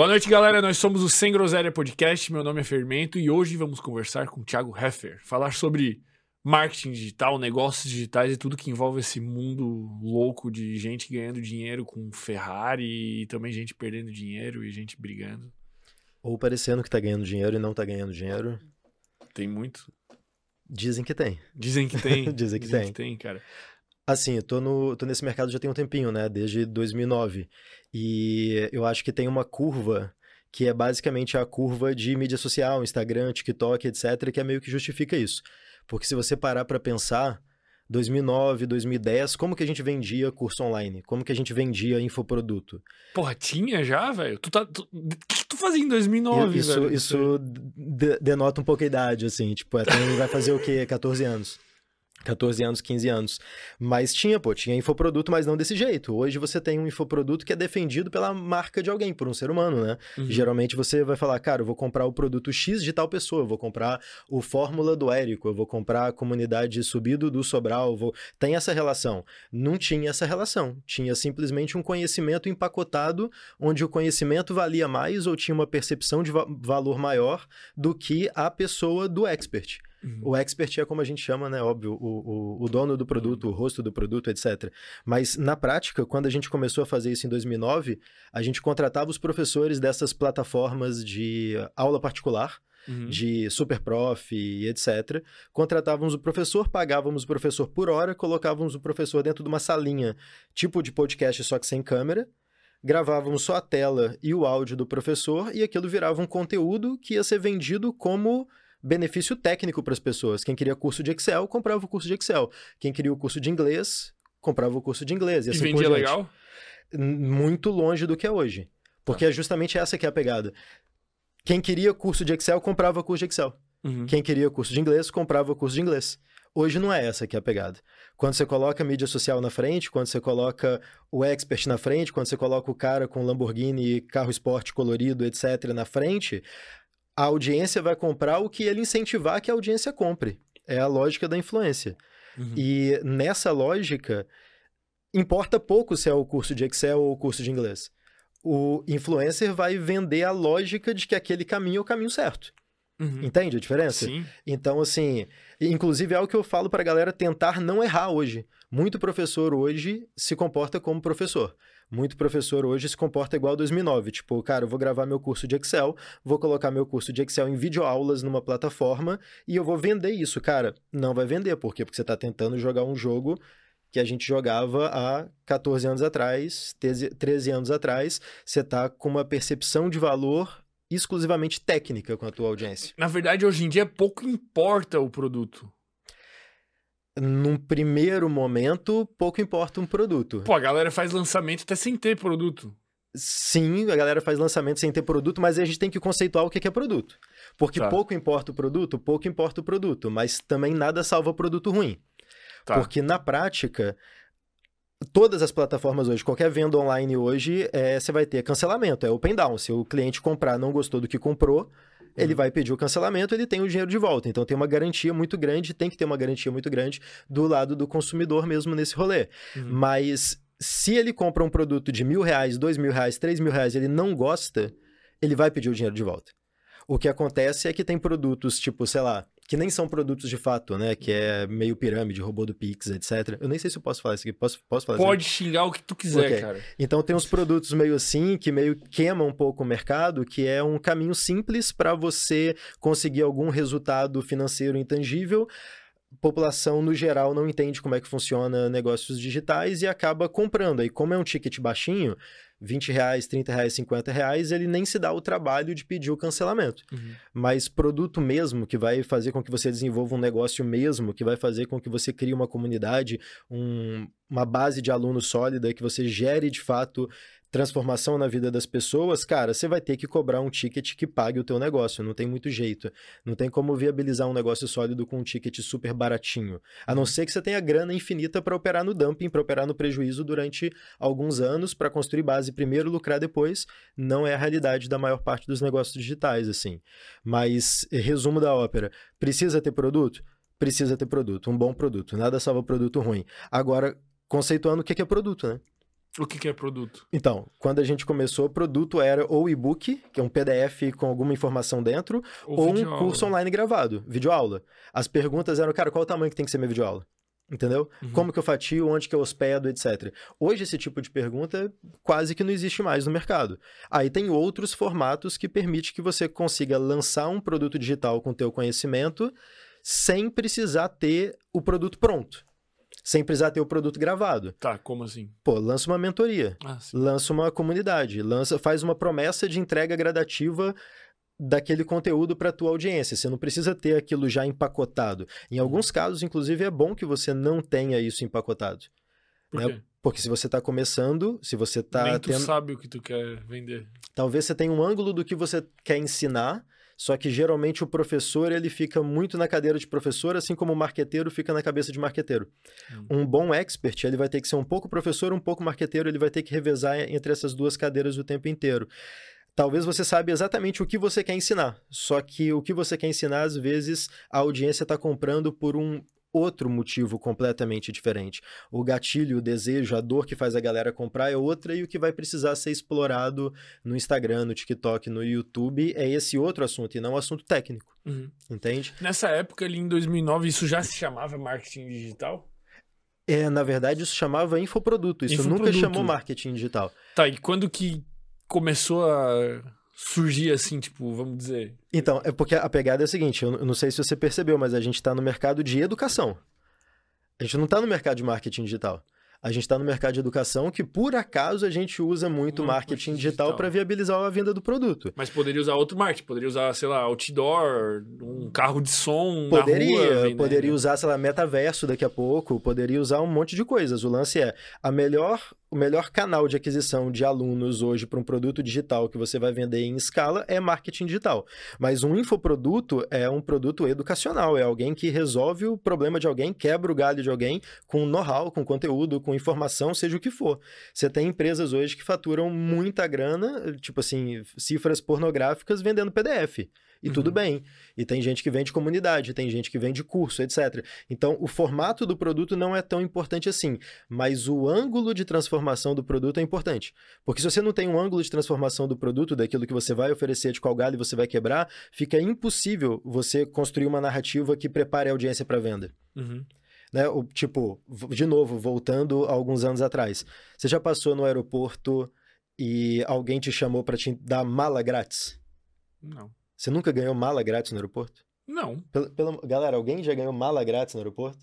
Boa noite, galera. Nós somos o Sem Groselha Podcast. Meu nome é Fermento e hoje vamos conversar com o Thiago Heffer, falar sobre marketing digital, negócios digitais e tudo que envolve esse mundo louco de gente ganhando dinheiro com Ferrari e também gente perdendo dinheiro e gente brigando. Ou parecendo que tá ganhando dinheiro e não tá ganhando dinheiro. Tem muito. Dizem que tem. Dizem que tem. Dizem que tem. que tem, cara. Assim, eu tô, no, tô nesse mercado já tem um tempinho, né? Desde 2009. E eu acho que tem uma curva que é basicamente a curva de mídia social, Instagram, TikTok, etc., que é meio que justifica isso. Porque se você parar para pensar, 2009, 2010, como que a gente vendia curso online? Como que a gente vendia infoproduto? Porra, tinha já, velho? Tu tá, tu, o que tu fazia em 2009, isso, velho? Isso de, denota um pouco a idade, assim. Tipo, é, tem, vai fazer o quê? 14 anos. 14 anos, 15 anos. Mas tinha, pô, tinha infoproduto, mas não desse jeito. Hoje você tem um infoproduto que é defendido pela marca de alguém, por um ser humano, né? Uhum. Geralmente você vai falar, cara, eu vou comprar o produto X de tal pessoa, eu vou comprar o Fórmula do Érico, eu vou comprar a comunidade Subido do Sobral, vou... tem essa relação. Não tinha essa relação. Tinha simplesmente um conhecimento empacotado, onde o conhecimento valia mais ou tinha uma percepção de va valor maior do que a pessoa do expert. Uhum. O expert é como a gente chama, né? Óbvio, o, o, o dono do produto, o rosto do produto, etc. Mas na prática, quando a gente começou a fazer isso em 2009, a gente contratava os professores dessas plataformas de aula particular. Uhum. de superprof e etc. Contratávamos o professor, pagávamos o professor por hora, colocávamos o professor dentro de uma salinha, tipo de podcast, só que sem câmera, gravávamos só a tela e o áudio do professor, e aquilo virava um conteúdo que ia ser vendido como benefício técnico para as pessoas. Quem queria curso de Excel, comprava o curso de Excel. Quem queria o curso de inglês, comprava o curso de inglês. E, assim e vendia legal? Muito longe do que é hoje. Porque tá. é justamente essa que é a pegada. Quem queria curso de Excel, comprava curso de Excel. Uhum. Quem queria curso de inglês, comprava curso de inglês. Hoje não é essa que é a pegada. Quando você coloca a mídia social na frente, quando você coloca o expert na frente, quando você coloca o cara com Lamborghini, carro esporte colorido, etc., na frente, a audiência vai comprar o que ele incentivar que a audiência compre. É a lógica da influência. Uhum. E nessa lógica, importa pouco se é o curso de Excel ou o curso de inglês. O influencer vai vender a lógica de que aquele caminho é o caminho certo. Uhum. Entende a diferença? Sim. Então, assim, inclusive é algo que eu falo para a galera tentar não errar hoje. Muito professor hoje se comporta como professor muito professor hoje se comporta igual a 2009. Tipo, cara, eu vou gravar meu curso de Excel, vou colocar meu curso de Excel em videoaulas numa plataforma e eu vou vender isso. Cara, não vai vender. Por quê? Porque você está tentando jogar um jogo que a gente jogava há 14 anos atrás, 13 anos atrás. Você está com uma percepção de valor exclusivamente técnica com a tua audiência. Na verdade, hoje em dia pouco importa o produto num primeiro momento, pouco importa um produto. Pô, a galera faz lançamento até sem ter produto. Sim, a galera faz lançamento sem ter produto, mas a gente tem que conceituar o que é produto. Porque tá. pouco importa o produto, pouco importa o produto, mas também nada salva produto ruim. Tá. Porque na prática, todas as plataformas hoje, qualquer venda online hoje, é, você vai ter cancelamento, é open down. Se o cliente comprar não gostou do que comprou, ele uhum. vai pedir o cancelamento, ele tem o dinheiro de volta. Então tem uma garantia muito grande, tem que ter uma garantia muito grande do lado do consumidor mesmo nesse rolê. Uhum. Mas se ele compra um produto de mil reais, dois mil reais, três mil reais, ele não gosta, ele vai pedir o dinheiro de volta. O que acontece é que tem produtos tipo, sei lá, que nem são produtos de fato, né? Que é meio pirâmide, robô do Pix, etc. Eu nem sei se eu posso falar isso aqui. Posso, posso falar Pode assim? xingar o que tu quiser, okay. cara. Então tem uns produtos meio assim, que meio queima um pouco o mercado, que é um caminho simples para você conseguir algum resultado financeiro intangível população no geral não entende como é que funciona negócios digitais e acaba comprando. Aí, como é um ticket baixinho, 20 reais, 30 reais, 50 reais, ele nem se dá o trabalho de pedir o cancelamento. Uhum. Mas produto mesmo, que vai fazer com que você desenvolva um negócio mesmo, que vai fazer com que você crie uma comunidade, um, uma base de alunos sólida, que você gere de fato transformação na vida das pessoas, cara, você vai ter que cobrar um ticket que pague o teu negócio, não tem muito jeito. Não tem como viabilizar um negócio sólido com um ticket super baratinho. A não ser que você tenha grana infinita para operar no dumping, para operar no prejuízo durante alguns anos, para construir base primeiro, lucrar depois. Não é a realidade da maior parte dos negócios digitais, assim. Mas, resumo da ópera, precisa ter produto? Precisa ter produto, um bom produto. Nada salva produto ruim. Agora, conceituando o que é produto, né? O que, que é produto? Então, quando a gente começou, o produto era ou e-book, que é um PDF com alguma informação dentro, ou, um videoaula. curso online gravado, videoaula. As perguntas eram, cara, qual o tamanho que tem que ser minha videoaula? Entendeu? Uhum. Como que eu fatio, onde que eu hospedo, etc. Hoje esse tipo de pergunta quase que não existe mais no mercado. Aí tem outros formatos que permite que você consiga lançar um produto digital com teu conhecimento sem precisar ter o produto pronto. Sem precisar ter o produto gravado. Tá, como assim? Pô, lança uma mentoria Ah, lança uma comunidade, lança, faz uma promessa de entrega gradativa daquele conteúdo para tua audiência. Você não precisa ter aquilo já empacotado. Em alguns casos, inclusive, é bom que você não tenha isso empacotado, Por né? quê? porque se você está começando, se você está Nem tu tendo, sabe o que tu quer vender. talvez você tenha um ângulo do que você quer ensinar. Só que geralmente o professor ele fica muito na cadeira de professor, assim como o marqueteiro fica na cabeça de marqueteiro. Hum. Um bom expert, ele vai ter que ser um pouco professor, um pouco marqueteiro, ele vai ter que revezar entre essas duas cadeiras o tempo inteiro. Talvez você saiba exatamente o que você quer ensinar, só que o que você quer ensinar, às vezes, a audiência está comprando por um outro motivo completamente diferente. O gatilho, o desejo, a dor que faz a galera comprar é outra e o que vai precisar ser explorado no Instagram, no TikTok, no YouTube é esse outro assunto e não o assunto técnico, Uhum. entende? Nessa época, ali em 2009, isso já se chamava marketing digital? É, na verdade, isso chamava infoproduto, isso nunca Infoproduto. chamou marketing digital. Tá, e quando que começou a surgir assim, tipo, vamos dizer... Então, é porque a pegada é a seguinte, eu não sei se você percebeu, mas a gente está no mercado de educação. A gente não está no mercado de marketing digital. A gente está no mercado de educação que, por acaso, a gente usa muito Marketing marketing digital digital. para viabilizar a venda do produto. Mas poderia usar outro marketing, poderia usar, sei lá, outdoor, um carro de som Poderia, na rua. vendendo. poderia usar, sei lá, metaverso daqui a pouco, poderia usar um monte de coisas. O lance é, a melhor, o melhor canal de aquisição de alunos hoje para um produto digital que você vai vender em escala é marketing digital. Mas um infoproduto é um produto educacional, é alguém que resolve o problema de alguém, quebra o galho de alguém com know-how, com conteúdo, com informação, seja o que for. Você tem empresas hoje que faturam muita grana, tipo assim, cifras pornográficas vendendo PDF. E Uhum. tudo bem. E tem gente que vende comunidade, tem gente que vende curso, etc. Então, o formato do produto não é tão importante assim, mas o ângulo de transformação do produto é importante. Porque se você não tem um ângulo de transformação do produto, daquilo que você vai oferecer, de qual galho você vai quebrar, fica impossível você construir uma narrativa que prepare a audiência para venda. Uhum. Né? O, tipo, de novo, voltando a alguns anos atrás. Você já passou no aeroporto e alguém te chamou para te dar mala grátis? Não. Você nunca ganhou mala grátis no aeroporto? Não. Pela, pela- Galera, alguém já ganhou mala grátis no aeroporto?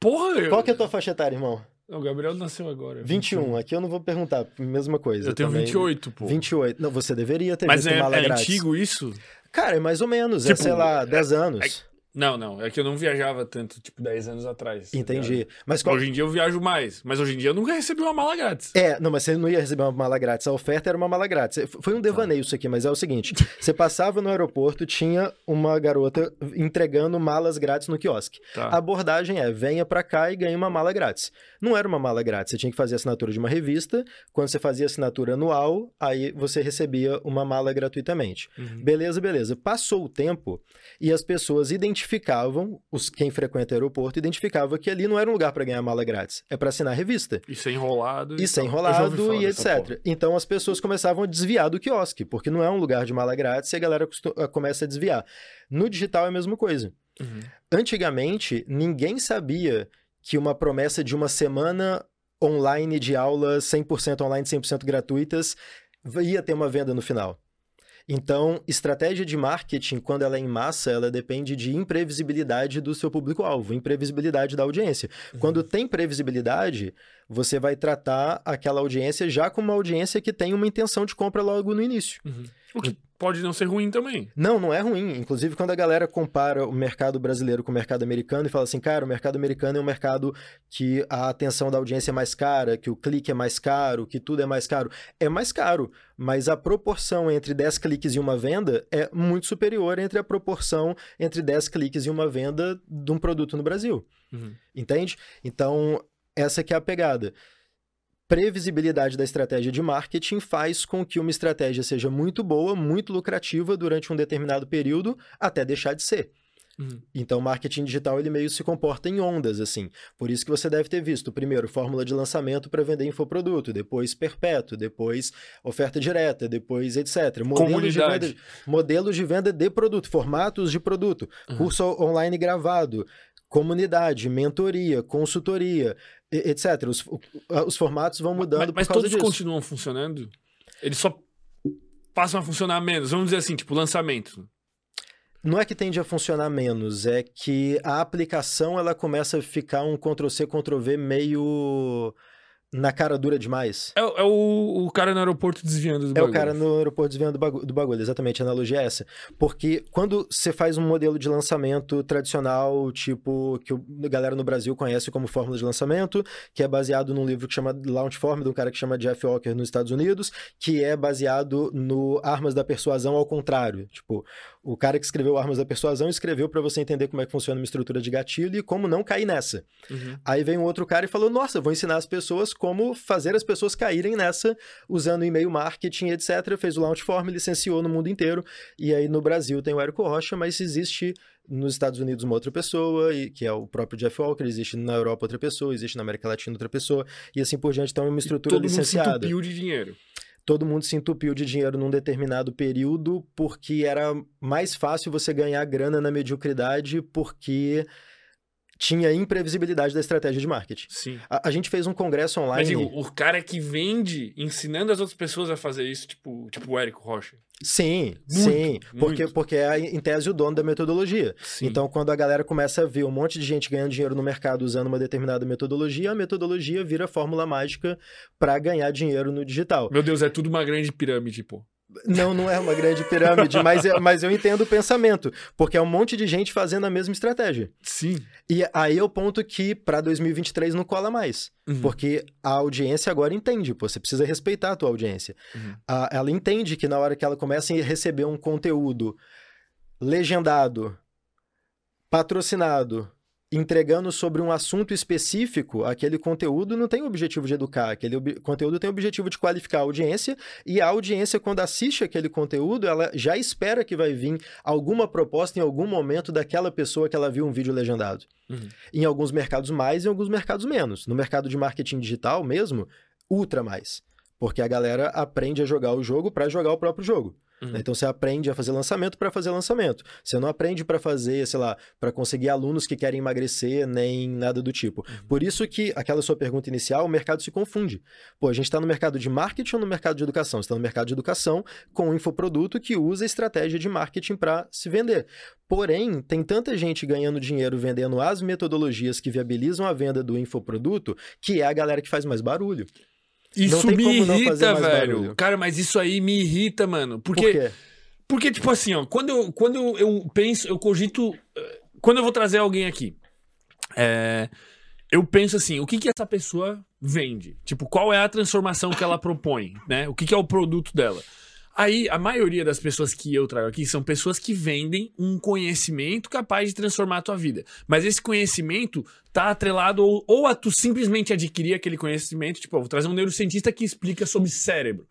Porra! Eu... Qual que é a tua faixa etária, irmão? O Gabriel nasceu agora. 21. Aqui eu não vou perguntar, mesma coisa. Eu tenho também. 28, pô. 28. Não, você deveria ter Mas visto é, mala é grátis. antigo isso? Cara, é mais ou menos. é, Tipo, sei lá, 10 anos. Não, não. É que eu não viajava tanto, tipo, 10 anos atrás. tá? Entendi. Mas qual... Hoje em dia eu viajo mais. Mas hoje em dia eu nunca recebi uma mala grátis. É, não, mas você não ia receber uma mala grátis. A oferta era uma mala grátis. Foi Tá. um devaneio isso aqui, mas é o seguinte: você passava no aeroporto, tinha uma garota entregando malas grátis no quiosque. Tá. A abordagem é: venha pra cá e ganhe uma mala grátis. Não era uma mala grátis, você tinha que fazer assinatura de uma revista. Quando você fazia assinatura anual, aí você recebia uma mala gratuitamente. Uhum. Beleza, beleza. Passou o tempo e as pessoas identificavam, os quem frequenta o aeroporto identificava que ali não era um lugar para ganhar mala grátis, é para assinar revista. E ser enrolado. E ser enrolado e etc. Então as pessoas começavam a desviar do quiosque, porque não é um lugar de mala grátis e a galera eh, começa a desviar. No digital é a mesma coisa. Uhum. Antigamente, ninguém sabia que uma promessa de uma semana online de aulas 100% online, 100% gratuitas, ia ter uma venda no final. Então, estratégia de marketing, quando ela é em massa, ela depende de imprevisibilidade do seu público-alvo, imprevisibilidade da audiência. Quando tem previsibilidade, você vai tratar aquela audiência já como uma audiência que tem uma intenção de compra logo no início. Uhum. O que pode não ser ruim também. Não, não é ruim. Inclusive, quando a galera compara o mercado brasileiro com o mercado americano e fala assim, cara, o mercado americano é um mercado que a atenção da audiência é mais cara, que o clique é mais caro, que tudo é mais caro. É mais caro, mas a proporção entre 10 cliques e uma venda é muito superior entre a proporção entre 10 cliques e uma venda de um produto no Brasil. Uhum. Entende? Então, essa que é a pegada. Previsibilidade da estratégia de marketing faz com que uma estratégia seja muito boa, muito lucrativa durante um determinado período, até deixar de ser. Uhum. Então, o marketing digital ele meio se comporta em ondas, assim. Por isso que você deve ter visto, primeiro, fórmula de lançamento para vender infoproduto, depois perpétuo, depois oferta direta, depois etc. Modelos de, venda, modelos de venda de produto, formatos de produto, Uhum. curso online gravado, comunidade, mentoria, consultoria, etc. Os, os formatos vão mudando Mas, mas todos disso. continuam funcionando? Eles só passam a funcionar menos. Vamos dizer assim, tipo, lançamento. Não é que tende a funcionar menos, é que a aplicação ela começa a ficar um Ctrl-C, Ctrl-V meio na cara dura demais. É, é o, o cara no aeroporto desviando do É bagulho. o cara no aeroporto desviando do bagulho, exatamente, a analogia é essa. Porque quando você faz um modelo de lançamento tradicional, tipo, que o- a galera no Brasil conhece como fórmula de lançamento, que é baseado num livro que chama Launch Form, de um cara que chama Jeff Walker nos Estados Unidos, que é baseado no Armas da Persuasão ao contrário. Tipo, o cara que escreveu Armas da Persuasão escreveu para você entender como é que funciona uma estrutura de gatilho e como não cair nessa. Uhum. Aí vem um outro cara e falou: Nossa, vou ensinar as pessoas como fazer as pessoas caírem nessa, usando e-mail marketing, etc. Fez o Launch Form, licenciou no mundo inteiro. E aí no Brasil tem o Érico Rocha, mas existe nos Estados Unidos uma outra pessoa, e, que é o próprio Jeff Walker, existe na Europa outra pessoa, existe na América Latina outra pessoa, e assim por diante. Então é uma estrutura Todo mundo se licenciada entupiu de dinheiro. todo mundo se entupiu de dinheiro num determinado período porque era mais fácil você ganhar grana na mediocridade porque tinha imprevisibilidade da estratégia de marketing. Sim. A, a gente fez um congresso online. Mas digo, o cara que vende ensinando as outras pessoas a fazer isso, tipo, tipo o Érico Rocha. Sim, Muito, sim, porque, muito. porque é, em tese, o dono da metodologia. Sim. Então, quando a galera começa a ver um monte de gente ganhando dinheiro no mercado usando uma determinada metodologia, a metodologia vira fórmula mágica para ganhar dinheiro no digital. Meu Deus, é tudo uma grande pirâmide, pô. Não, não é uma grande pirâmide, mas, é- mas eu entendo o pensamento, porque é um monte de gente fazendo a mesma estratégia. Sim. E aí é o ponto que para 2023 não cola mais, Uhum. porque a audiência agora entende, pô, você precisa respeitar a tua audiência. Uhum. A- ela entende que na hora que ela começa a receber um conteúdo legendado, patrocinado, entregando sobre um assunto específico, aquele conteúdo não tem o objetivo de educar, aquele ob- conteúdo tem o objetivo de qualificar a audiência, e a audiência, quando assiste aquele conteúdo, ela já espera que vai vir alguma proposta em algum momento daquela pessoa que ela viu um vídeo legendado. Uhum. Em alguns mercados mais, em alguns mercados menos. No mercado de marketing digital mesmo, ultra mais. Porque a galera aprende a jogar o jogo para jogar o próprio jogo. Uhum. Né? Então você aprende a fazer lançamento para fazer lançamento. Você não aprende para fazer, sei lá, para conseguir alunos que querem emagrecer, nem nada do tipo. Uhum. Por isso que aquela sua pergunta inicial, o mercado se confunde. Pô, a gente está no mercado de marketing ou no mercado de educação? Está no mercado de educação com um infoproduto que usa estratégia de marketing para se vender. Porém, tem tanta gente ganhando dinheiro vendendo as metodologias que viabilizam a venda do infoproduto, que é a galera que faz mais barulho. Isso me irrita, velho. barulho. Cara, mas isso aí me irrita, mano. Por Porque, quê? porque tipo assim, ó, quando eu, quando eu- eu penso, eu cogito. eh, Quando eu vou trazer alguém aqui, é, eu penso assim, o que que essa pessoa vende? Tipo, qual é a transformação que ela propõe, né? O que que é o produto dela? Aí, a maioria das pessoas que eu trago aqui são pessoas que vendem um conhecimento capaz de transformar a tua vida. Mas esse conhecimento tá atrelado ou, ou a tu simplesmente adquirir aquele conhecimento, tipo, vou trazer um neurocientista que explica sobre cérebro.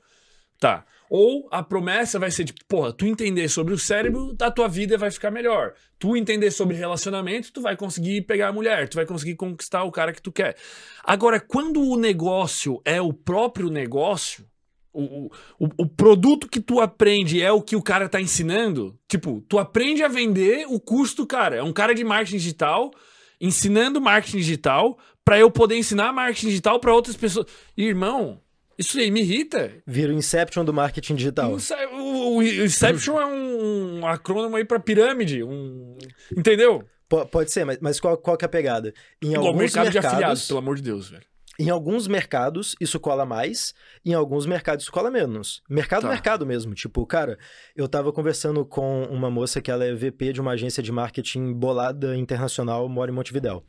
Tá. Ou a promessa vai ser tipo, porra, tu entender sobre o cérebro, a tua vida vai ficar melhor. Tu entender sobre relacionamento, tu vai conseguir pegar a mulher, tu vai conseguir conquistar o cara que tu quer. Agora, quando o negócio é o próprio negócio, o, o, o produto que tu aprende é o que o cara tá ensinando, tipo, tu aprende a vender o custo cara. É um cara de marketing digital ensinando marketing digital pra eu poder ensinar marketing digital pra outras pessoas. Irmão, isso aí me irrita. Vira o Inception do marketing digital. O, o Inception é um, um acrônimo aí pra pirâmide. Um, entendeu? Po- pode ser, mas, mas qual, qual que é a pegada? Em Igual alguns mercado de afiliados, mercados, pelo amor de Deus, velho. Em alguns mercados isso cola mais, em alguns mercados isso cola menos. Mercado, Tá. mercado mesmo. Tipo, cara, eu tava conversando com uma moça que ela é VP de uma agência de marketing bolada internacional, mora em Montevidéu.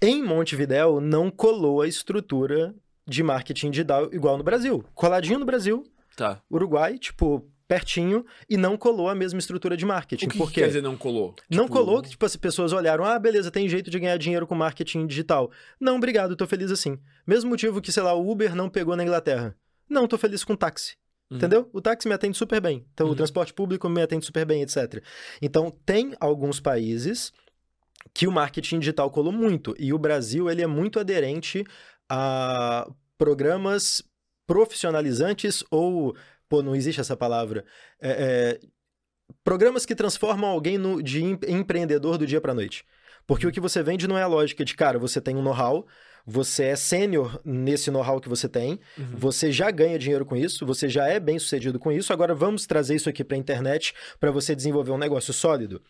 Em Montevidéu não colou a estrutura de marketing digital igual no Brasil. Coladinho no Brasil, Tá. Uruguai, tipo, pertinho, e não colou a mesma estrutura de marketing. O que, Por que quer dizer não colou? Não Tipo, colou que, tipo, as pessoas olharam, ah, beleza, tem jeito de ganhar dinheiro com marketing digital. Não, obrigado, tô feliz assim. Mesmo motivo que, sei lá, o Uber não pegou na Inglaterra. Não, tô feliz com táxi. Uhum. Entendeu? O táxi me atende super bem. Então, uhum. o transporte público me atende super bem, etc. Então, tem alguns países que o marketing digital colou muito. E o Brasil, ele é muito aderente a programas profissionalizantes ou... Pô, não existe essa palavra. É, é, programas que transformam alguém no, de empreendedor do dia para noite. Porque uhum. o que você vende não é a lógica de, cara, você tem um know-how, você é sênior nesse know-how que você tem, uhum. você já ganha dinheiro com isso, você já é bem sucedido com isso, agora vamos trazer isso aqui para a internet para você desenvolver um negócio sólido.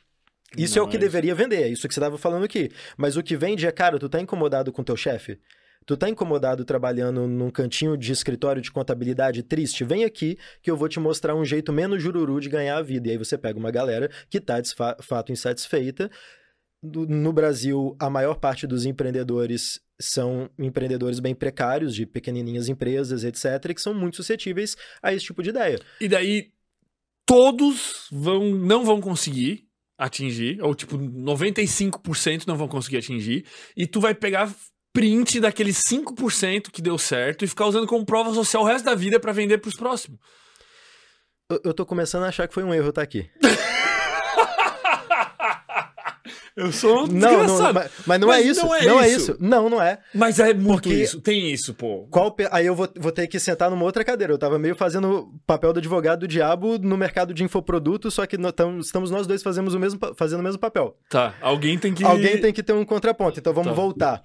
Isso é o que deveria vender, é isso que você estava falando aqui. Mas o que vende é, cara, tu tá incomodado com teu chefe? Tu tá incomodado trabalhando num cantinho de escritório de contabilidade triste? Vem aqui que eu vou te mostrar um jeito menos jururu de ganhar a vida. E aí você pega uma galera que tá de fato insatisfeita. No Brasil, a maior parte dos empreendedores são empreendedores bem precários, de pequenininhas empresas, etc., que são muito suscetíveis a esse tipo de ideia. E daí, todos vão não vão conseguir atingir, ou tipo, 95% não vão conseguir atingir, e tu vai pegar print daqueles 5% que deu certo e ficar usando como prova social o resto da vida para vender pros próximos. Eu, eu tô começando a achar que foi um erro estar tá aqui. Eu sou um não, não mas, mas, não é mas é isso. Não, é, não é, isso. Não, não é. Mas é muito Porque isso. Tem isso, pô. Qual, aí eu vou, vou ter que sentar numa outra cadeira. Eu tava meio fazendo papel do advogado do diabo no mercado de infoproduto, só que nós, estamos nós dois fazemos o mesmo, fazendo o mesmo papel. Tá. Alguém tem que. Alguém tem que ter um contraponto. Então vamos tá. voltar.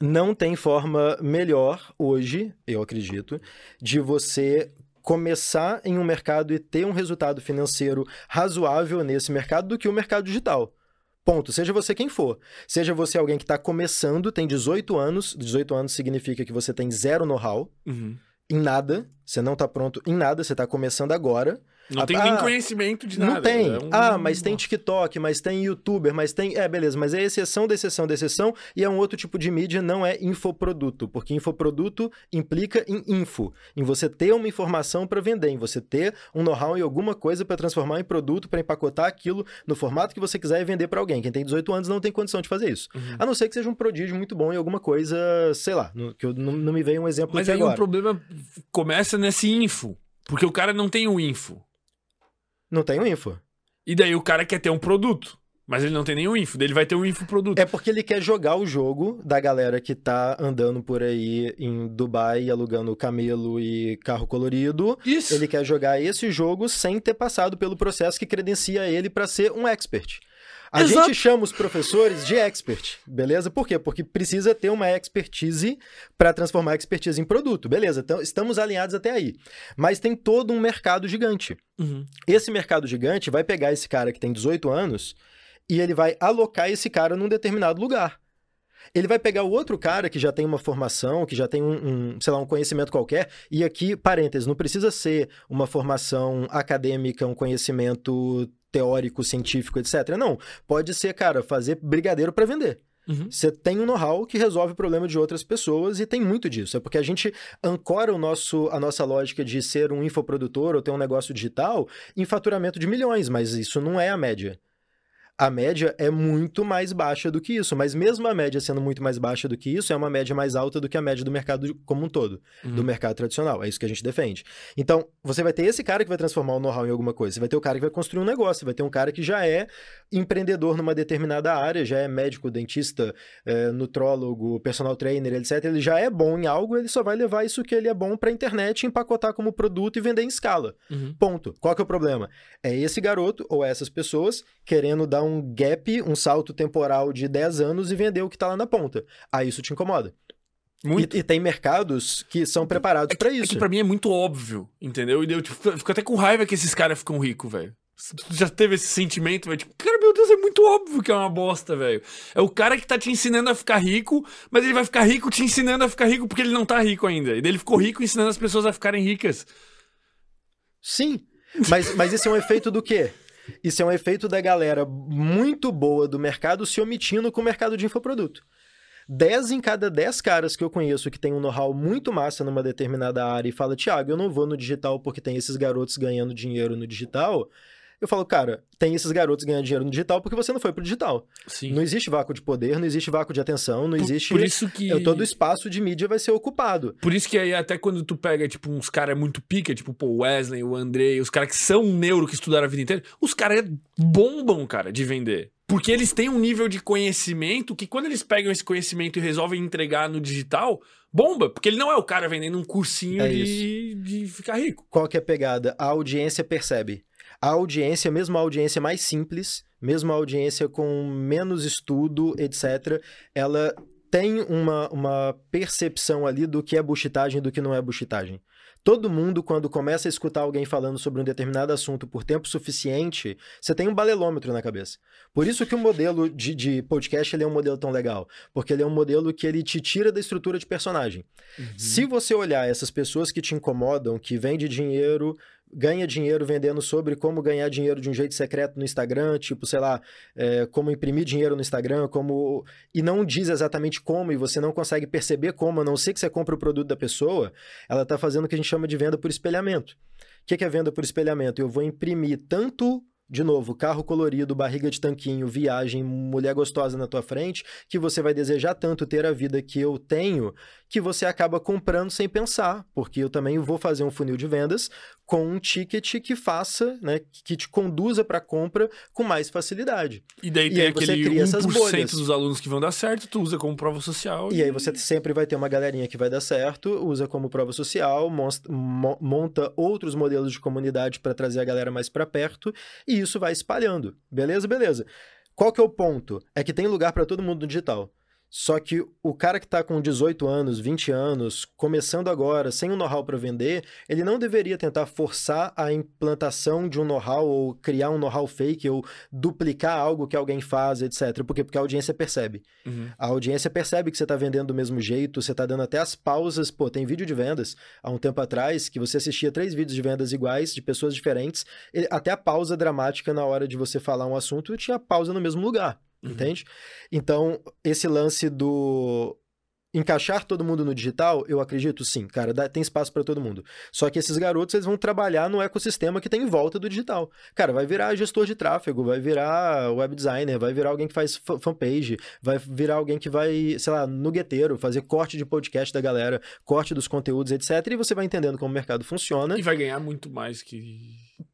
Não tem forma melhor hoje, eu acredito, de você começar em um mercado e ter um resultado financeiro razoável nesse mercado do que o mercado digital. Ponto. Seja você quem for. Seja você alguém que está começando, tem 18 anos. 18 anos significa que você tem zero know-how uhum. em nada. Você não está pronto em nada, você está começando agora. Não ah, tem nem conhecimento de nada. Não tem. É um... Ah, mas tem TikTok, mas tem YouTuber, mas tem. É, beleza, mas é exceção da exceção da exceção e é um outro tipo de mídia, não é infoproduto, porque infoproduto implica em info, em você ter uma informação para vender, em você ter um know-how em alguma coisa para transformar em produto, para empacotar aquilo no formato que você quiser e vender para alguém. Quem tem 18 anos não tem condição de fazer isso. Uhum. A não ser que seja um prodígio muito bom em alguma coisa, sei lá, que eu, não, não, me veio um exemplo Mas aí agora. o problema começa nesse info. Porque o cara não tem o info. Não tem o info. E daí o cara quer ter um produto. Mas ele não tem nenhum info, ele vai ter um infoproduto. É porque ele quer jogar o jogo da galera que tá andando por aí em Dubai alugando camelo e carro colorido. Isso. Ele quer jogar esse jogo sem ter passado pelo processo que credencia ele para ser um expert. A Exato. gente chama os professores de expert, beleza? Por quê? Porque precisa ter uma expertise para transformar a expertise em produto, beleza? Então, estamos alinhados até aí. Mas tem todo um mercado gigante. Uhum. Esse mercado gigante vai pegar esse cara que tem 18 anos e ele vai alocar esse cara num determinado lugar. Ele vai pegar o outro cara que já tem uma formação, que já tem um, um, sei lá, um conhecimento qualquer, e aqui, parênteses, não precisa ser uma formação acadêmica, um conhecimento teórico, científico, etc. Não. Pode ser, cara, fazer brigadeiro para vender. Uhum. Você tem um know-how que resolve o problema de outras pessoas e tem muito disso. É porque a gente ancora o nosso, a nossa lógica de ser um infoprodutor ou ter um negócio digital em faturamento de milhões, mas isso não é a média a média é muito mais baixa do que isso. Mas mesmo a média sendo muito mais baixa do que isso, é uma média mais alta do que a média do mercado como um todo, uhum. do mercado tradicional. É isso que a gente defende. Então, você vai ter esse cara que vai transformar o know-how em alguma coisa. Você vai ter o cara que vai construir um negócio. Você vai ter um cara que já é empreendedor numa determinada área, já é médico, dentista, é, nutrólogo, personal trainer, etc. Ele já é bom em algo, ele só vai levar isso que ele é bom para internet, empacotar como produto e vender em escala. Uhum. Ponto. Qual que é o problema? É esse garoto ou essas pessoas querendo dar um gap, um salto temporal de 10 anos e vender o que está lá na ponta. Aí isso te incomoda. Muito. E, e, tem mercados que são preparados é para isso. É que pra mim é muito óbvio, entendeu? E eu tipo, fico até com raiva que esses caras ficam ricos, velho. Já teve esse sentimento, velho? Tipo, cara, meu Deus, é muito óbvio que é uma bosta, velho. É o cara que tá te ensinando a ficar rico, mas ele vai ficar rico te ensinando a ficar rico porque ele não tá rico ainda. E ele ficou rico ensinando as pessoas a ficarem ricas. Sim. Mas, mas esse é um efeito do quê? Isso é um efeito da galera muito boa do mercado se omitindo com o mercado de infoproduto. 10 em cada 10 caras que eu conheço que tem um know-how muito massa numa determinada área e fala, Thiago, eu não vou no digital porque tem esses garotos ganhando dinheiro no digital. Eu falo, cara, tem esses garotos ganhando dinheiro no digital porque você não foi pro digital. Sim. Não existe vácuo de poder, não existe vácuo de atenção, não Por- existe. Por isso que. É, Todo espaço de mídia vai ser ocupado. Por isso que aí, até quando tu pega, tipo, uns caras muito pica, tipo, pô, o Wesley, o Andrei, os caras que são neuro, que estudaram a vida inteira, os caras bombam, cara, de vender. Porque eles têm um nível de conhecimento que quando eles pegam esse conhecimento e resolvem entregar no digital, bomba. Porque ele não é o cara vendendo um cursinho É de, de ficar rico. Qual que é a pegada? A audiência percebe. A audiência, mesmo a audiência mais simples, mesmo a audiência com menos estudo, etc., ela tem uma, uma percepção ali do que é buchitagem e do que não é buchitagem. Todo mundo, quando começa a escutar alguém falando sobre um determinado assunto por tempo suficiente, você tem um balelômetro na cabeça. Por isso que o modelo de, de podcast ele é um modelo tão legal. Porque ele é um modelo que ele te tira da estrutura de personagem. Se você olhar essas pessoas que te incomodam, que vende dinheiro, ganha dinheiro vendendo sobre como ganhar dinheiro de um jeito secreto no Instagram, tipo, sei lá, é, como imprimir dinheiro no Instagram, como. E não diz exatamente como, e você não consegue perceber como, a não ser que você compre o produto da pessoa, ela está fazendo o que a gente chama de venda por espelhamento. O que que é venda por espelhamento? Eu vou imprimir tanto. De novo, carro colorido, barriga de tanquinho, viagem, mulher gostosa na tua frente, que você vai desejar tanto ter a vida que eu tenho, que você acaba comprando sem pensar, porque eu também vou fazer um funil de vendas com um ticket que faça, né, que te conduza para compra com mais facilidade. E daí E tem aquele cria essas 1% bolhas. dos alunos que vão dar certo, tu usa como prova social. E aí você sempre vai ter uma galerinha que vai dar certo, usa como prova social, monta outros modelos de comunidade para trazer a galera mais para perto, e isso vai espalhando. Beleza? Beleza. Qual que é o ponto? É que tem lugar para todo mundo no digital. Só que o cara que está com 18 anos, 20 anos, começando agora, sem um know-how para vender, ele não deveria tentar forçar a implantação de um know-how ou criar um know-how fake ou duplicar algo que alguém faz, etc. Por quê? Porque a audiência percebe. Uhum. A audiência percebe que você está vendendo do mesmo jeito, você está dando até as pausas. Pô, tem vídeo de vendas há um tempo atrás que você assistia três vídeos de vendas iguais, de pessoas diferentes, até a pausa dramática na hora de você falar um assunto tinha pausa no mesmo lugar, Uhum. entende? Então, esse lance do. Encaixar todo mundo no digital, eu acredito sim, cara, dá- tem espaço para todo mundo. Só que esses garotos, eles vão trabalhar no ecossistema que tem em volta do digital. Cara, vai virar gestor de tráfego, vai virar web designer, vai virar alguém que faz fa- fanpage, vai virar alguém que vai, sei lá, nugueteiro, fazer corte de podcast da galera, corte dos conteúdos, etc. E você vai entendendo como o mercado funciona. E vai ganhar muito mais que.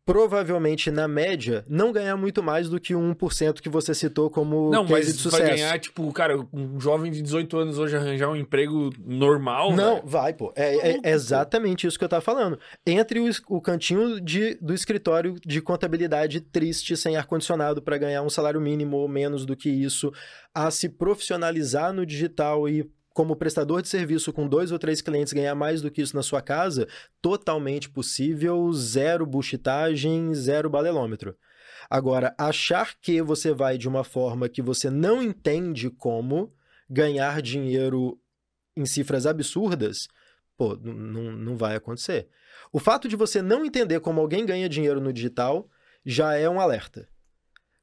Provavelmente, na média, não ganhar muito mais do que o 1% que você citou como Não, mas de sucesso. vai ganhar, tipo, cara, um jovem de 18 anos hoje arranjar um emprego normal. Não, velho. vai, pô. É, é- é exatamente isso que eu tava falando. Entre o, o cantinho de, do escritório de contabilidade triste, sem ar-condicionado, para ganhar um salário mínimo ou menos do que isso, a se profissionalizar no digital e. Como prestador de serviço com dois ou três clientes ganhar mais do que isso na sua casa, totalmente possível, zero buchitagem, zero balelômetro. Agora, achar que você vai de uma forma que você não entende como ganhar dinheiro em cifras absurdas, pô, n- n- não vai acontecer. O fato de você não entender como alguém ganha dinheiro no digital já é um alerta.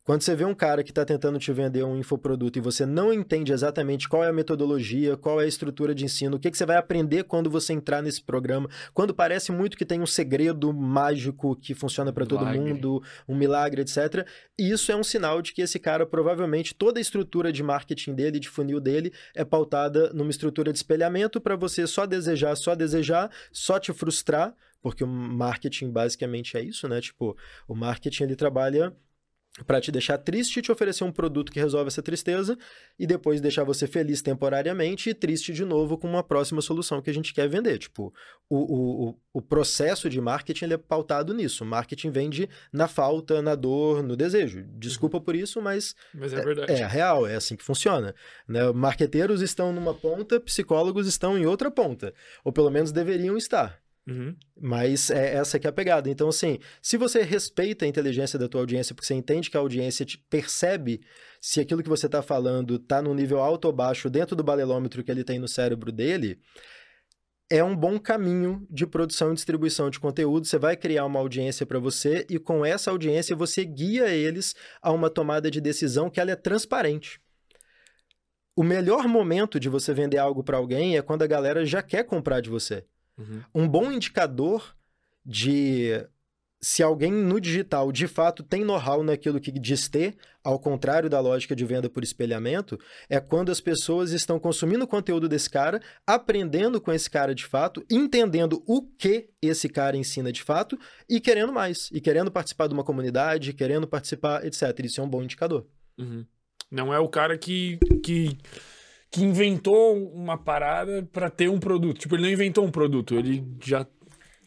Quando você vê um cara que está tentando te vender um infoproduto e você não entende exatamente qual é a metodologia, qual é a estrutura de ensino, o que, que você vai aprender quando você entrar nesse programa, quando parece muito que tem um segredo mágico que funciona para todo mundo, um milagre, etc. Isso é um sinal de que esse cara provavelmente toda a estrutura de marketing dele, de funil dele, é pautada numa estrutura de espelhamento para você só desejar, só desejar, só te frustrar, porque o marketing basicamente é isso, né? Tipo, o marketing ele trabalha para te deixar triste e te oferecer um produto que resolve essa tristeza e depois deixar você feliz temporariamente e triste de novo com uma próxima solução que a gente quer vender. Tipo, o, o, o- processo de marketing ele é pautado nisso. Marketing vende na falta, na dor, no desejo. Desculpa por isso, mas Mas é verdade. é real, é assim que funciona. Né? Marqueteiros estão numa ponta, psicólogos estão em outra ponta. Ou pelo menos deveriam estar. Uhum. Mas é essa que é a pegada. Então, assim, se você respeita a inteligência da tua audiência, porque você entende que a audiência te percebe se aquilo que você está falando está num nível alto ou baixo dentro do balelômetro que ele tem no cérebro dele, é um bom caminho de produção e distribuição de conteúdo. Você vai criar uma audiência para você e com essa audiência você guia eles a uma tomada de decisão que ela é transparente. O melhor momento de você vender algo para alguém é quando a galera já quer comprar de você Uhum. um bom indicador de se alguém no digital de fato tem know-how naquilo que diz ter, ao contrário da lógica de venda por espelhamento, é quando as pessoas estão consumindo o conteúdo desse cara, aprendendo com esse cara de fato, entendendo o que esse cara ensina de fato e querendo mais, e querendo participar de uma comunidade, querendo participar, etc. Isso é um bom indicador. Uhum. Não é o cara que, que, que inventou uma parada para ter um produto. Tipo, ele não inventou um produto, ele já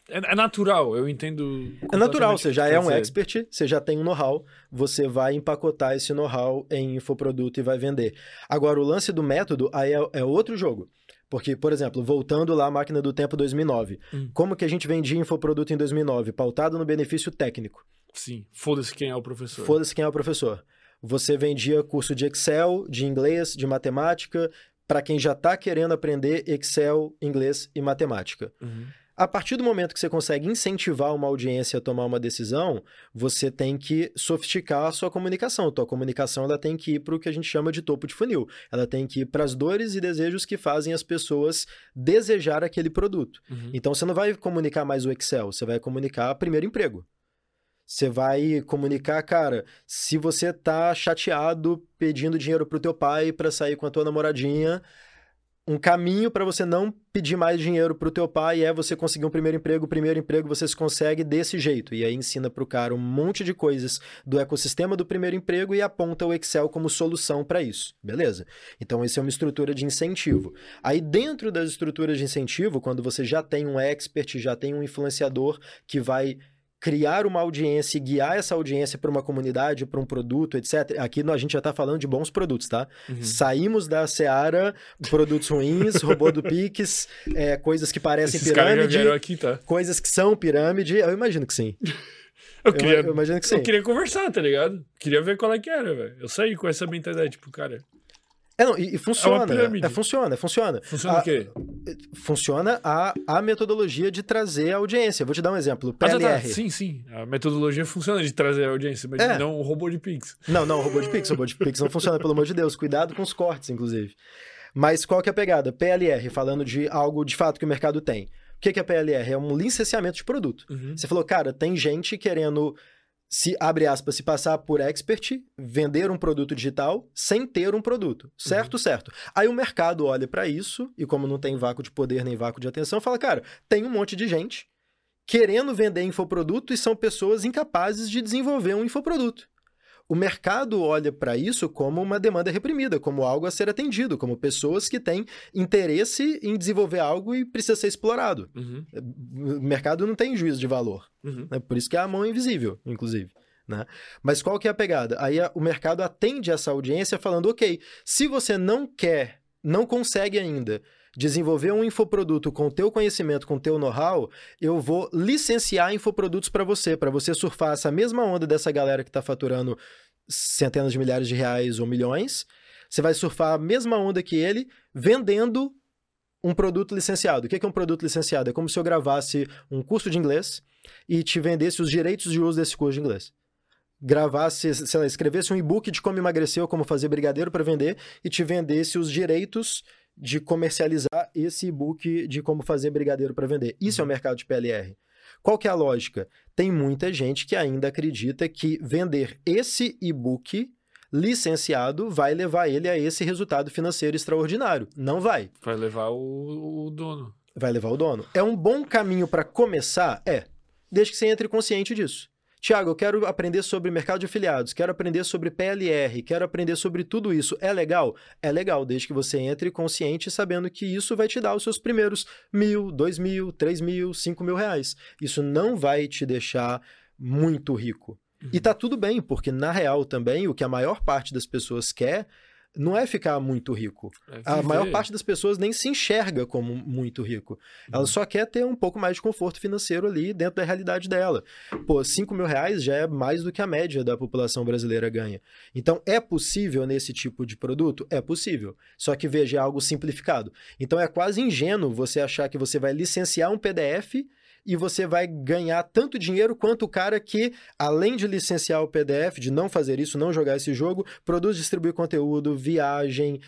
é, é, natural, eu entendo. É natural, você já é um expert, você já tem um know-how, você vai empacotar esse know-how em infoproduto e vai vender. Agora, o lance do método aí é, é outro jogo. Porque, por exemplo, voltando lá à máquina do tempo 2009, hum. como que a gente vendia infoproduto em 2009? Pautado no benefício técnico. Sim, foda-se quem é o professor. Foda-se quem é o professor. Você vendia curso de Excel, de inglês, de matemática, para quem já está querendo aprender Excel, inglês e matemática. Uhum. A partir do momento que você consegue incentivar uma audiência a tomar uma decisão, você tem que sofisticar a sua comunicação. A tua comunicação ela tem que ir para o que a gente chama de topo de funil. Ela tem que ir para as dores e desejos que fazem as pessoas desejar aquele produto. Uhum. Então você não vai comunicar mais o Excel, você vai comunicar primeiro emprego. Você vai comunicar, cara, se você tá chateado pedindo dinheiro pro teu pai para sair com a tua namoradinha, um caminho para você não pedir mais dinheiro para o teu pai é você conseguir um primeiro emprego. O primeiro emprego você se consegue desse jeito. E aí ensina para o cara um monte de coisas do ecossistema do primeiro emprego e aponta o Excel como solução para isso. Beleza? Então, isso é uma estrutura de incentivo. Aí, dentro das estruturas de incentivo, quando você já tem um expert, já tem um influenciador que vai criar uma audiência e guiar essa audiência para uma comunidade, para um produto, etc. Aqui a gente já está falando de bons produtos, tá? Uhum. Saímos da Seara, produtos ruins, robô do Pix, é, coisas que parecem Esses pirâmide, aqui, tá? coisas que são pirâmide. Eu imagino que sim. eu, queria, eu, eu, imagino que sim. Eu queria conversar, tá ligado? Queria ver qual é que era, velho. Eu saí com essa mentalidade, tipo, cara, é, não, e, e funciona. É, é, funciona, funciona. Funciona a, o quê? Funciona a, a metodologia de trazer a audiência. Vou te dar um exemplo. PLR. Ah, tá, tá. Sim, sim. A metodologia funciona de trazer a audiência, mas é. não o robô de Pix. Não, não, o robô de Pix. O robô de Pix não funciona, pelo amor de Deus. Cuidado com os cortes, inclusive. Mas qual que é a pegada? PLR, falando de algo de fato que o mercado tem. O que é PLR? É um licenciamento de produto. Uhum. Você falou, cara, tem gente querendo se, abre aspas, se passar por expert, vender um produto digital sem ter um produto. Certo, uhum. certo. Aí o mercado olha para isso e, como não tem vácuo de poder nem vácuo de atenção, fala: cara, tem um monte de gente querendo vender infoproduto e são pessoas incapazes de desenvolver um infoproduto o mercado olha para isso como uma demanda reprimida, como algo a ser atendido, como pessoas que têm interesse em desenvolver algo e precisa ser explorado. Uhum. O mercado não tem juízo de valor. Uhum. Né? Por isso que é a mão invisível, inclusive. Né? Mas qual que é a pegada? Aí a, o mercado atende essa audiência falando, ok, se você não quer, não consegue ainda desenvolver um infoproduto com o teu conhecimento, com o teu know-how, eu vou licenciar infoprodutos para você, para você surfar essa mesma onda dessa galera que está faturando centenas de milhares de reais ou milhões. Você vai surfar a mesma onda que ele, vendendo um produto licenciado. O que é um produto licenciado? É como se eu gravasse um curso de inglês e te vendesse os direitos de uso desse curso de inglês gravasse, sei lá, escrevesse um e-book de como emagrecer ou como fazer brigadeiro para vender e te vendesse os direitos de comercializar esse e-book de como fazer brigadeiro para vender. Isso é o uhum. mercado de PLR. Qual que é a lógica? Tem muita gente que ainda acredita que vender esse e-book licenciado vai levar ele a esse resultado financeiro extraordinário. Não vai. Vai levar o, o dono. Vai levar o dono. É um bom caminho para começar? É. Desde que você entre consciente disso. Tiago, eu quero aprender sobre mercado de afiliados, quero aprender sobre PLR, quero aprender sobre tudo isso. É legal? É legal, desde que você entre consciente sabendo que isso vai te dar os seus primeiros mil, dois mil, três mil, cinco mil reais. Isso não vai te deixar muito rico. Uhum. E tá tudo bem, porque na real também o que a maior parte das pessoas quer não é ficar muito rico. É a maior parte das pessoas nem se enxerga como muito rico. Ela uhum. só quer ter um pouco mais de conforto financeiro ali dentro da realidade dela. Pô, 5 mil reais já é mais do que a média da população brasileira ganha. Então, é possível nesse tipo de produto? É possível. Só que veja, é algo simplificado. Então, é quase ingênuo você achar que você vai licenciar um PDF e você vai ganhar tanto dinheiro quanto o cara que, além de licenciar o PDF, de não fazer isso, não jogar esse jogo, produz, distribui conteúdo, viagem,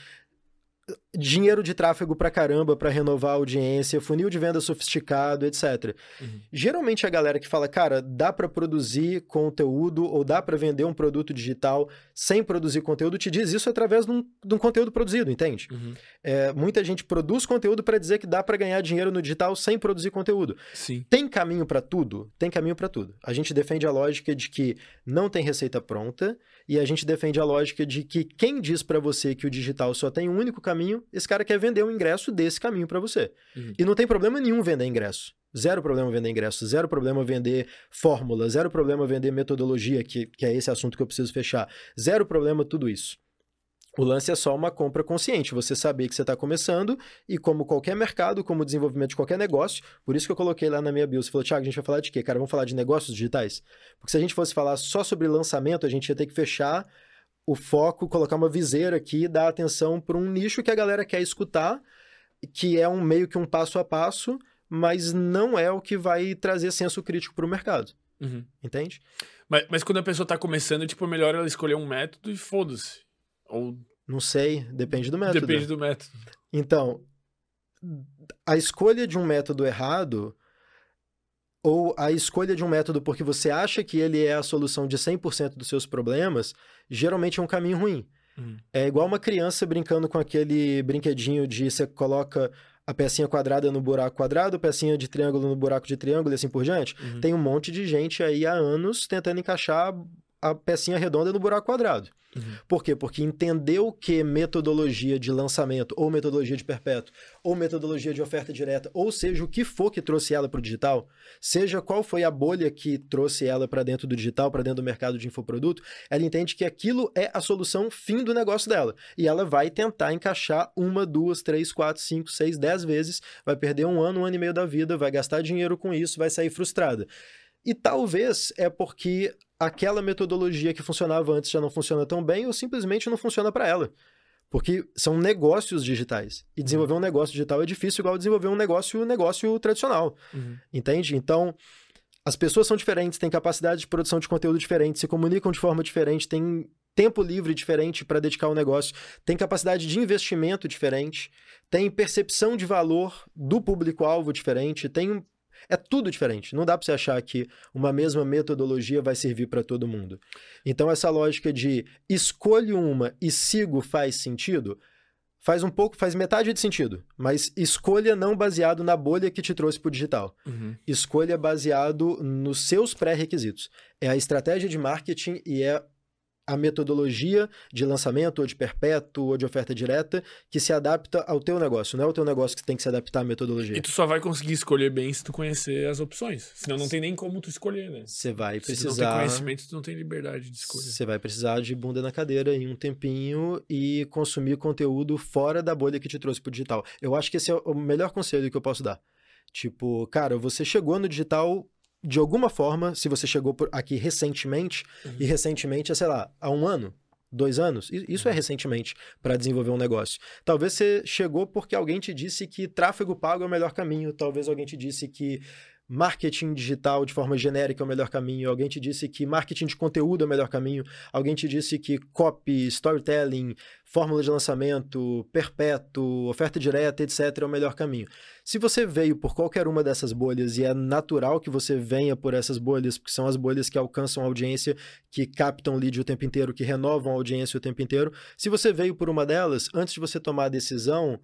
dinheiro de tráfego pra caramba pra renovar a audiência, funil de venda sofisticado, etc. Uhum. Geralmente a galera que fala, cara, dá pra produzir conteúdo ou dá pra vender um produto digital sem produzir conteúdo, te diz isso através de um, de um conteúdo produzido, entende? Uhum. É, muita gente produz conteúdo pra dizer que dá pra ganhar dinheiro no digital sem produzir conteúdo. Sim. Tem caminho pra tudo? Tem caminho pra tudo. A gente defende a lógica de que não tem receita pronta e a gente defende a lógica de que quem diz pra você que o digital só tem um único caminho, esse cara quer vender um ingresso desse caminho pra você. Uhum. E não tem problema nenhum vender ingresso. Zero problema vender ingresso, zero problema vender fórmula, zero problema vender metodologia, que, que é esse assunto que eu preciso fechar. Zero problema tudo isso. O lance é só uma compra consciente, você saber que você está começando e como qualquer mercado, como desenvolvimento de qualquer negócio, por isso que eu coloquei lá na minha bio, você falou, Thiago, a gente vai falar de quê? Cara, vamos falar de negócios digitais? Porque se a gente fosse falar só sobre lançamento, a gente ia ter que fechar o foco, colocar uma viseira aqui, dar atenção para um nicho que a galera quer escutar, que é um meio que um passo a passo, mas não é o que vai trazer senso crítico para o mercado, Uhum. entende? Mas, mas quando a pessoa tá começando, tipo, melhor ela escolher um método e foda-se. Ou Não sei, depende do método. depende do método. Então, a escolha de um método errado ou a escolha de um método porque você acha que ele é a solução de 100% dos seus problemas, geralmente é um caminho ruim. Uhum. É igual uma criança brincando com aquele brinquedinho de você coloca a pecinha quadrada no buraco quadrado, pecinha de triângulo no buraco de triângulo e assim por diante. Uhum. Tem um monte de gente aí há anos tentando encaixar a pecinha redonda no buraco quadrado. Uhum. Por quê? Porque entendeu que metodologia de lançamento, ou metodologia de perpétuo, ou metodologia de oferta direta, ou seja, o que for que trouxe ela para o digital, seja qual foi a bolha que trouxe ela para dentro do digital, para dentro do mercado de infoproduto, ela entende que aquilo é a solução fim do negócio dela. E ela vai tentar encaixar uma, duas, três, quatro, cinco, seis, dez vezes, vai perder um ano, um ano e meio da vida, vai gastar dinheiro com isso, vai sair frustrada. E talvez é porque aquela metodologia que funcionava antes já não funciona tão bem ou simplesmente não funciona para ela. Porque são negócios digitais. E desenvolver um negócio digital é difícil igual desenvolver um negócio, negócio tradicional. Uhum. Entende? Então, as pessoas são diferentes, têm capacidade de produção de conteúdo diferente, se comunicam de forma diferente, têm tempo livre diferente para dedicar ao negócio, têm capacidade de investimento diferente, têm percepção de valor do público-alvo diferente, tem é tudo diferente. Não dá para você achar que uma mesma metodologia vai servir para todo mundo. Então essa lógica de escolho uma e sigo faz sentido, faz um pouco, faz metade de sentido, mas escolha não baseado na bolha que te trouxe para o digital. Uhum. Escolha baseado nos seus pré-requisitos. É a estratégia de marketing e é a metodologia de lançamento ou de perpétuo ou de oferta direta que se adapta ao teu negócio. Não é o teu negócio que tem que se adaptar à metodologia. E tu só vai conseguir escolher bem se tu conhecer as opções. Senão não tem nem como tu escolher, né? Você vai Se tu não tem precisar. conhecimento, tu não tem liberdade de escolha. Você vai precisar de bunda na cadeira em um tempinho e consumir conteúdo fora da bolha que te trouxe pro digital. Eu acho que esse é o melhor conselho que eu posso dar. Tipo, cara, você chegou no digital de alguma forma, se você chegou por aqui recentemente, Uhum. e recentemente é, sei lá, há um ano, dois anos, isso é Uhum. recentemente para desenvolver um negócio. Talvez você chegou porque alguém te disse que tráfego pago é o melhor caminho, talvez alguém te disse que marketing digital de forma genérica é o melhor caminho, alguém te disse que marketing de conteúdo é o melhor caminho, alguém te disse que copy, storytelling, fórmula de lançamento, perpétuo, oferta direta, etc. é o melhor caminho. Se você veio por qualquer uma dessas bolhas e é natural que você venha por essas bolhas, porque são as bolhas que alcançam a audiência, que captam lead o tempo inteiro, que renovam a audiência o tempo inteiro, se você veio por uma delas, antes de você tomar a decisão,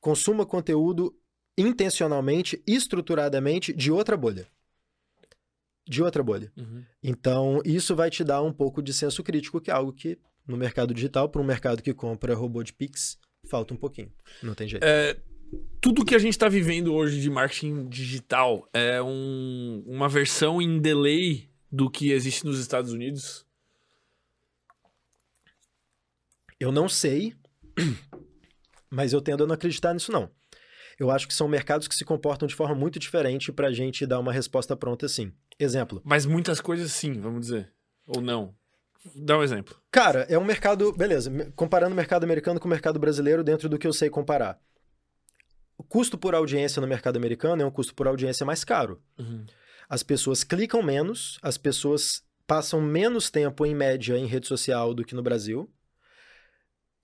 consuma conteúdo intencionalmente, estruturadamente de outra bolha. De outra bolha. Uhum. Então, isso vai te dar um pouco de senso crítico, que é algo que no mercado digital, para um mercado que compra robô de Pix, falta um pouquinho. Não tem jeito. É, tudo que a gente está vivendo hoje de marketing digital é um- uma versão em delay do que existe nos Estados Unidos. Eu não sei, mas eu tendo a não acreditar nisso, não. Eu acho que são mercados que se comportam de forma muito diferente para a gente dar uma resposta pronta assim. Exemplo. Mas muitas coisas sim, vamos dizer. Ou não. Dá um exemplo. Cara, é um mercado. Beleza, comparando o mercado americano com o mercado brasileiro dentro do que eu sei comparar. O custo por audiência no mercado americano é um custo por audiência mais caro. Uhum. As pessoas clicam menos, as pessoas passam menos tempo em média em rede social do que no Brasil.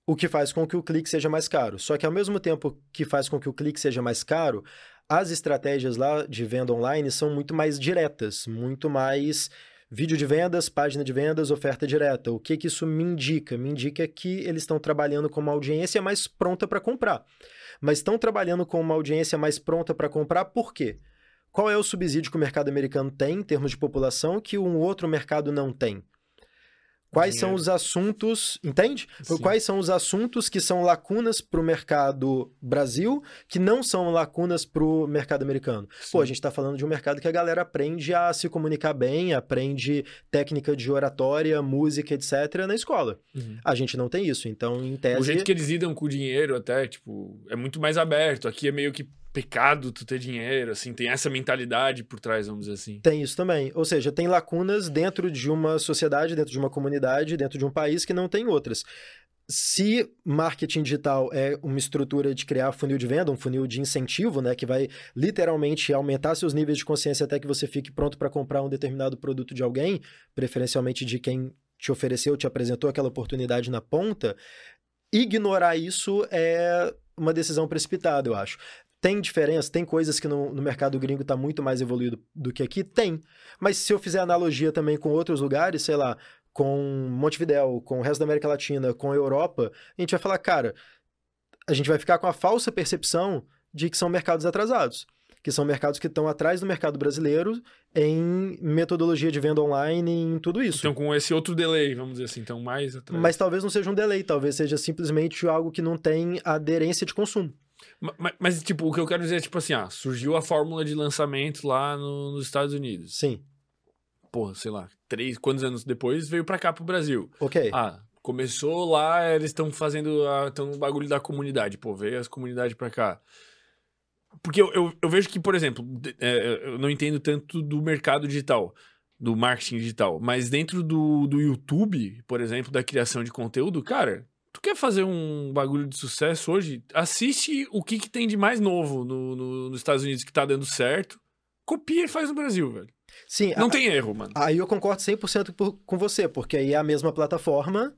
O que faz com que o clique seja mais caro. Só que ao mesmo tempo que faz com que o clique seja mais caro, as estratégias lá de venda online são muito mais diretas, muito mais vídeo de vendas, página de vendas, oferta direta. O que, que isso me indica? Me indica que eles estão trabalhando com uma audiência mais pronta para comprar. Mas estão trabalhando com uma audiência mais pronta para comprar por quê? Qual é o subsídio que o mercado americano tem em termos de população que um outro mercado não tem? Quais são os assuntos, entende? Sim. Quais são os assuntos que são lacunas para o mercado Brasil, que não são lacunas para o mercado americano? Sim. Pô, a gente está falando de um mercado que a galera aprende a se comunicar bem, aprende técnica de oratória, música, etc. na escola. Uhum. A gente não tem isso, então, em tese... O jeito que eles lidam com o dinheiro até, tipo, é muito mais aberto. Aqui é meio que pecado tu ter dinheiro, assim, tem essa mentalidade por trás, vamos dizer assim. Tem isso também. Ou seja, tem lacunas dentro de uma sociedade, dentro de uma comunidade, dentro de um país que não tem outras. Se marketing digital é uma estrutura de criar funil de venda, um funil de incentivo, né, que vai literalmente aumentar seus níveis de consciência até que você fique pronto para comprar um determinado produto de alguém, preferencialmente de quem te ofereceu, te apresentou aquela oportunidade na ponta, ignorar isso é uma decisão precipitada, eu acho. Tem diferença, tem coisas que no, no mercado gringo está muito mais evoluído do que aqui? Tem. Mas se eu fizer analogia também com outros lugares, sei lá, com Montevidéu, com o resto da América Latina, com a Europa, a gente vai falar, cara, a gente vai ficar com a falsa percepção de que são mercados atrasados, que são mercados que estão atrás do mercado brasileiro em metodologia de venda online, em tudo isso. Então, com esse outro delay, vamos dizer assim, então mais atrás. Mas talvez não seja um delay, talvez seja simplesmente algo que não tem aderência de consumo. Mas, mas, tipo, o que eu quero dizer é, tipo assim, ah, surgiu a fórmula de lançamento lá no, nos Estados Unidos. Sim. Porra, sei lá, três, quantos anos depois veio pra cá, pro Brasil. Ok. Ah, começou lá, eles estão fazendo, estão no bagulho da comunidade. Pô, veio as comunidades pra cá. Porque eu, eu, eu vejo que, por exemplo, é, eu não entendo tanto do mercado digital, do marketing digital, mas dentro do, do YouTube, por exemplo, da criação de conteúdo, cara, tu quer fazer um bagulho de sucesso hoje, assiste o que, que tem de mais novo no, no, nos Estados Unidos que tá dando certo, copia e faz no Brasil, velho. Sim. Não a, tem erro, mano. Aí eu concordo 100% por, com você, porque aí é a mesma plataforma,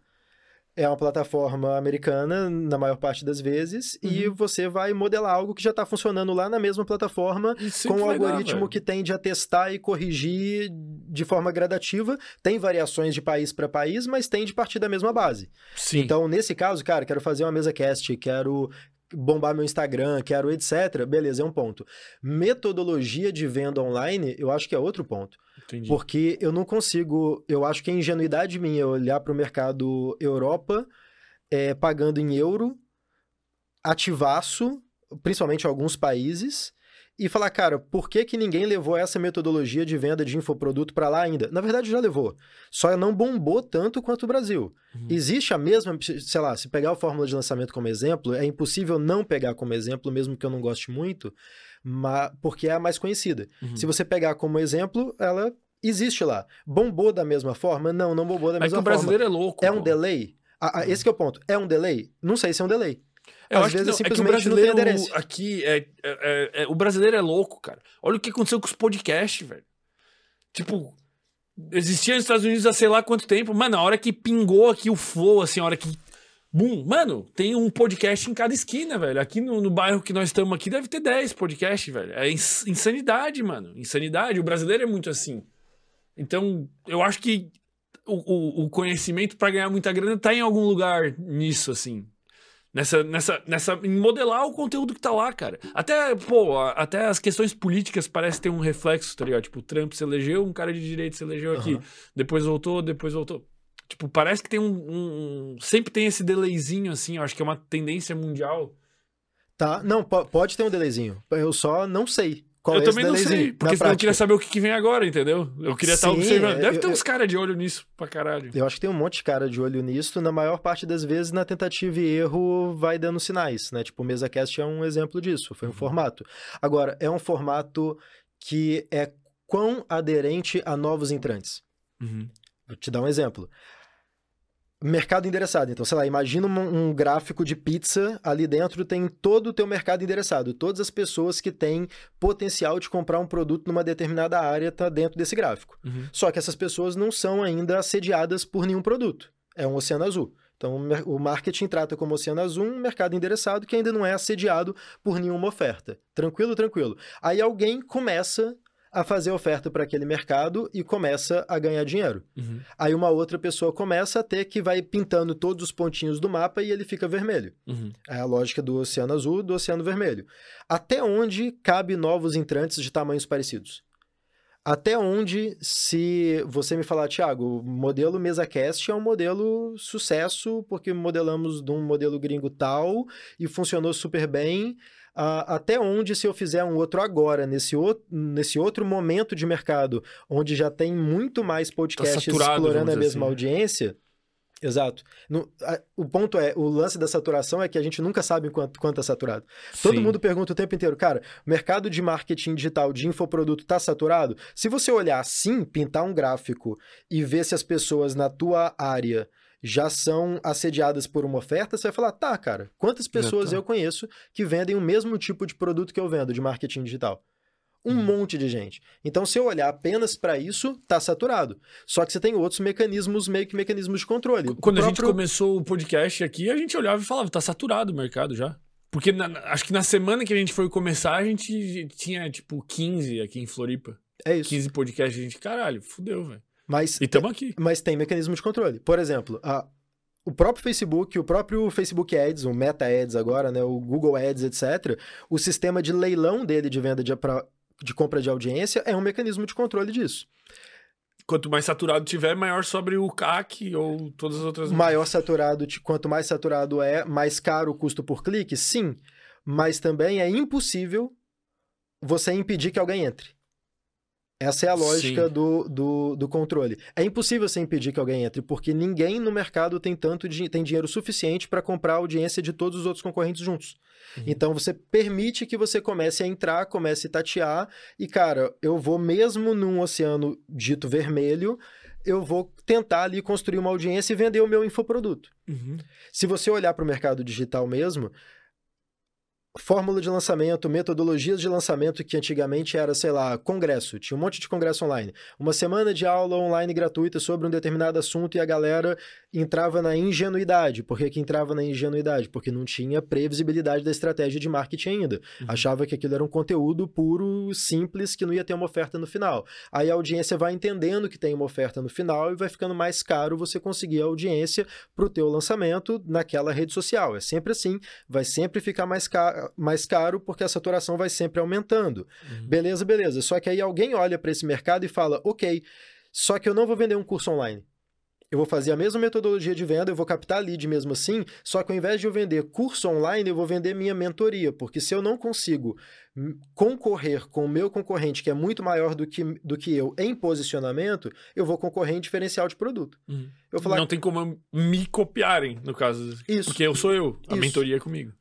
é uma plataforma americana na maior parte das vezes uhum. e você vai modelar algo que já está funcionando lá na mesma plataforma com um algoritmo dar, que tende a testar e corrigir de forma gradativa. Tem variações de país para país, mas tem de partir da mesma base. Sim. Então, nesse caso, cara, quero fazer uma mesa cast, quero bombar meu Instagram, quero etc. Beleza, é um ponto. Metodologia de venda online, eu acho que é outro ponto. Entendi. Porque eu não consigo. Eu acho que é ingenuidade minha olhar para o mercado Europa é, pagando em euro, ativaço, principalmente alguns países, e falar, cara, por que, que ninguém levou essa metodologia de venda de infoproduto para lá ainda? Na verdade, já levou. Só não bombou tanto quanto o Brasil. Uhum. Existe a mesma, sei lá, se pegar a fórmula de lançamento como exemplo, é impossível não pegar como exemplo, mesmo que eu não goste muito, porque é a mais conhecida. Uhum. Se você pegar como exemplo, ela existe lá. Bombou da mesma forma? Não, não bombou da mesma forma. É que o brasileiro forma. é louco. É pô. um delay? Ah, ah, esse é o ponto. É um delay? Não sei se é um delay. Eu Às vezes não, simplesmente é que o brasileiro aqui é, é, é, é, o brasileiro é louco, cara. Olha o que aconteceu com os podcasts, velho. Tipo, existia nos Estados Unidos há sei lá quanto tempo, mano, a hora que pingou aqui o flow, assim, a hora que Bum, mano, tem um podcast em cada esquina, velho. Aqui no, no bairro que nós estamos aqui deve ter 10 podcasts, velho. É insanidade, mano. Insanidade. O brasileiro é muito assim. Então, eu acho que o, o, o conhecimento para ganhar muita grana tá em algum lugar nisso, assim. Nessa, nessa, nessa, em modelar o conteúdo que tá lá, cara. Até, pô, até as questões políticas parecem ter um reflexo, tá ligado? Tipo, o Trump se elegeu, um cara de direita se elegeu aqui. Uhum. Depois voltou, depois voltou. Tipo, parece que tem um, um, Sempre tem esse delayzinho, assim. Eu acho que é uma tendência mundial. Tá, não, pode ter um delayzinho. Eu só não sei. Qual eu é também não sei, porque senão eu queria saber o que, que, vem agora, entendeu? Eu queria estar observando. Deve eu, ter uns caras de olho nisso pra caralho. Eu acho que tem um monte de cara de olho nisso. Na maior parte das vezes, na tentativa e erro, vai dando sinais, né? Tipo, o MesaCast é um exemplo disso. Foi um uhum. formato. Agora, é um formato que é quão aderente a novos entrantes. Uhum. Vou te dar um exemplo mercado endereçado. Então, sei lá, imagina um, um, gráfico de pizza, ali dentro tem todo o teu mercado endereçado. Todas as pessoas que têm potencial de comprar um produto numa determinada área tá dentro desse gráfico. Uhum. Só que essas pessoas não são ainda assediadas por nenhum produto. É um oceano azul. Então, o marketing trata como oceano azul um mercado endereçado que ainda não é assediado por nenhuma oferta. Tranquilo, tranquilo. Aí alguém começa a fazer oferta para aquele mercado e começa a ganhar dinheiro. Uhum. Aí uma outra pessoa começa a ter que vai pintando todos os pontinhos do mapa e ele fica vermelho. Uhum. É a lógica do oceano azul do oceano vermelho. Até onde cabe novos entrantes de tamanhos parecidos? Até onde, se você me falar, Thiago, o modelo MesaCast é um modelo sucesso, porque modelamos de um modelo gringo tal e funcionou super bem, até onde, se eu fizer um outro agora, nesse, o, nesse outro momento de mercado, onde já tem muito mais podcasts tá explorando a mesma assim. audiência. Exato. No, a, o ponto é, o lance da saturação é que a gente nunca sabe quanto, quanto é saturado. Sim. Todo mundo pergunta o tempo inteiro, cara, o mercado de marketing digital de infoproduto está saturado? Se você olhar assim, pintar um gráfico e ver se as pessoas na tua área já são assediadas por uma oferta, você vai falar, tá, cara, quantas pessoas eu conheço que vendem o mesmo tipo de produto que eu vendo de marketing digital? Um hum. monte de gente. Então, se eu olhar apenas para isso, tá saturado. Só que você tem outros mecanismos, meio que mecanismos de controle. Quando próprio... a gente começou o podcast aqui, a gente olhava e falava, tá saturado o mercado já. Porque na, acho que na semana que a gente foi começar, a gente tinha, tipo, 15 aqui em Floripa. É isso. 15 podcasts, a gente, caralho, fudeu, velho. Mas, e estamos aqui. Mas tem mecanismo de controle. Por exemplo, a, o próprio Facebook, o próprio Facebook Ads, o Meta Ads agora, né, o Google Ads, etc., o sistema de leilão dele de venda de, de compra de audiência é um mecanismo de controle disso. Quanto mais saturado tiver, maior sobre o CAC ou todas as outras. Maior saturado, quanto mais saturado é, mais caro o custo por clique? Sim. Mas também é impossível você impedir que alguém entre. Essa é a lógica do, do, do, controle. É impossível você impedir que alguém entre, porque ninguém no mercado tem tanto tem dinheiro suficiente para comprar a audiência de todos os outros concorrentes juntos. Uhum. Então você permite que você comece a entrar, comece a tatear, e cara, eu vou mesmo num oceano dito vermelho, eu vou tentar ali construir uma audiência e vender o meu infoproduto. Uhum. Se você olhar para o mercado digital mesmo, fórmula de lançamento, metodologias de lançamento que antigamente era, sei lá, congresso, tinha um monte de congresso online. Uma semana de aula online gratuita sobre um determinado assunto e a galera entrava na ingenuidade. Por que, que entrava na ingenuidade? Porque não tinha previsibilidade da estratégia de marketing ainda. Uhum. Achava que aquilo era um conteúdo puro, simples, que não ia ter uma oferta no final. Aí a audiência vai entendendo que tem uma oferta no final e vai ficando mais caro você conseguir a audiência para o teu lançamento naquela rede social. É sempre assim, vai sempre ficar mais caro mais caro porque a saturação vai sempre aumentando. Uhum. Beleza, beleza. Só que aí alguém olha para esse mercado e fala: ok, só que eu não vou vender um curso online. Eu vou fazer a mesma metodologia de venda, eu vou captar lead mesmo assim, só que ao invés de eu vender curso online, eu vou vender minha mentoria, porque se eu não consigo concorrer com o meu concorrente, que é muito maior do que, do que eu em posicionamento, eu vou concorrer em diferencial de produto. Uhum. Eu falar, não tem como me copiarem, no caso. Isso. Porque eu sou eu, a Isso. mentoria é comigo.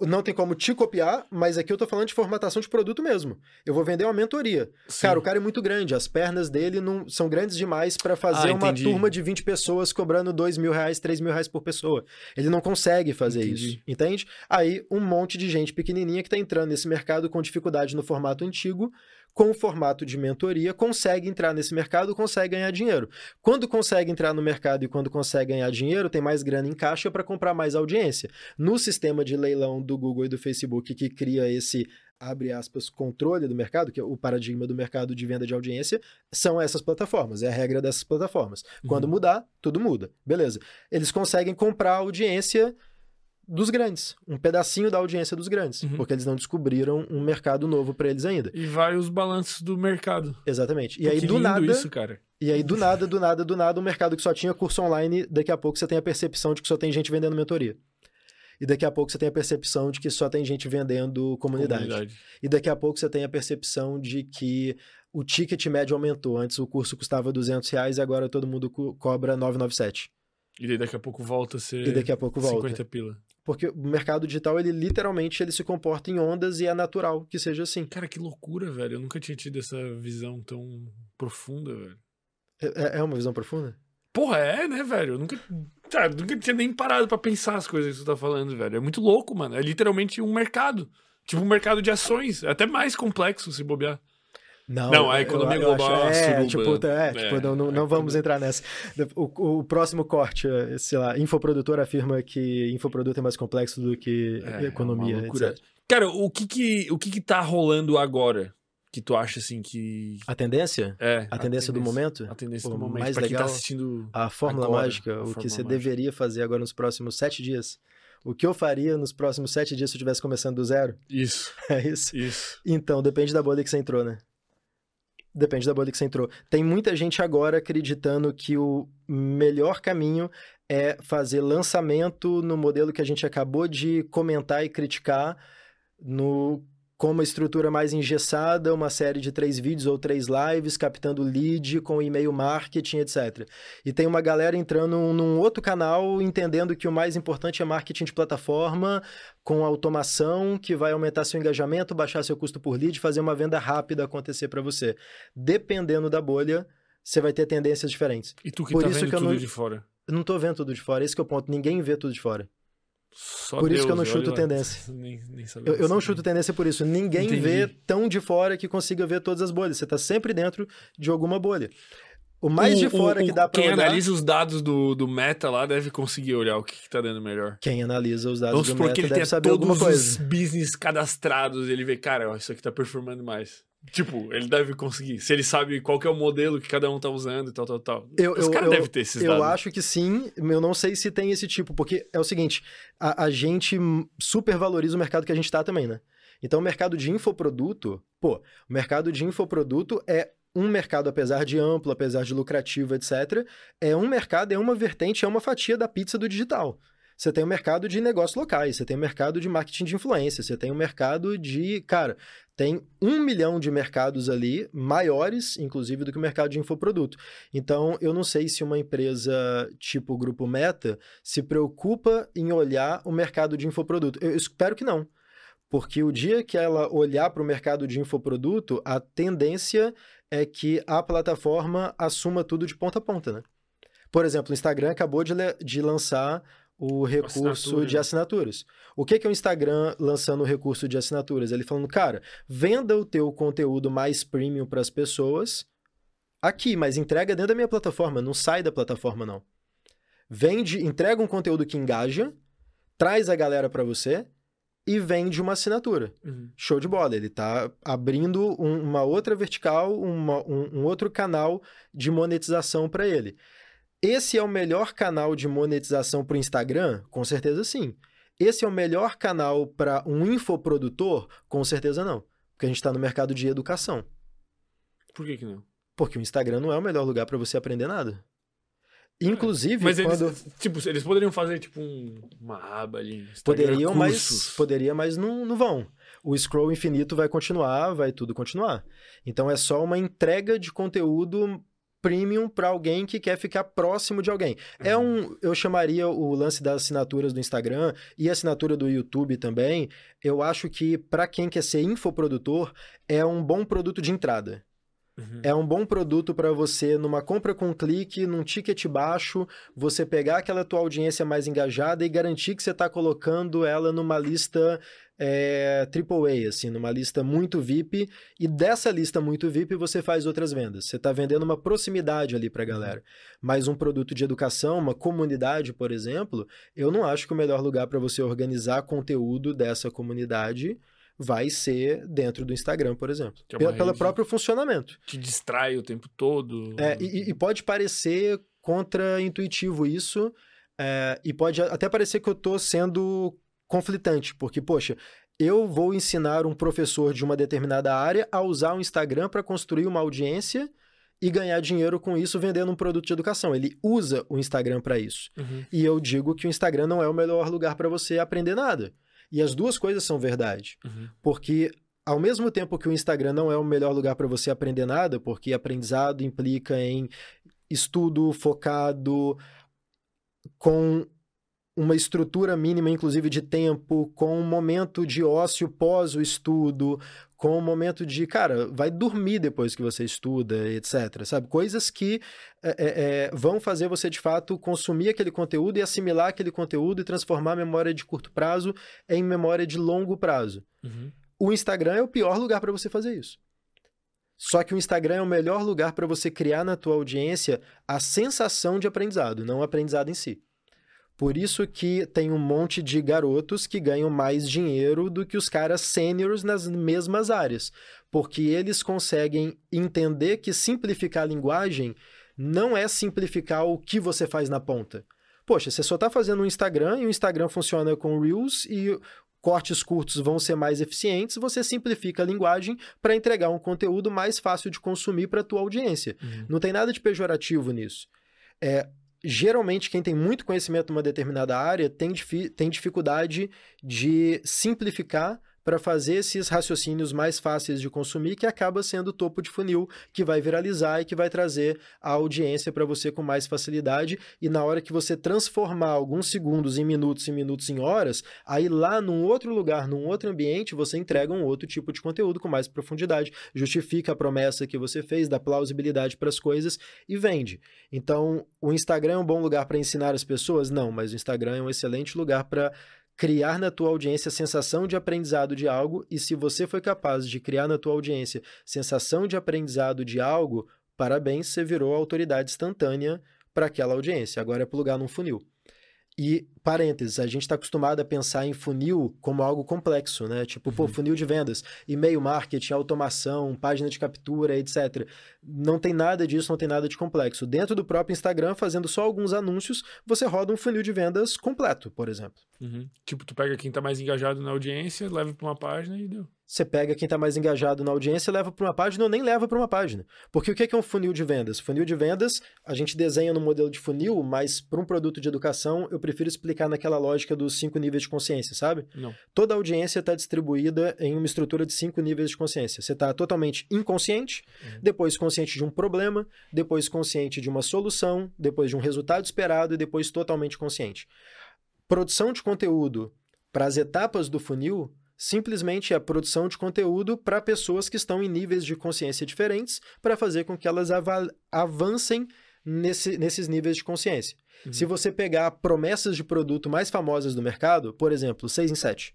Não tem como te copiar, mas aqui eu tô falando de formatação de produto mesmo. Eu vou vender uma mentoria. Sim. Cara, o cara é muito grande, as pernas dele não são grandes demais para fazer ah, uma turma de 20 pessoas cobrando 2 mil reais, 3 mil reais por pessoa. Ele não consegue fazer entendi. isso, entende? Aí, um monte de gente pequenininha que tá entrando nesse mercado com dificuldade no formato antigo, com o formato de mentoria, consegue entrar nesse mercado, consegue ganhar dinheiro. Quando consegue entrar no mercado e quando consegue ganhar dinheiro, tem mais grana em caixa para comprar mais audiência. No sistema de leilão do Google e do Facebook que cria esse abre aspas, controle do mercado, que é o paradigma do mercado de venda de audiência, são essas plataformas, é a regra dessas plataformas. Uhum. Quando mudar, tudo muda. Beleza. Eles conseguem comprar audiência dos grandes, um pedacinho da audiência dos grandes, uhum. porque eles não descobriram um mercado novo para eles ainda. E vai os balanços do mercado. Exatamente. E Pô, aí do nada, isso, cara. E aí do nada, do nada, do nada, um mercado que só tinha curso online, daqui a pouco você tem a percepção de que só tem gente vendendo mentoria. E daqui a pouco você tem a percepção de que só tem gente vendendo comunidade. comunidade. E daqui a pouco você tem a percepção de que o ticket médio aumentou. Antes o curso custava 200 reais e agora todo mundo co cobra 997. E daí daqui a pouco volta a ser e daqui a pouco volta. 50 pila. Porque o mercado digital, ele literalmente ele se comporta em ondas e é natural que seja assim. Cara, que loucura, velho. Eu nunca tinha tido essa visão tão profunda, velho. É, é uma visão profunda? Porra, é, né, velho? Eu nunca, tá, nunca tinha nem parado para pensar as coisas que você tá falando, velho. É muito louco, mano. É literalmente um mercado. Tipo um mercado de ações. É até mais complexo se bobear. Não, Não, a economia eu- eu global acho- é é, tipo, é, É, tipo, não, não, a não vamos economia- entrar nessa. O, o próximo corte, eh, sei lá, infoprodutor afirma que infoproduto é mais complexo do que É, economia, é. Cara, o que que, o que que tá rolando agora? Que tu acha, assim, que... A tendência? É, A tendência do momento? A tendência do momento. mais pra quem tá legal- assistindo... A fórmula Agora, mágica, a o fórmula que você mágica. deveria fazer agora nos próximos sete dias. O que eu faria nos próximos sete dias se eu estivesse começando do zero? Isso, É isso. isso. Então, depende da bolha que você entrou, né? Depende da bolha que você entrou. Tem muita gente agora acreditando que o melhor caminho é fazer lançamento no modelo que a gente acabou de comentar e criticar, no com uma estrutura mais engessada, uma série de três vídeos ou três lives, captando lead com e-mail marketing, etc. E tem uma galera entrando num outro canal, entendendo que o mais importante é marketing de plataforma, com automação, que vai aumentar seu engajamento, baixar seu custo por lead, fazer uma venda rápida acontecer para você. Dependendo da bolha, você vai ter tendências diferentes. E tu que Por tá isso vendo que eu tudo não- de fora? Eu não tô vendo tudo de fora, esse que é o ponto. Ninguém vê tudo de fora. Só Por isso que eu Deus, não chuto tendência. Nem, nem Eu, eu não chuto tendência por isso. Ninguém Entendi. vê tão de fora que consiga ver todas as bolhas. Você tá sempre dentro de alguma bolha. O mais O- de fora o- que dá Quem olhar... analisa os dados do, do meta lá deve conseguir olhar o que, que tá dando melhor. Quem analisa os dados Vamos do meta que ele deve saber todos alguma coisa. os business cadastrados ele vê, cara, ó, isso aqui tá performando mais. Tipo, ele deve conseguir. Se ele sabe qual que é o modelo que cada um tá usando e tal, tal, tal. Eu, Os eu, caras eu- devem ter esses eu dados. acho que sim, eu não sei se tem esse tipo, porque é o seguinte, a, a gente super valoriza o mercado que a gente tá também, né? Então o mercado de infoproduto, pô, o mercado de infoproduto é um mercado, apesar de amplo, apesar de lucrativo, etc., é um mercado, é uma vertente, é uma fatia da pizza do digital. Você tem o mercado de negócios locais, você tem o mercado de marketing de influência, você tem o mercado de. Cara, tem um milhão de mercados ali, maiores, inclusive, do que o mercado de infoproduto. Então, eu não sei se uma empresa tipo o Grupo Meta se preocupa em olhar o mercado de infoproduto. Eu espero que não. Porque o dia que ela olhar para o mercado de infoproduto, a tendência é que a plataforma assuma tudo de ponta a ponta, né? Por exemplo, o Instagram acabou de, de lançar o recurso Assinatura, de né? assinaturas. O que, que é o Instagram lançando o recurso de assinaturas? Ele falando, cara, venda o teu conteúdo mais premium para as pessoas aqui, mas entrega dentro da minha plataforma, não sai da plataforma não. Vende, entrega um conteúdo que engaja, traz a galera para você e vende uma assinatura. Uhum. Show de bola, ele tá abrindo um- uma outra vertical, uma- um, um outro canal de monetização para ele. Esse é o melhor canal de monetização para o Instagram? Com certeza sim. Esse é o melhor canal para um infoprodutor? Com certeza não. Porque a gente está no mercado de educação. Por que que não? Porque o Instagram não é o melhor lugar para você aprender nada. Inclusive, Mas eles, quando... tipo, eles poderiam fazer, tipo, um- uma aba ali. Instagram Poderiam, mas, poderia, mas não, não vão. O scroll infinito vai continuar, vai tudo continuar. Então é só uma entrega de conteúdo premium para alguém que quer ficar próximo de alguém. É Uhum. um, eu chamaria o lance das assinaturas do Instagram e assinatura do YouTube também. Eu acho que para quem quer ser infoprodutor é um bom produto de entrada. Uhum. É um bom produto para você, numa compra com um clique, num ticket baixo, você pegar aquela tua audiência mais engajada e garantir que você está colocando ela numa lista é, AAA, assim, numa lista muito VIP, e dessa lista muito VIP você faz outras vendas. Você está vendendo uma proximidade ali para a galera. Mas um produto de educação, uma comunidade, por exemplo, eu não acho que o melhor lugar para você organizar conteúdo dessa comunidade vai ser dentro do Instagram, por exemplo. É Pela, pelo próprio funcionamento. Te distrai o tempo todo. É, e, e pode parecer contra-intuitivo isso, é, e pode até parecer que eu tô sendo conflitante, porque, poxa, eu vou ensinar um professor de uma determinada área a usar o Instagram para construir uma audiência e ganhar dinheiro com isso vendendo um produto de educação. Ele usa o Instagram para isso. Uhum. E eu digo que o Instagram não é o melhor lugar para você aprender nada. E as duas coisas são verdade. Uhum. Porque ao mesmo tempo que o Instagram não é o melhor lugar para você aprender nada, porque aprendizado implica em estudo focado com uma estrutura mínima, inclusive de tempo, com um momento de ócio pós o estudo, com um momento de, cara, vai dormir depois que você estuda, etc. Sabe? Coisas que é, é, vão fazer você, de fato, consumir aquele conteúdo e assimilar aquele conteúdo e transformar a memória de curto prazo em memória de longo prazo. Uhum. O Instagram é o pior lugar para você fazer isso. Só que o Instagram é o melhor lugar para você criar na tua audiência a sensação de aprendizado, não o aprendizado em si. Por isso que tem um monte de garotos que ganham mais dinheiro do que os caras sêniores nas mesmas áreas, porque eles conseguem entender que simplificar a linguagem não é simplificar o que você faz na ponta. Poxa, você só está fazendo um Instagram e o Instagram funciona com Reels e cortes curtos vão ser mais eficientes, você simplifica a linguagem para entregar um conteúdo mais fácil de consumir para a tua audiência. Uhum. Não tem nada de pejorativo nisso. É, geralmente, quem tem muito conhecimento numa determinada área tem, tem dificuldade de simplificar para fazer esses raciocínios mais fáceis de consumir, que acaba sendo o topo de funil que vai viralizar e que vai trazer a audiência para você com mais facilidade. E na hora que você transformar alguns segundos em minutos e minutos em horas, aí lá num outro lugar, num outro ambiente, você entrega um outro tipo de conteúdo com mais profundidade, justifica a promessa que você fez, dá plausibilidade para as coisas e vende. Então, o Instagram é um bom lugar para ensinar as pessoas? Não, mas o Instagram é um excelente lugar para criar na tua audiência sensação de aprendizado de algo, e se você foi capaz de criar na tua audiência sensação de aprendizado de algo, parabéns, você virou autoridade instantânea para aquela audiência. Agora é plugar num funil. E, parênteses, a gente está acostumado a pensar em funil como algo complexo, né? Tipo, pô, uhum. funil de vendas, e-mail marketing, automação, página de captura, etc. Não tem nada disso, não tem nada de complexo. Dentro do próprio Instagram, fazendo só alguns anúncios, você roda um funil de vendas completo, por exemplo. Uhum. Tipo, tu pega quem está mais engajado na audiência, leva para uma página e deu. Você pega quem está mais engajado na audiência, leva para uma página ou nem leva para uma página. Porque o que é um funil de vendas? Funil de vendas, a gente desenha no modelo de funil, mas para um produto de educação, eu prefiro explicar naquela lógica dos cinco níveis de consciência, sabe? Não. Toda audiência está distribuída em uma estrutura de cinco níveis de consciência. Você está totalmente inconsciente, uhum. depois consciente de um problema, depois consciente de uma solução, depois de um resultado esperado e depois totalmente consciente. Produção de conteúdo para as etapas do funil simplesmente é a produção de conteúdo para pessoas que estão em níveis de consciência diferentes para fazer com que elas avancem nesse, nesses níveis de consciência. Uhum. Se você pegar promessas de produto mais famosas do mercado, por exemplo, 6 em 7.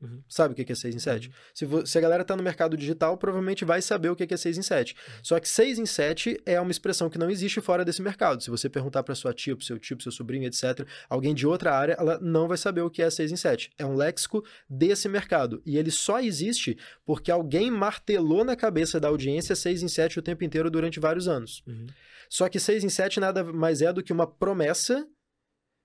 Uhum. Sabe o que é 6 em 7? Uhum. Se, se, a galera está no mercado digital, provavelmente vai saber o que é 6 em 7. Uhum. Só que 6 em 7 é uma expressão que não existe fora desse mercado. Se você perguntar para sua tia, para seu tio, para seu sobrinho, etc., alguém de outra área, ela não vai saber o que é 6 em 7. É um léxico desse mercado. E ele só existe porque alguém martelou na cabeça da audiência 6 em 7 o tempo inteiro durante vários anos. Uhum. Só que 6 em 7 nada mais é do que uma promessa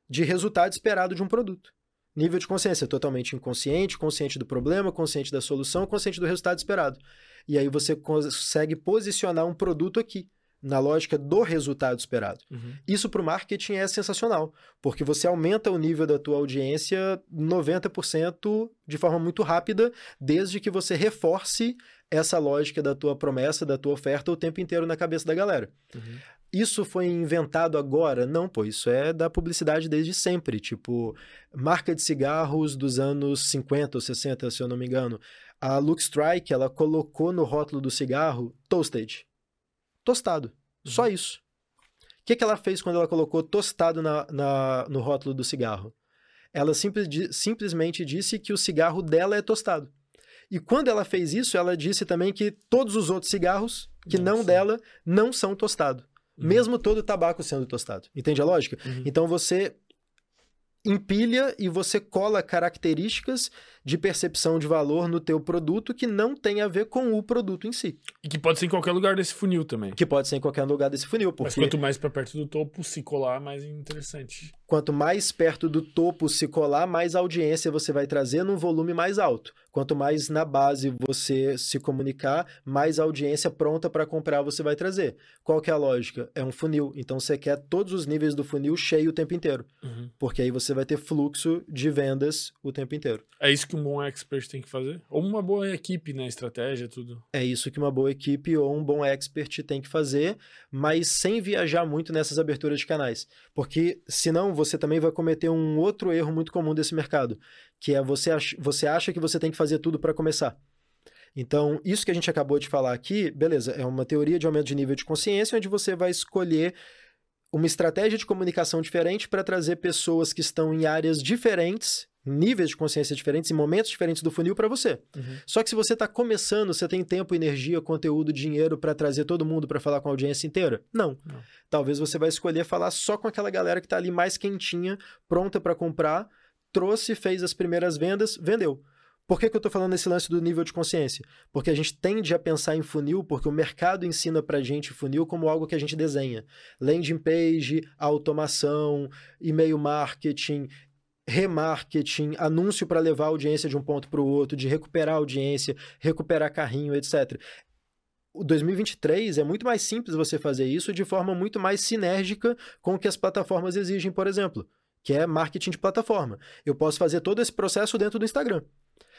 de resultado esperado de um produto nível de consciência, totalmente inconsciente, consciente do problema, consciente da solução, consciente do resultado esperado. E aí você consegue posicionar um produto aqui, na lógica do resultado esperado. Uhum. Isso para o marketing é sensacional, porque você aumenta o nível da tua audiência 90% de forma muito rápida, desde que você reforce essa lógica da tua promessa, da tua oferta o tempo inteiro na cabeça da galera. Uhum. Isso foi inventado agora? Não, pô, isso é da publicidade desde sempre. Tipo, marca de cigarros dos anos 50 ou 60, se eu não me engano. A Look Strike, ela colocou no rótulo do cigarro toasted. Tostado. Uhum. Só isso. O que, que ela fez quando ela colocou tostado na, na no rótulo do cigarro? Ela simples, simplesmente disse que o cigarro dela é tostado. E quando ela fez isso, ela disse também que todos os outros cigarros, que não, não dela, não são tostados. Uhum. Mesmo todo o tabaco sendo tostado. Entende a lógica? Uhum. Então você empilha e você cola características de percepção de valor no teu produto que não tem a ver com o produto em si. E que pode ser em qualquer lugar desse funil também. Que pode ser em qualquer lugar desse funil. Porque... Mas quanto mais para perto do topo se colar, mais interessante. Quanto mais perto do topo se colar, mais audiência você vai trazer num volume mais alto. Quanto mais na base você se comunicar, mais audiência pronta para comprar você vai trazer. Qual que é a lógica? É um funil. Então você quer todos os níveis do funil cheio o tempo inteiro. Uhum. Porque aí você vai ter fluxo de vendas o tempo inteiro. É isso que um bom expert tem que fazer? Ou uma boa equipe, né? Estratégia, tudo. É isso que uma boa equipe ou um bom expert tem que fazer, mas sem viajar muito nessas aberturas de canais. Porque senão você também vai cometer um outro erro muito comum desse mercado que é você, ach você acha que você tem que fazer tudo para começar. Então, isso que a gente acabou de falar aqui, beleza, é uma teoria de aumento de nível de consciência, onde você vai escolher uma estratégia de comunicação diferente para trazer pessoas que estão em áreas diferentes níveis de consciência diferentes e momentos diferentes do funil para você. Uhum. Só que se você está começando, você tem tempo, energia, conteúdo, dinheiro para trazer todo mundo para falar com a audiência inteira? Não. Não. Talvez você vai escolher falar só com aquela galera que está ali mais quentinha, pronta para comprar, trouxe, fez as primeiras vendas, vendeu. Por que, que eu estou falando nesse lance do nível de consciência? Porque a gente tende a pensar em funil, porque o mercado ensina para gente funil como algo que a gente desenha. Landing page, automação, e-mail marketing, remarketing, anúncio para levar a audiência de um ponto para o outro, de recuperar audiência, recuperar carrinho, etc. O 2023 é muito mais simples você fazer isso de forma muito mais sinérgica com o que as plataformas exigem, por exemplo, que é marketing de plataforma. Eu posso fazer todo esse processo dentro do Instagram.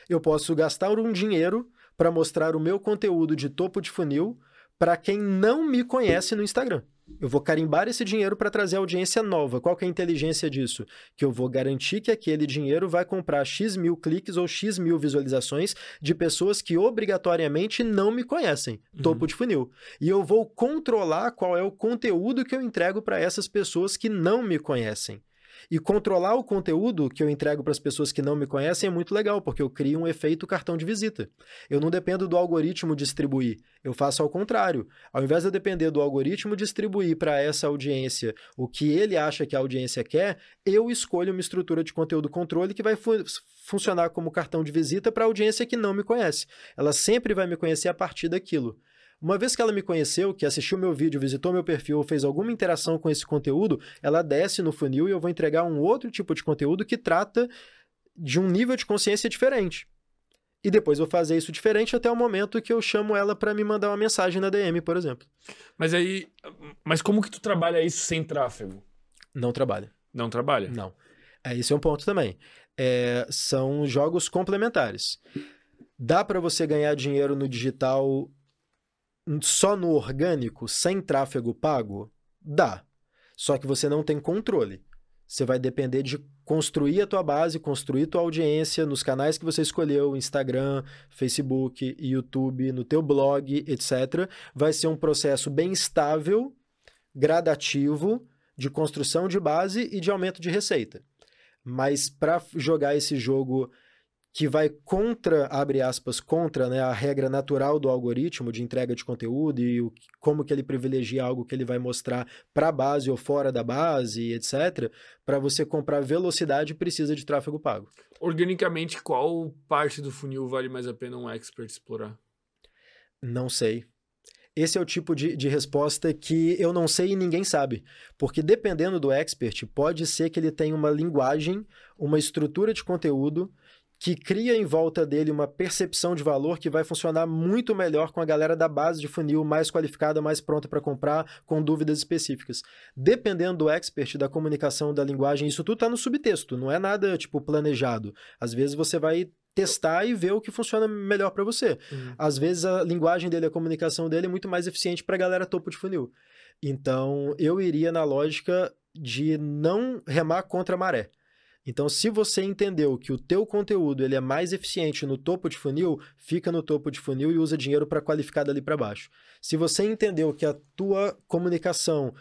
Eu posso gastar um dinheiro para mostrar o meu conteúdo de topo de funil para quem não me conhece no Instagram. Eu vou carimbar esse dinheiro para trazer audiência nova. Qual que é a inteligência disso? Que eu vou garantir que aquele dinheiro vai comprar X mil cliques ou X mil visualizações de pessoas que obrigatoriamente não me conhecem. Uhum. Topo de funil. E eu vou controlar qual é o conteúdo que eu entrego para essas pessoas que não me conhecem. E controlar o conteúdo que eu entrego para as pessoas que não me conhecem é muito legal, porque eu crio um efeito cartão de visita. Eu não dependo do algoritmo distribuir, eu faço ao contrário. Ao invés de eu depender do algoritmo distribuir para essa audiência o que ele acha que a audiência quer, eu escolho uma estrutura de conteúdo controle que vai fu funcionar como cartão de visita para a audiência que não me conhece. Ela sempre vai me conhecer a partir daquilo. Uma vez que ela me conheceu, que assistiu meu vídeo, visitou meu perfil, fez alguma interação com esse conteúdo, ela desce no funil e eu vou entregar um outro tipo de conteúdo que trata de um nível de consciência diferente. E depois vou fazer isso diferente até o momento que eu chamo ela para me mandar uma mensagem na DM, por exemplo. Mas aí. Mas como que tu trabalha isso sem tráfego? Não trabalha. Não trabalha? Não. É, esse é um ponto também. É, são jogos complementares. Dá para você ganhar dinheiro no digital só no orgânico, sem tráfego pago? Dá. Só que você não tem controle. Você vai depender de construir a tua base, construir tua audiência nos canais que você escolheu, Instagram, Facebook, YouTube, no teu blog, etc. Vai ser um processo bem estável, gradativo, de construção de base e de aumento de receita. Mas para jogar esse jogo que vai contra, abre aspas, contra né, a regra natural do algoritmo de entrega de conteúdo e o, como que ele privilegia algo que ele vai mostrar para a base ou fora da base, etc. Para você comprar velocidade, precisa de tráfego pago. Organicamente, qual parte do funil vale mais a pena um expert explorar? Não sei. Esse é o tipo de, de resposta que eu não sei e ninguém sabe. Porque dependendo do expert, pode ser que ele tenha uma linguagem, uma estrutura de conteúdo que cria em volta dele uma percepção de valor que vai funcionar muito melhor com a galera da base de funil mais qualificada, mais pronta para comprar, com dúvidas específicas. Dependendo do expert, da comunicação, da linguagem, isso tudo está no subtexto, não é nada tipo planejado. Às vezes você vai testar e ver o que funciona melhor para você. Uhum. Às vezes a linguagem dele, a comunicação dele é muito mais eficiente para a galera topo de funil. Então, eu iria na lógica de não remar contra a maré. Então, se você entendeu que o teu conteúdo ele é mais eficiente no topo de funil, fica no topo de funil e usa dinheiro para qualificar dali para baixo. Se você entendeu que a tua comunicação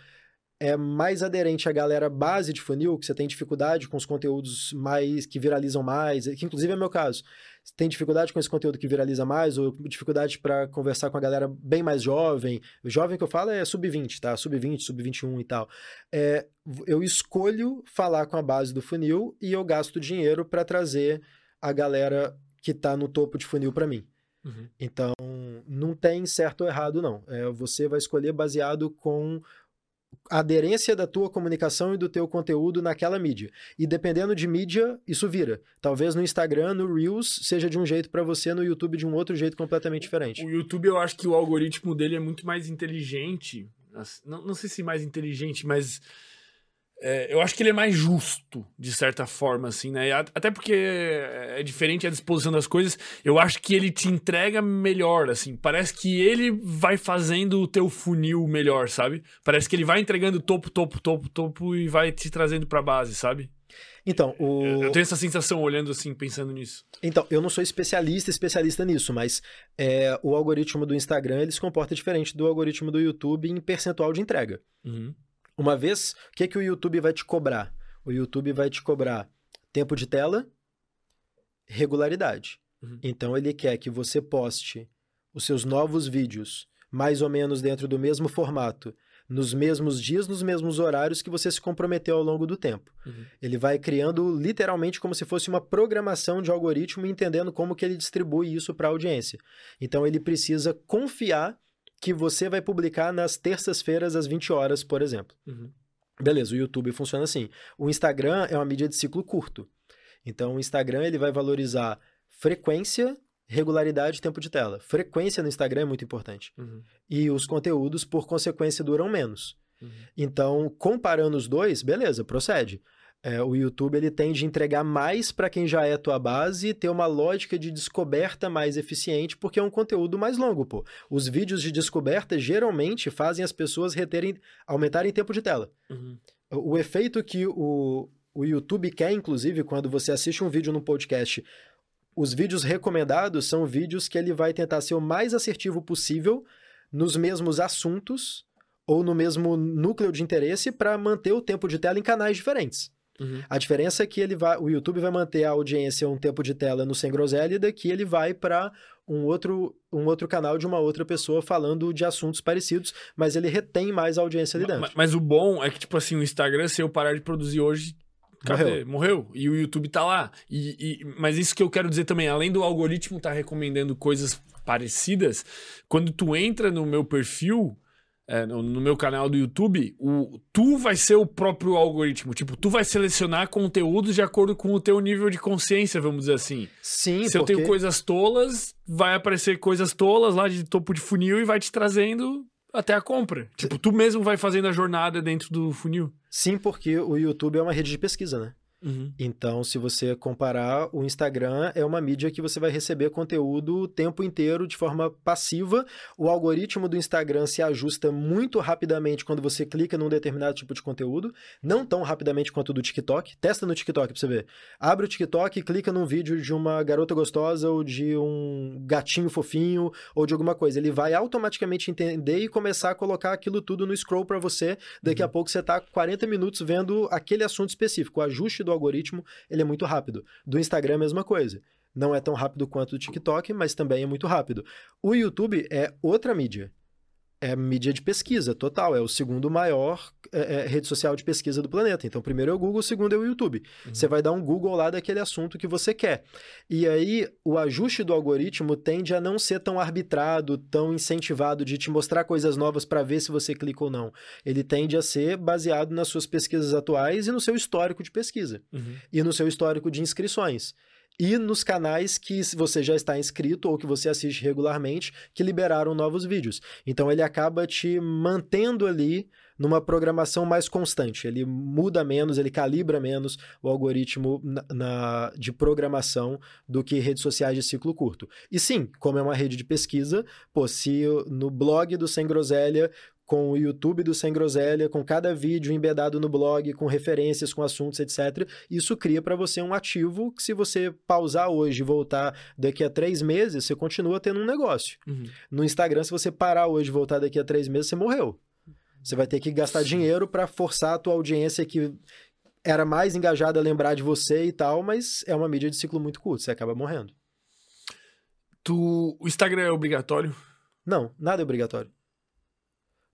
é mais aderente à galera base de funil, que você tem dificuldade com os conteúdos mais que viralizam mais, que inclusive é meu caso. Você tem dificuldade com esse conteúdo que viraliza mais, ou dificuldade para conversar com a galera bem mais jovem. O jovem que eu falo é sub-20, tá? Sub-20, sub-21 e tal. É, eu escolho falar com a base do funil e eu gasto dinheiro para trazer a galera que está no topo de funil para mim. Uhum. Então, não tem certo ou errado, não. É, você vai escolher baseado com a aderência da tua comunicação e do teu conteúdo naquela mídia. E dependendo de mídia, isso vira. Talvez no Instagram, no Reels, seja de um jeito para você, no YouTube de um outro jeito completamente diferente. O YouTube, eu acho que o algoritmo dele é muito mais inteligente. Não, não sei se mais inteligente, mas é, eu acho que ele é mais justo, de certa forma, assim, né? Até porque é diferente a disposição das coisas. Eu acho que ele te entrega melhor, assim. Parece que ele vai fazendo o teu funil melhor, sabe? Parece que ele vai entregando topo, topo, topo, topo e vai te trazendo pra base, sabe? Então, o... Eu tenho essa sensação olhando assim, pensando nisso. Então, eu não sou especialista, especialista nisso, mas é, o algoritmo do Instagram ele se comporta diferente do algoritmo do YouTube em percentual de entrega. Uhum. Uma vez, o que, que o YouTube vai te cobrar? O YouTube vai te cobrar tempo de tela, regularidade. Uhum. Então ele quer que você poste os seus novos vídeos mais ou menos dentro do mesmo formato, nos mesmos dias, nos mesmos horários que você se comprometeu ao longo do tempo. Uhum. Ele vai criando literalmente como se fosse uma programação de algoritmo, entendendo como que ele distribui isso para a audiência. Então ele precisa confiar que você vai publicar nas terças-feiras às 20 horas, por exemplo. Uhum. Beleza, o YouTube funciona assim. O Instagram é uma mídia de ciclo curto. Então o Instagram ele vai valorizar frequência, regularidade e tempo de tela. Frequência no Instagram é muito importante. Uhum. E os conteúdos, por consequência, duram menos. Uhum. Então, comparando os dois, beleza, procede. É, o YouTube ele tende a entregar mais para quem já é tua base e ter uma lógica de descoberta mais eficiente, porque é um conteúdo mais longo, pô. Os vídeos de descoberta geralmente fazem as pessoas reterem, aumentarem tempo de tela. Uhum. O, o efeito que o, o YouTube quer, inclusive, quando você assiste um vídeo no podcast, os vídeos recomendados são vídeos que ele vai tentar ser o mais assertivo possível nos mesmos assuntos ou no mesmo núcleo de interesse para manter o tempo de tela em canais diferentes. Uhum. A diferença é que ele vai, o YouTube vai manter a audiência um tempo de tela no Sem Groselha e daqui ele vai para um outro, um outro canal de uma outra pessoa falando de assuntos parecidos, mas ele retém mais a audiência ali dentro. Mas, mas o bom é que, tipo assim, o Instagram, se eu parar de produzir hoje, cadê? Morreu. Morreu. E o YouTube tá lá. E, e- mas isso que eu quero dizer também, além do algoritmo estar recomendando coisas parecidas, quando tu entra no meu perfil, é, no, no meu canal do YouTube, o, tu vai ser o próprio algoritmo. Tipo, tu vai selecionar conteúdos de acordo com o teu nível de consciência, vamos dizer assim. Sim, Se eu porque... tenho coisas tolas, vai aparecer coisas tolas lá de topo de funil e vai te trazendo até a compra. Tipo, tu mesmo vai fazendo a jornada dentro do funil. Sim, porque o YouTube é uma rede de pesquisa, né? Uhum. Então, se você comparar, o Instagram é uma mídia que você vai receber conteúdo o tempo inteiro de forma passiva. O algoritmo do Instagram se ajusta muito rapidamente quando você clica num determinado tipo de conteúdo, não tão rapidamente quanto o do TikTok. Testa no TikTok pra você ver. Abre o TikTok e clica num vídeo de uma garota gostosa ou de um gatinho fofinho ou de alguma coisa. Ele vai automaticamente entender e começar a colocar aquilo tudo no scroll pra você. Daqui a pouco você tá 40 minutos vendo aquele assunto específico. O ajuste do algoritmo, ele é muito rápido. Do Instagram a mesma coisa. Não é tão rápido quanto o TikTok, mas também é muito rápido. O YouTube é outra mídia. É mídia de pesquisa total. É o segundo maior é, é, rede social de pesquisa do planeta. Então, primeiro é o Google, o segundo é o YouTube. Uhum. Você vai dar um Google lá daquele assunto que você quer. E aí, o ajuste do algoritmo tende a não ser tão arbitrado, tão incentivado de te mostrar coisas novas para ver se você clica ou não. Ele tende a ser baseado nas suas pesquisas atuais e no seu histórico de pesquisa Uhum. e no seu histórico de inscrições. E nos canais que você já está inscrito ou que você assiste regularmente, que liberaram novos vídeos. Então ele acaba te mantendo ali numa programação mais constante. Ele muda menos, ele calibra menos o algoritmo na, na- de programação do que redes sociais de ciclo curto. E sim, como é uma rede de pesquisa, pô, se no blog do Sem Groselha com o YouTube do Sem Groselha, com cada vídeo embedado no blog, com referências, com assuntos, etc. Isso cria para você um ativo que, se você pausar hoje e voltar daqui a três meses, você continua tendo um negócio. Uhum. No Instagram, se você parar hoje e voltar daqui a três meses, você morreu. Você vai ter que gastar dinheiro para forçar a tua audiência que era mais engajada a lembrar de você e tal, mas é uma mídia de ciclo muito curto, você acaba morrendo. Tu, o Instagram é obrigatório? Não, nada é obrigatório.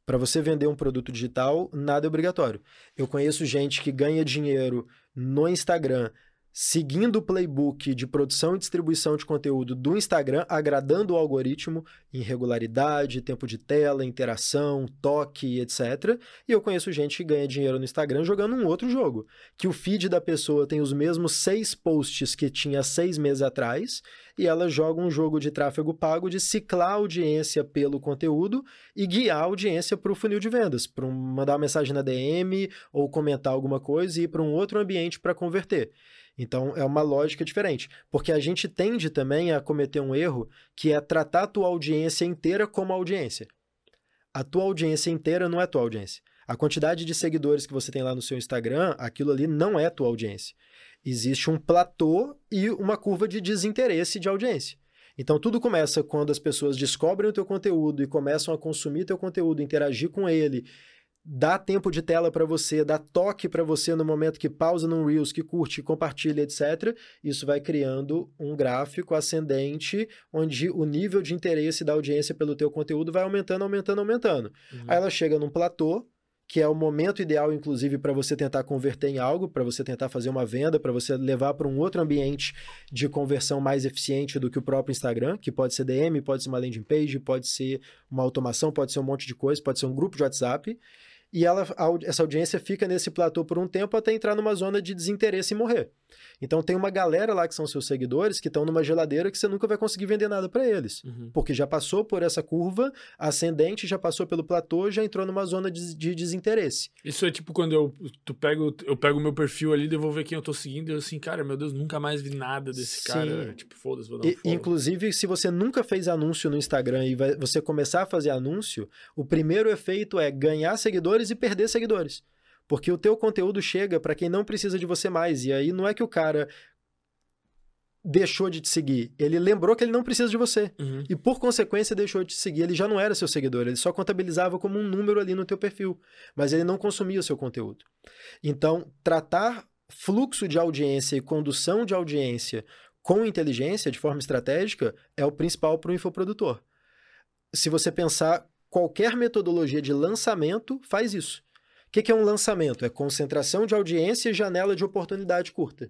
Para você vender um produto digital, nada é obrigatório. Eu conheço gente que ganha dinheiro no Instagram seguindo o playbook de produção e distribuição de conteúdo do Instagram, agradando o algoritmo em regularidade, tempo de tela, interação, toque, etc. E eu conheço gente que ganha dinheiro no Instagram jogando um outro jogo, que o feed da pessoa tem os mesmos seis posts que tinha seis meses atrás, e ela joga um jogo de tráfego pago de ciclar a audiência pelo conteúdo e guiar a audiência para o funil de vendas, para mandar uma mensagem na DM ou comentar alguma coisa e ir para um outro ambiente para converter. Então é uma lógica diferente, porque a gente tende também a cometer um erro que é tratar a tua audiência inteira como audiência. A tua audiência inteira não é tua audiência. A quantidade de seguidores que você tem lá no seu Instagram, aquilo ali não é tua audiência. Existe um platô e uma curva de desinteresse de audiência. Então tudo começa quando as pessoas descobrem o teu conteúdo e começam a consumir teu conteúdo, interagir com ele, dá tempo de tela para você, dá toque para você no momento que pausa num Reels, que curte, compartilha, etc. Isso vai criando um gráfico ascendente, onde o nível de interesse da audiência pelo teu conteúdo vai aumentando, aumentando, aumentando. Uhum. Aí ela chega num platô, que é o momento ideal, inclusive, para você tentar converter em algo, para você tentar fazer uma venda, para você levar para um outro ambiente de conversão mais eficiente do que o próprio Instagram, que pode ser DM, pode ser uma landing page, pode ser uma automação, pode ser um monte de coisa, pode ser um grupo de WhatsApp e ela, essa audiência fica nesse platô por um tempo até entrar numa zona de desinteresse e morrer. Então tem uma galera lá que são seus seguidores que estão numa geladeira que você nunca vai conseguir vender nada para eles, uhum. porque já passou por essa curva ascendente, já passou pelo platô, já entrou numa zona de, de desinteresse. Isso é tipo quando eu tu pego eu pego meu perfil ali, devolver quem eu tô seguindo, e eu assim, cara, meu Deus, nunca mais vi nada desse Sim. cara, tipo, foda-se, vou dar um e, Inclusive, se você nunca fez anúncio no Instagram e vai, você começar a fazer anúncio, o primeiro efeito é ganhar seguidores e perder seguidores. Porque o teu conteúdo chega para quem não precisa de você mais. E aí não é que o cara deixou de te seguir. Ele lembrou que ele não precisa de você. Uhum. E por consequência deixou de te seguir. Ele já não era seu seguidor, ele só contabilizava como um número ali no teu perfil, mas ele não consumia o seu conteúdo. Então, tratar fluxo de audiência e condução de audiência com inteligência, de forma estratégica, é o principal para o infoprodutor. Se você pensar qualquer metodologia de lançamento faz isso. O que é um lançamento? É concentração de audiência e janela de oportunidade curta.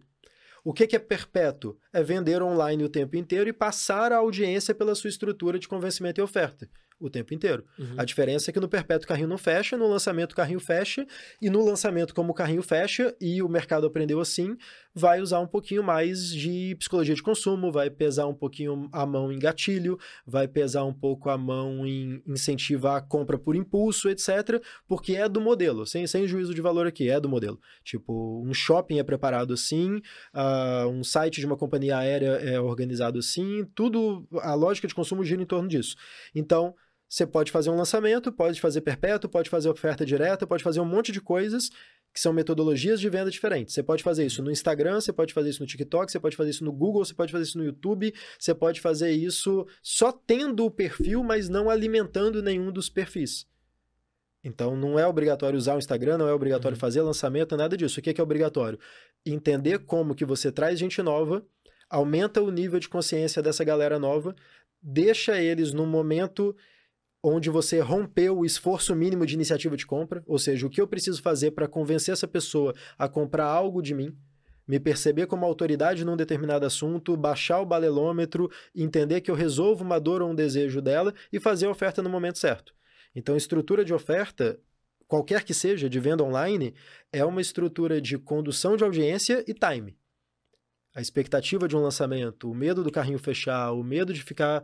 O que é perpétuo? É vender online o tempo inteiro e passar a audiência pela sua estrutura de convencimento e oferta o tempo inteiro. Uhum. A diferença é que no perpétuo o carrinho não fecha, no lançamento o carrinho fecha, e no lançamento, como o carrinho fecha e o mercado aprendeu assim, vai usar um pouquinho mais de psicologia de consumo, vai pesar um pouquinho a mão em gatilho, vai pesar um pouco a mão em incentivar a compra por impulso, etc. Porque é do modelo, sem, sem juízo de valor aqui, é do modelo. Tipo, um shopping é preparado assim, uh, um site de uma companhia aérea é organizado assim, tudo, a lógica de consumo gira em torno disso. Então, você pode fazer um lançamento, pode fazer perpétuo, pode fazer oferta direta, pode fazer um monte de coisas que são metodologias de venda diferentes. Você pode fazer isso no Instagram, você pode fazer isso no TikTok, você pode fazer isso no Google, você pode fazer isso no YouTube, você pode fazer isso só tendo o perfil, mas não alimentando nenhum dos perfis. Então não é obrigatório usar o Instagram, não é obrigatório uhum. fazer lançamento, nada disso. O que é, que é obrigatório? Entender como que você traz gente nova, aumenta o nível de consciência dessa galera nova, deixa eles no momento onde você rompeu o esforço mínimo de iniciativa de compra, ou seja, o que eu preciso fazer para convencer essa pessoa a comprar algo de mim, me perceber como autoridade num determinado assunto, baixar o balelômetro, entender que eu resolvo uma dor ou um desejo dela e fazer a oferta no momento certo. Então, estrutura de oferta, qualquer que seja, de venda online, é uma estrutura de condução de audiência e time. A expectativa de um lançamento, o medo do carrinho fechar, o medo de ficar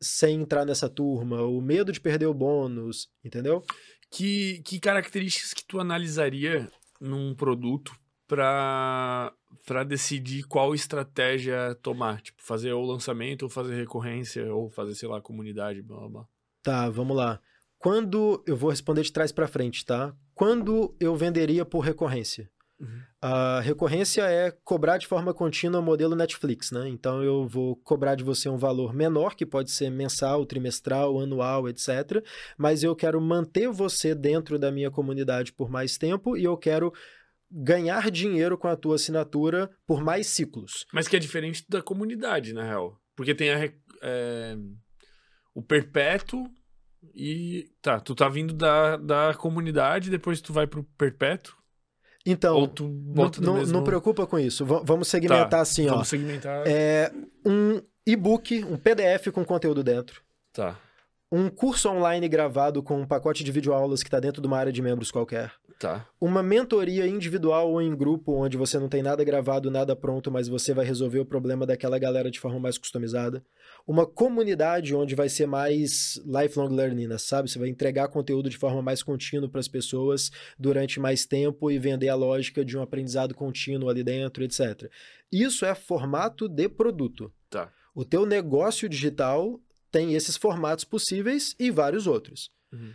sem entrar nessa turma, o medo de perder o bônus, entendeu? Que, que características que tu analisaria num produto para para decidir qual estratégia tomar, tipo fazer o lançamento ou fazer recorrência ou fazer sei lá comunidade, blá blá. Tá, vamos lá. Quando eu vou responder de trás para frente, tá? Quando eu venderia por recorrência? Uhum. A recorrência é cobrar de forma contínua modelo Netflix, né? Então eu vou cobrar de você um valor menor, que pode ser mensal, trimestral, anual, etc. Mas eu quero manter você dentro da minha comunidade por mais tempo e eu quero ganhar dinheiro com a tua assinatura por mais ciclos. Mas que é diferente da comunidade, na real. Porque tem a, é, o perpétuo e. Tá, tu tá vindo da, da comunidade, depois tu vai pro perpétuo. Então, não, não, mesmo... não, preocupa com isso. V vamos segmentar tá, assim, vamos ó. segmentar. É um e-book, um PDF com conteúdo dentro. Tá. Um curso online gravado com um pacote de videoaulas que está dentro de uma área de membros qualquer. Tá. Uma mentoria individual ou em grupo, onde você não tem nada gravado, nada pronto, mas você vai resolver o problema daquela galera de forma mais customizada uma comunidade onde vai ser mais lifelong learning, né, sabe? Você vai entregar conteúdo de forma mais contínua para as pessoas durante mais tempo e vender a lógica de um aprendizado contínuo ali dentro, etc. Isso é formato de produto. Tá. O teu negócio digital tem esses formatos possíveis e vários outros. Uhum.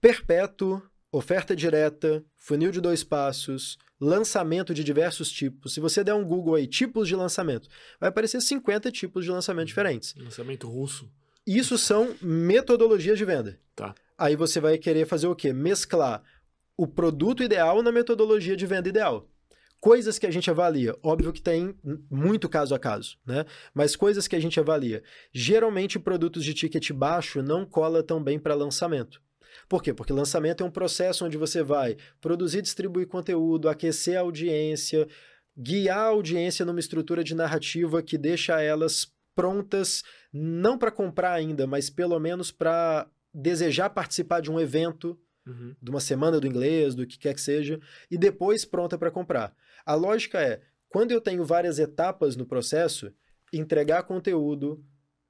Perpétuo, oferta direta, funil de dois passos, lançamento de diversos tipos. Se você der um Google aí, tipos de lançamento, vai aparecer 50 tipos de lançamento diferentes. Lançamento russo. Isso são metodologias de venda. Tá. Aí você vai querer fazer o quê? Mesclar o produto ideal na metodologia de venda ideal. Coisas que a gente avalia, óbvio que tem muito caso a caso, né? Mas coisas que a gente avalia. Geralmente, produtos de ticket baixo não cola tão bem para lançamento. Por quê? Porque lançamento é um processo onde você vai produzir e distribuir conteúdo, aquecer a audiência, guiar a audiência numa estrutura de narrativa que deixa elas prontas, não para comprar ainda, mas pelo menos para desejar participar de um evento, uhum. de uma semana do inglês, do que quer que seja, e depois pronta para comprar. A lógica é, quando eu tenho várias etapas no processo, entregar conteúdo,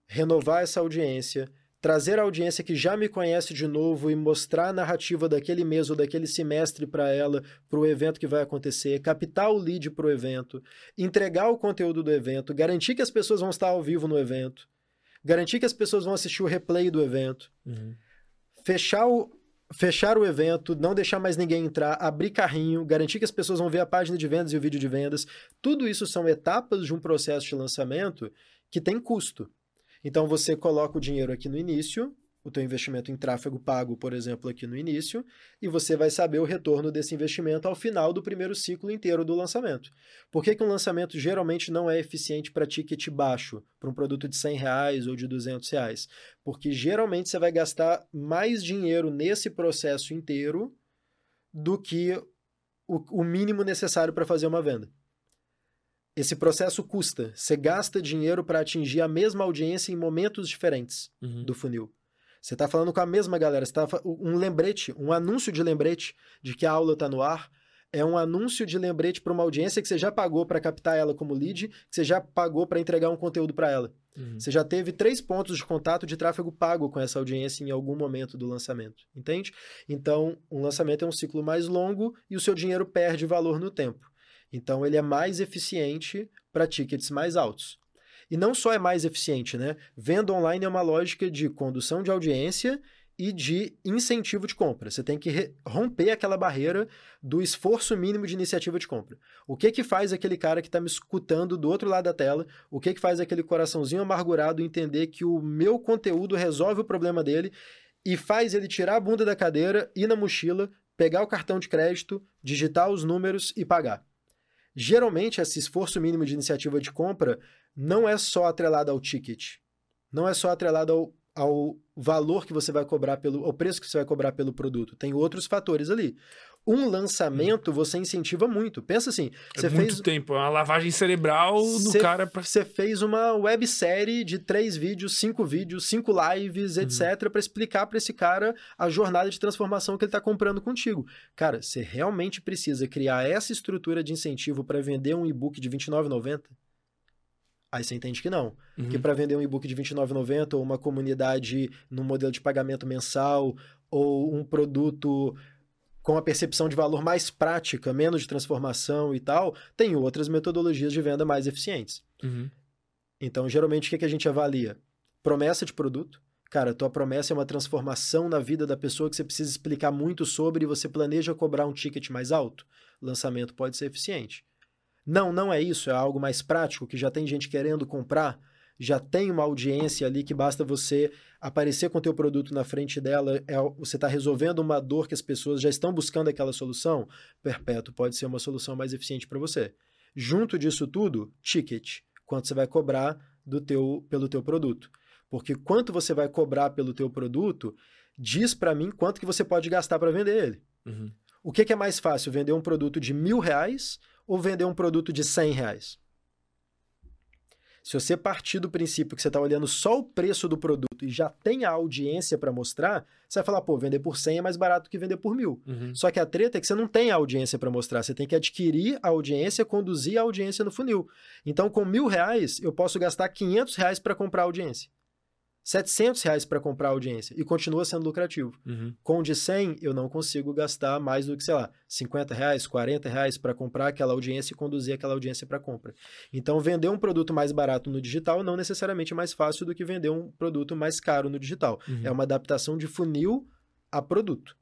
renovar essa audiência, trazer a audiência que já me conhece de novo e mostrar a narrativa daquele mês ou daquele semestre para ela, para o evento que vai acontecer, captar o lead para o evento, entregar o conteúdo do evento, garantir que as pessoas vão estar ao vivo no evento, garantir que as pessoas vão assistir o replay do evento, uhum. fechar o, fechar o evento, não deixar mais ninguém entrar, abrir carrinho, garantir que as pessoas vão ver a página de vendas e o vídeo de vendas. Tudo isso são etapas de um processo de lançamento que tem custo. Então você coloca o dinheiro aqui no início, o teu investimento em tráfego pago, por exemplo, aqui no início, e você vai saber o retorno desse investimento ao final do primeiro ciclo inteiro do lançamento. Por que, que um lançamento geralmente não é eficiente para ticket baixo, para um produto de 100 reais ou de 200 reais? Porque geralmente você vai gastar mais dinheiro nesse processo inteiro do que o, o mínimo necessário para fazer uma venda. Esse processo custa. Você gasta dinheiro para atingir a mesma audiência em momentos diferentes uhum. do funil. Você está falando com a mesma galera. Você tá, um lembrete, um anúncio de lembrete de que a aula está no ar, é um anúncio de lembrete para uma audiência que você já pagou para captar ela como lead, que você já pagou para entregar um conteúdo para ela. Uhum. Você já teve três pontos de contato de tráfego pago com essa audiência em algum momento do lançamento, entende? Então, um lançamento é um ciclo mais longo e o seu dinheiro perde valor no tempo. Então, ele é mais eficiente para tickets mais altos. E não só é mais eficiente, né? Venda online é uma lógica de condução de audiência e de incentivo de compra. Você tem que romper aquela barreira do esforço mínimo de iniciativa de compra. O que que faz aquele cara que está me escutando do outro lado da tela? O que que faz aquele coraçãozinho amargurado entender que o meu conteúdo resolve o problema dele e faz ele tirar a bunda da cadeira, ir na mochila, pegar o cartão de crédito, digitar os números e pagar? Geralmente, esse esforço mínimo de iniciativa de compra não é só atrelado ao ticket, não é só atrelado ao, ao valor que você vai cobrar pelo, ao preço que você vai cobrar pelo produto. Tem outros fatores ali. Um lançamento você incentiva muito. Pensa assim, é você muito fez tempo, é uma lavagem cerebral do cara para Você fez uma websérie de três vídeos, cinco vídeos, cinco lives, etc, uhum. para explicar para esse cara a jornada de transformação que ele está comprando contigo. Cara, você realmente precisa criar essa estrutura de incentivo para vender um e-book de R$29,90? Aí você entende que não. Uhum. Que para vender um e-book de R$29,90 ou uma comunidade no modelo de pagamento mensal ou um produto com a percepção de valor mais prática, menos de transformação e tal, tem outras metodologias de venda mais eficientes. Uhum. Então, geralmente, o que, que a gente avalia? Promessa de produto. Cara, tua promessa é uma transformação na vida da pessoa que você precisa explicar muito sobre e você planeja cobrar um ticket mais alto. lançamento pode ser eficiente. Não, não é isso, é algo mais prático, que já tem gente querendo comprar, já tem uma audiência ali que basta você aparecer com o teu produto na frente dela, é, você está resolvendo uma dor que as pessoas já estão buscando aquela solução, Perpétuo pode ser uma solução mais eficiente para você. Junto disso tudo, ticket, quanto você vai cobrar do teu, pelo teu produto. Porque quanto você vai cobrar pelo teu produto, diz para mim quanto que você pode gastar para vender ele. Uhum. O que, que, é mais fácil, vender um produto de mil reais ou vender um produto de cem reais? Se você partir do princípio que você está olhando só o preço do produto e já tem a audiência para mostrar, você vai falar, pô, vender por 100 é mais barato que vender por mil. Uhum. Só que a treta é que você não tem a audiência para mostrar, você tem que adquirir a audiência, conduzir a audiência no funil. Então, com mil reais, eu posso gastar 500 reais para comprar a audiência. 700 reais para comprar audiência e continua sendo lucrativo. Uhum. Com o de 100, eu não consigo gastar mais do que, sei lá, 50 reais, 40 reais para comprar aquela audiência e conduzir aquela audiência para compra. Então, vender um produto mais barato no digital não necessariamente é mais fácil do que vender um produto mais caro no digital. Uhum. É uma adaptação de funil a produto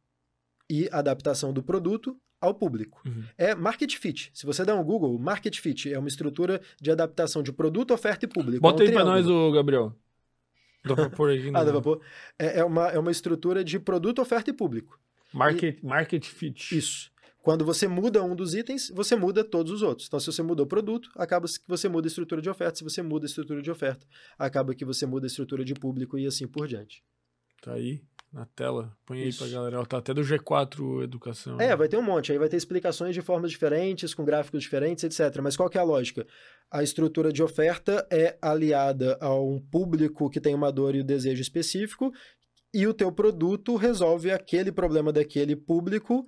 e adaptação do produto ao público. Uhum. É market fit. Se você der um Google, market fit é uma estrutura de adaptação de produto, oferta e público. Bota é um aí para nós, o Gabriel. Dá pra pôr aqui. ah, dá pra pôr. É, é, uma, é uma estrutura de produto, oferta e público. Market, e... market fit. Isso. Quando você muda um dos itens, você muda todos os outros. Então, se você mudou o produto, acaba que você muda a estrutura de oferta. Se você muda a estrutura de oferta, acaba que você muda a estrutura de público e assim por diante. Tá aí na tela. Põe Isso. aí pra galera. Tá até do G4 Educação. É, vai ter um monte. Aí vai ter explicações de formas diferentes, com gráficos diferentes, etc. Mas qual que é a lógica? A estrutura de oferta é aliada a um público que tem uma dor e um desejo específico e o teu produto resolve aquele problema daquele público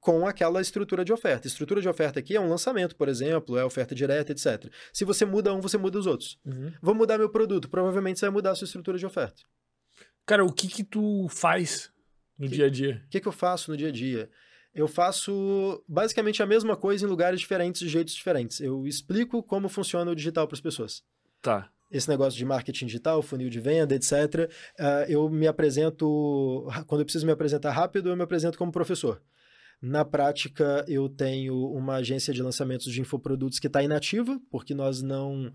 com aquela estrutura de oferta. Estrutura de oferta aqui é um lançamento, por exemplo, é oferta direta, etc. Se você muda um, você muda os outros. Uhum. Vou mudar meu produto, provavelmente você vai mudar a sua estrutura de oferta. Cara, o que que tu faz no que, dia a dia? O que que eu faço no dia a dia? Eu faço basicamente a mesma coisa em lugares diferentes, de jeitos diferentes. Eu explico como funciona o digital para as pessoas. Tá esse negócio de marketing digital, funil de venda, etc. Ah, eu me apresento, quando eu preciso me apresentar rápido, eu me apresento como professor. Na prática, eu tenho uma agência de lançamentos de infoprodutos que está inativa, porque nós não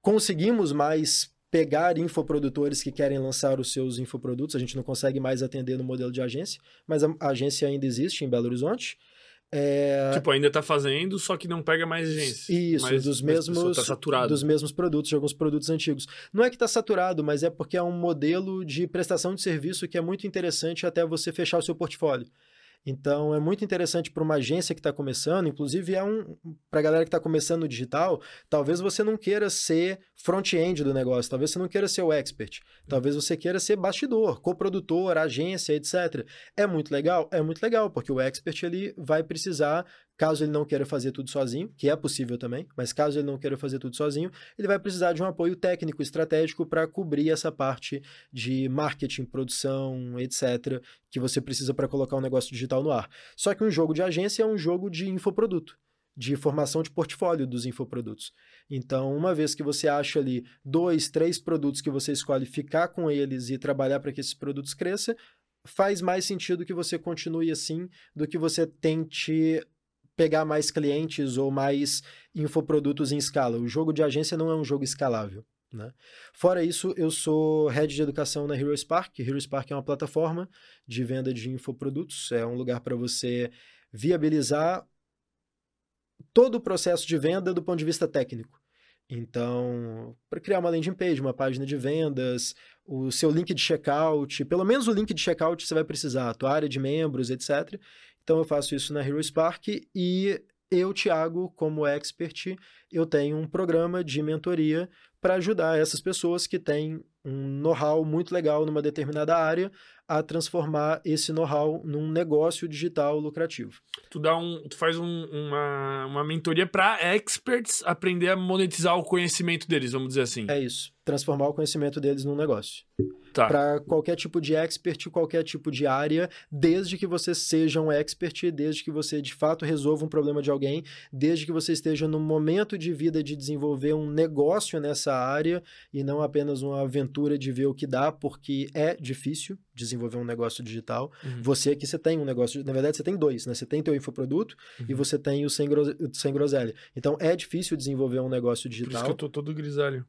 conseguimos mais pegar infoprodutores que querem lançar os seus infoprodutos. A gente não consegue mais atender no modelo de agência, mas a agência ainda existe em Belo Horizonte. É... Tipo, ainda está fazendo, só que não pega mais agência. Isso, dos mesmos tá saturado. dos mesmos produtos, de alguns produtos antigos. Não é que está saturado, mas é porque é um modelo de prestação de serviço que é muito interessante até você fechar o seu portfólio. Então é muito interessante para uma agência que está começando, inclusive é um para a galera que está começando no digital, talvez você não queira ser front-end do negócio, talvez você não queira ser o expert, talvez você queira ser bastidor, coprodutor, agência, etc. É muito legal, é muito legal porque o expert ele vai precisar Caso ele não queira fazer tudo sozinho, que é possível também, mas caso ele não queira fazer tudo sozinho, ele vai precisar de um apoio técnico, estratégico para cobrir essa parte de marketing, produção, etc., que você precisa para colocar um negócio digital no ar. Só que um jogo de agência é um jogo de infoproduto de formação de portfólio dos infoprodutos. Então, uma vez que você acha ali dois, três produtos que você escolhe ficar com eles e trabalhar para que esses produtos cresçam, faz mais sentido que você continue assim do que você tente pegar mais clientes ou mais infoprodutos em escala. O jogo de agência não é um jogo escalável. Né? Fora isso, eu sou head de educação na Hero Spark. Hero Spark é uma plataforma de venda de infoprodutos, é um lugar para você viabilizar todo o processo de venda do ponto de vista técnico. Então, para criar uma landing page, uma página de vendas, o seu link de checkout, pelo menos o link de checkout você vai precisar, a tua área de membros, etc. Então eu faço isso na Hero Spark e eu, Thiago, como expert, eu tenho um programa de mentoria para ajudar essas pessoas que têm um know-how muito legal numa determinada área a transformar esse know-how num negócio digital lucrativo. Tu dá um, tu faz um, uma, uma mentoria para experts aprender a monetizar o conhecimento deles, vamos dizer assim. É isso, transformar o conhecimento deles num negócio tá. para qualquer tipo de expert, qualquer tipo de área, desde que você seja um expert, desde que você de fato resolva um problema de alguém, desde que você esteja no momento de vida de desenvolver um negócio nessa área e não apenas uma aventura de ver o que dá, porque é difícil desenvolver um negócio digital. Uhum. Você aqui você tem um negócio, na verdade você tem dois, né? Você tem teu infoproduto uhum. e você tem o sem, gro... sem groselha. Então é difícil desenvolver um negócio digital. Por isso que eu tô todo grisalho.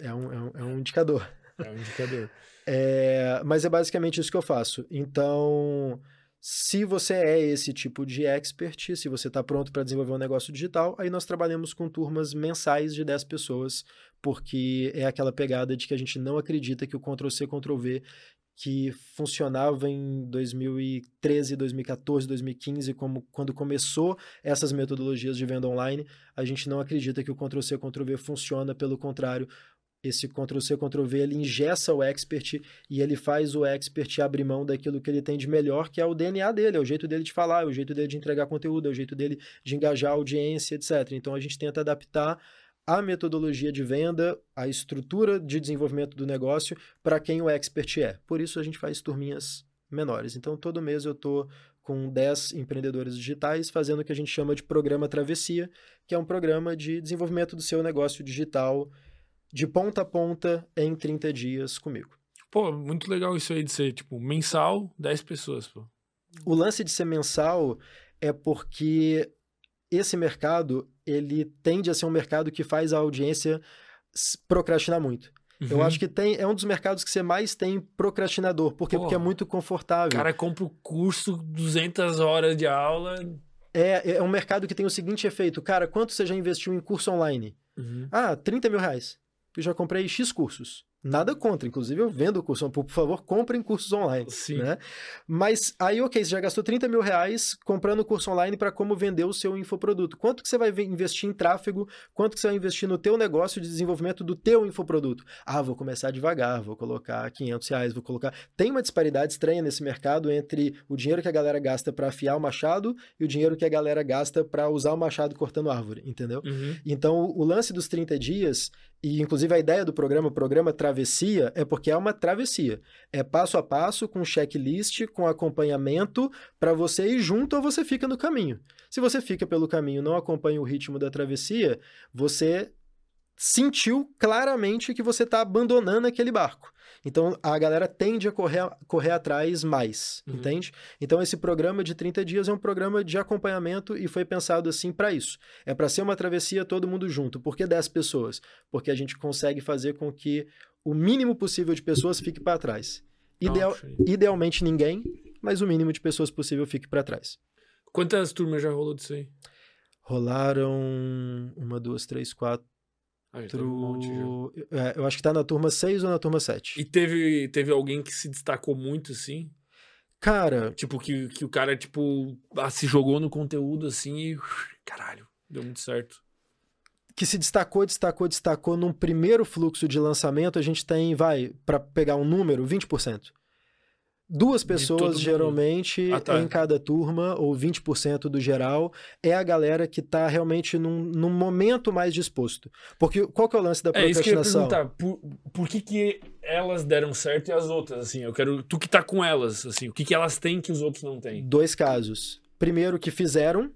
É um, é um, é um indicador. É um indicador. é, mas é basicamente isso que eu faço. Então, se você é esse tipo de expert, se você está pronto para desenvolver um negócio digital, aí nós trabalhamos com turmas mensais de 10 pessoas, porque é aquela pegada de que a gente não acredita que o Ctrl-C, Ctrl-V que funcionava em 2013, 2014, 2015, como quando começou essas metodologias de venda online, a gente não acredita que o Ctrl-C, Ctrl-V funciona, pelo contrário, esse Ctrl-C, Ctrl-V, ele ingessa o expert e ele faz o expert abrir mão daquilo que ele tem de melhor, que é o DNA dele, é o jeito dele de falar, é o jeito dele de entregar conteúdo, é o jeito dele de engajar a audiência, etc. Então a gente tenta adaptar a metodologia de venda, a estrutura de desenvolvimento do negócio para quem o expert é. Por isso a gente faz turminhas menores. Então todo mês eu estou com 10 empreendedores digitais fazendo o que a gente chama de programa Travessia, que é um programa de desenvolvimento do seu negócio digital de ponta a ponta em 30 dias comigo. Pô, muito legal isso aí de ser, tipo, mensal, 10 pessoas, pô. O lance de ser mensal é porque esse mercado, ele tende a ser um mercado que faz a audiência procrastinar muito. Eu Uhum. acho que tem, é um dos mercados que você mais tem procrastinador. Por quê? Porque é muito O confortável. cara compra o curso, 200 horas de aula. É, é um mercado que tem o seguinte efeito. Cara, quanto você já investiu em curso online? Uhum. Ah, 30 mil reais. Eu já comprei X cursos. Nada contra, inclusive eu vendo curso. Por favor, comprem cursos online. Sim. Né? Mas aí, ok, você já gastou 30 mil reais comprando curso online para como vender o seu infoproduto. Quanto que você vai ve- investir em tráfego? Quanto que você vai investir no teu negócio de desenvolvimento do teu infoproduto? Ah, vou começar devagar, vou colocar 500 reais, vou colocar... Tem uma disparidade estranha nesse mercado entre o dinheiro que a galera gasta para afiar o machado e o dinheiro que a galera gasta para usar o machado cortando árvore, entendeu? Uhum. Então, o o lance dos 30 dias, e inclusive a ideia do programa, o programa Travessia, é porque é uma travessia. É passo a passo, com checklist, com acompanhamento, para você ir junto ou você fica no caminho. Se você fica pelo caminho não acompanha o ritmo da travessia, você sentiu claramente que você está abandonando aquele barco. Então, a galera tende a correr, correr atrás mais, Uhum. entende? Então, esse programa de 30 dias é um programa de acompanhamento e foi pensado assim para isso. É para ser uma travessia todo mundo junto. Por que 10 pessoas? Porque a gente consegue fazer com que o mínimo possível de pessoas fique para trás. Ideal- idealmente ninguém, mas o mínimo de pessoas possível fique para trás. Quantas turmas já rolou disso aí? Rolaram uma, duas, três, quatro. Ah, um monte já. É, eu acho que tá na turma 6 ou na turma 7. E teve, teve alguém que se destacou muito, assim? Cara, Tipo, que, que o cara, tipo, ah, se jogou no conteúdo, assim, e... Caralho, deu muito certo. que se destacou, destacou, destacou num primeiro fluxo de lançamento, a gente tem, vai, para pegar um número, 20%. Duas pessoas, geralmente, Ah, tá. em cada turma, ou 20% do geral, é a galera que tá realmente num, num momento mais disposto. Porque qual que é o lance da É isso que eu ia procrastinação? perguntar. Por, por que que elas deram certo e as outras, assim? Eu quero... Tu que tá com elas, assim. O que que elas têm que os outros não têm? Dois casos. Primeiro, que fizeram,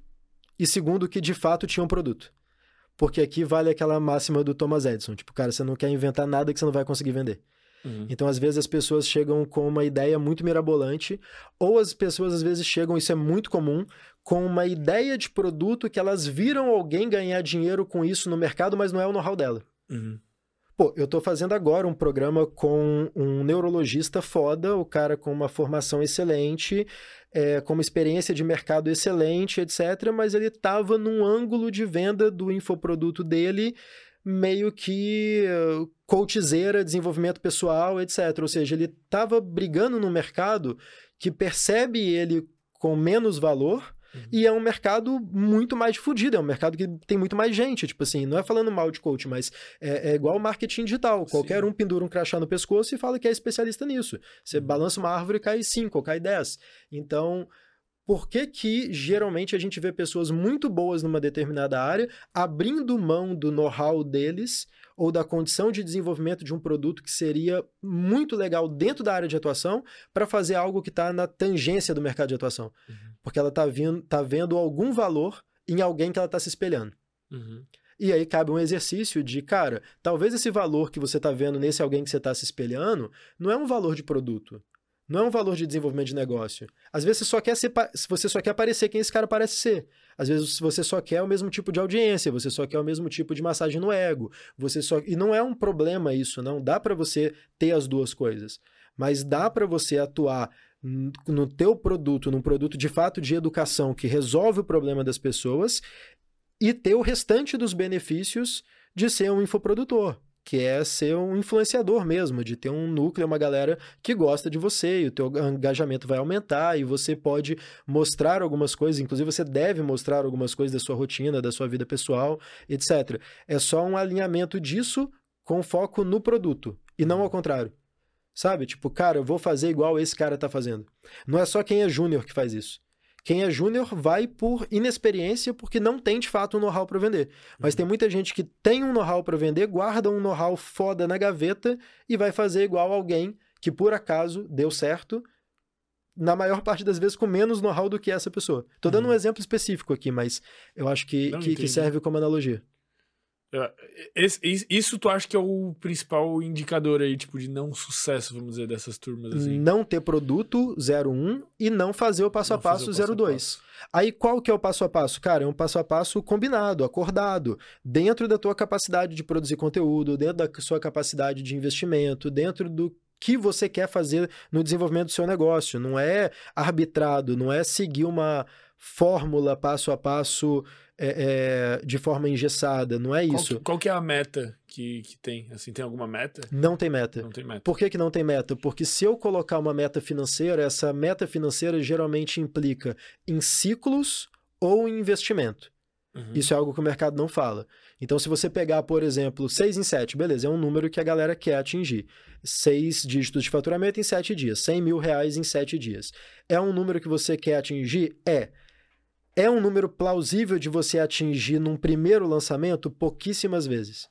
e segundo, que de fato tinham produto. Porque aqui vale aquela máxima do Thomas Edison. Tipo, cara, você não quer inventar nada que você não vai conseguir vender. Uhum. Então, às vezes, as pessoas chegam com uma ideia muito mirabolante, ou as pessoas, às vezes, chegam, isso é muito comum, com uma ideia de produto que elas viram alguém ganhar dinheiro com isso no mercado, mas não é o know-how dela. Uhum. Pô, eu tô fazendo agora um programa com um neurologista foda, o cara com uma formação excelente, é, com uma experiência de mercado excelente, etc. Mas ele tava num ângulo de venda do infoproduto dele, meio que coachzeira, desenvolvimento pessoal, etc. Ou seja, ele tava brigando no mercado que percebe ele com menos valor Uhum. e é um mercado muito mais difundido, é um mercado que tem muito mais gente, tipo assim, não é falando mal de coach, mas é, é igual marketing digital, qualquer Sim. um pendura um crachá no pescoço e fala que é especialista nisso. Você Uhum. balança uma árvore e cai 5 ou cai 10. Então, por que que geralmente a gente vê pessoas muito boas numa determinada área abrindo mão do know-how deles ou da condição de desenvolvimento de um produto que seria muito legal dentro da área de atuação para fazer algo que está na tangência do mercado de atuação? Uhum. Porque ela está tá vendo algum valor em alguém que ela está se espelhando. Uhum. E aí cabe um exercício de, cara, talvez esse valor que você está vendo nesse alguém que você está se espelhando não é um valor de produto. Não é um valor de desenvolvimento de negócio. Às vezes você só quer ser, você só quer parecer quem esse cara parece ser. Às vezes você só quer o mesmo tipo de audiência, você só quer o mesmo tipo de massagem no ego. Você só e não é um problema isso, não. Dá para você ter as duas coisas, mas dá para você atuar no teu produto, num produto de fato de educação que resolve o problema das pessoas e ter o restante dos benefícios de ser um infoprodutor, que é ser um influenciador mesmo, de ter um núcleo, uma galera que gosta de você, e o teu engajamento vai aumentar, e você pode mostrar algumas coisas, inclusive você deve mostrar algumas coisas da sua rotina, da sua vida pessoal, etc. É só um alinhamento disso com foco no produto, e não ao contrário. Sabe? Tipo, cara, eu vou fazer igual esse cara tá fazendo. Não é só quem é júnior que faz isso. Quem é júnior vai por inexperiência porque não tem de fato um know-how para vender. Mas Uhum. tem muita gente que tem um know-how para vender, guarda um know-how foda na gaveta e vai fazer igual alguém que por acaso deu certo, na maior parte das vezes com menos know-how do que essa pessoa. Tô dando Uhum. um exemplo específico aqui, mas eu acho que, que, que serve como analogia. Esse, isso tu acha que é o principal indicador aí, tipo, de não sucesso, vamos dizer, dessas turmas assim? Não ter produto 01 e não fazer o passo não a passo 02. Aí qual que é o passo a passo? Cara, é um passo a passo combinado, acordado, dentro da tua capacidade de produzir conteúdo, dentro da sua capacidade de investimento, dentro do que você quer fazer no desenvolvimento do seu negócio. Não é arbitrado, não é seguir uma fórmula passo a passo é, é, de forma engessada, não é isso. Qual que, qual que é a meta que, que tem? Assim, tem alguma meta? Não tem meta. Não tem meta. Por que, que não tem meta? Porque se eu colocar uma meta financeira, essa meta financeira geralmente implica em ciclos ou em investimento. Uhum. Isso é algo que o mercado não fala. Então, se você pegar, por exemplo, 6 em 7, beleza, é um número que a galera quer atingir. Seis dígitos de faturamento em 7 dias, 100 mil reais em 7 dias. É um número que você quer atingir? É. É um número plausível de você atingir num primeiro lançamento pouquíssimas vezes.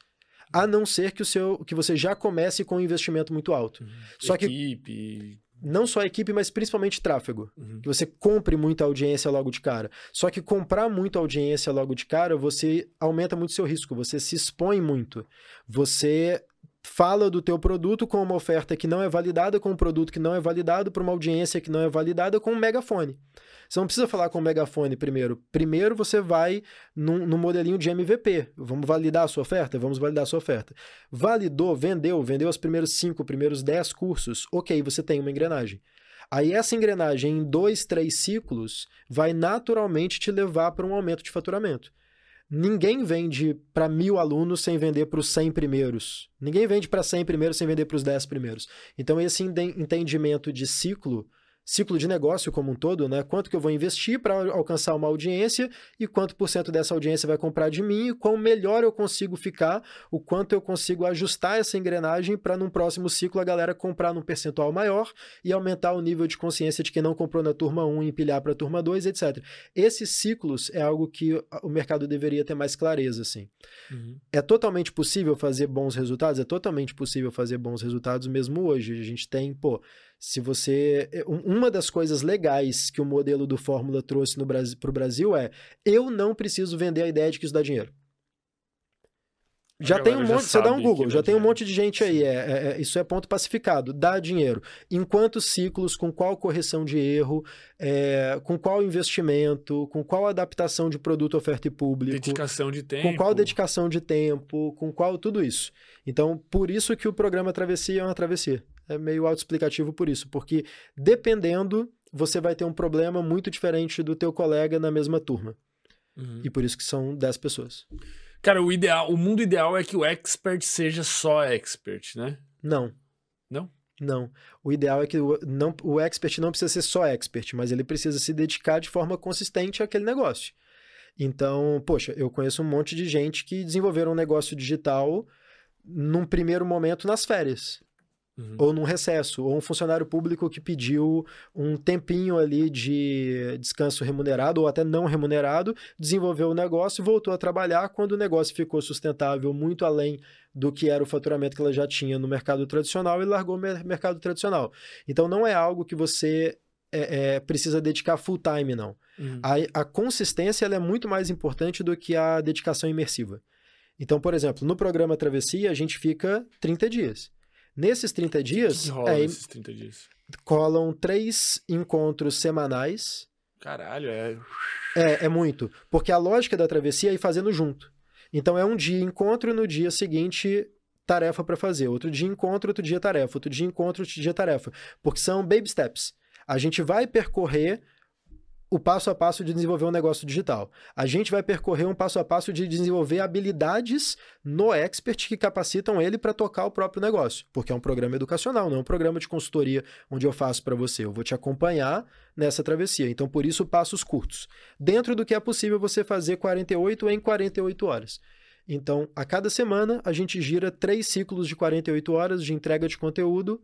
A não ser que o seu que você já comece com um investimento muito alto. Uhum. Só equipe. Não só a equipe, mas principalmente tráfego. Uhum. Que você compre muita audiência logo de cara. Só que comprar muita audiência logo de cara, você aumenta muito seu risco, você se expõe muito. Você fala do teu produto com uma oferta que não é validada, com um produto que não é validado, para uma audiência que não é validada, com um megafone. Você não precisa falar com o megafone primeiro. Primeiro você vai no, modelinho de MVP. Vamos validar a sua oferta? Vamos validar a sua oferta. Validou, vendeu, vendeu os primeiros cinco, primeiros dez cursos. Ok, você tem uma engrenagem. Aí essa engrenagem em dois, três ciclos vai naturalmente te levar para um aumento de faturamento. Ninguém vende para mil alunos sem vender para os 100 primeiros. Ninguém vende para 100 primeiros sem vender para os 10 primeiros. Então, esse entendimento de ciclo ciclo de negócio como um todo, né? Quanto que eu vou investir para alcançar uma audiência e quanto por cento dessa audiência vai comprar de mim e quão melhor eu consigo ficar, o quanto eu consigo ajustar essa engrenagem para num próximo ciclo a galera comprar num percentual maior e aumentar o nível de consciência de quem não comprou na turma 1 e empilhar para a turma 2, etc. Esses ciclos é algo que o mercado deveria ter mais clareza, assim. Uhum. É totalmente possível fazer bons resultados? É totalmente possível fazer bons resultados mesmo hoje. A gente tem, pô, se você. Eh, uma das coisas legais que o modelo do Fórmula trouxe para o Brasil é: eu não preciso vender a ideia de que isso dá dinheiro. Já tem um monte, você dá um Google, já tem um monte de gente aí. É, é, é, isso é ponto pacificado, dá dinheiro. Em quantos ciclos, com qual correção de erro, é, com qual investimento, com qual adaptação de produto, oferta e público. Dedicação de tempo. Com qual dedicação de tempo, com qual tudo isso. Então, por isso que o programa Travessia é uma travessia é meio autoexplicativo por isso, porque dependendo, você vai ter um problema muito diferente do teu colega na mesma turma. Uhum. E por isso que são 10 pessoas. Cara, o ideal, o mundo ideal é que o expert seja só expert, né? Não. Não? Não. O ideal é que o, não, o expert não precisa ser só expert, mas ele precisa se dedicar de forma consistente àquele negócio. Então, poxa, eu conheço um monte de gente que desenvolveram um negócio digital num primeiro momento nas férias. Uhum. Ou num recesso, ou um funcionário público que pediu um tempinho ali de descanso remunerado ou até não remunerado, desenvolveu o negócio e voltou a trabalhar quando o negócio ficou sustentável muito além do que era o faturamento que ela já tinha no mercado tradicional e largou o mercado tradicional. Então não é algo que você é, é, precisa dedicar full time, não. Uhum. A, a consistência é muito mais importante do que a dedicação imersiva. Então, por exemplo, no programa Travessia, a gente fica 30 dias. Nesses 30 dias. Que, que rola é, esses 30 dias? Colam três encontros semanais. Caralho, é. É, é muito. Porque a lógica da travessia é ir fazendo junto. Então é um dia encontro no dia seguinte tarefa para fazer. Outro dia encontro, outro dia tarefa. Outro dia encontro, outro dia tarefa. Porque são baby steps. A gente vai percorrer o passo a passo de desenvolver um negócio digital. A gente vai percorrer um passo a passo de desenvolver habilidades no expert que capacitam ele para tocar o próprio negócio, porque é um programa educacional, não é um programa de consultoria onde eu faço para você. Eu vou te acompanhar nessa travessia. Então, por isso, passos curtos. Dentro do que é possível você fazer 48 em 48 horas. Então, a cada semana, a gente gira três ciclos de 48 horas de entrega de conteúdo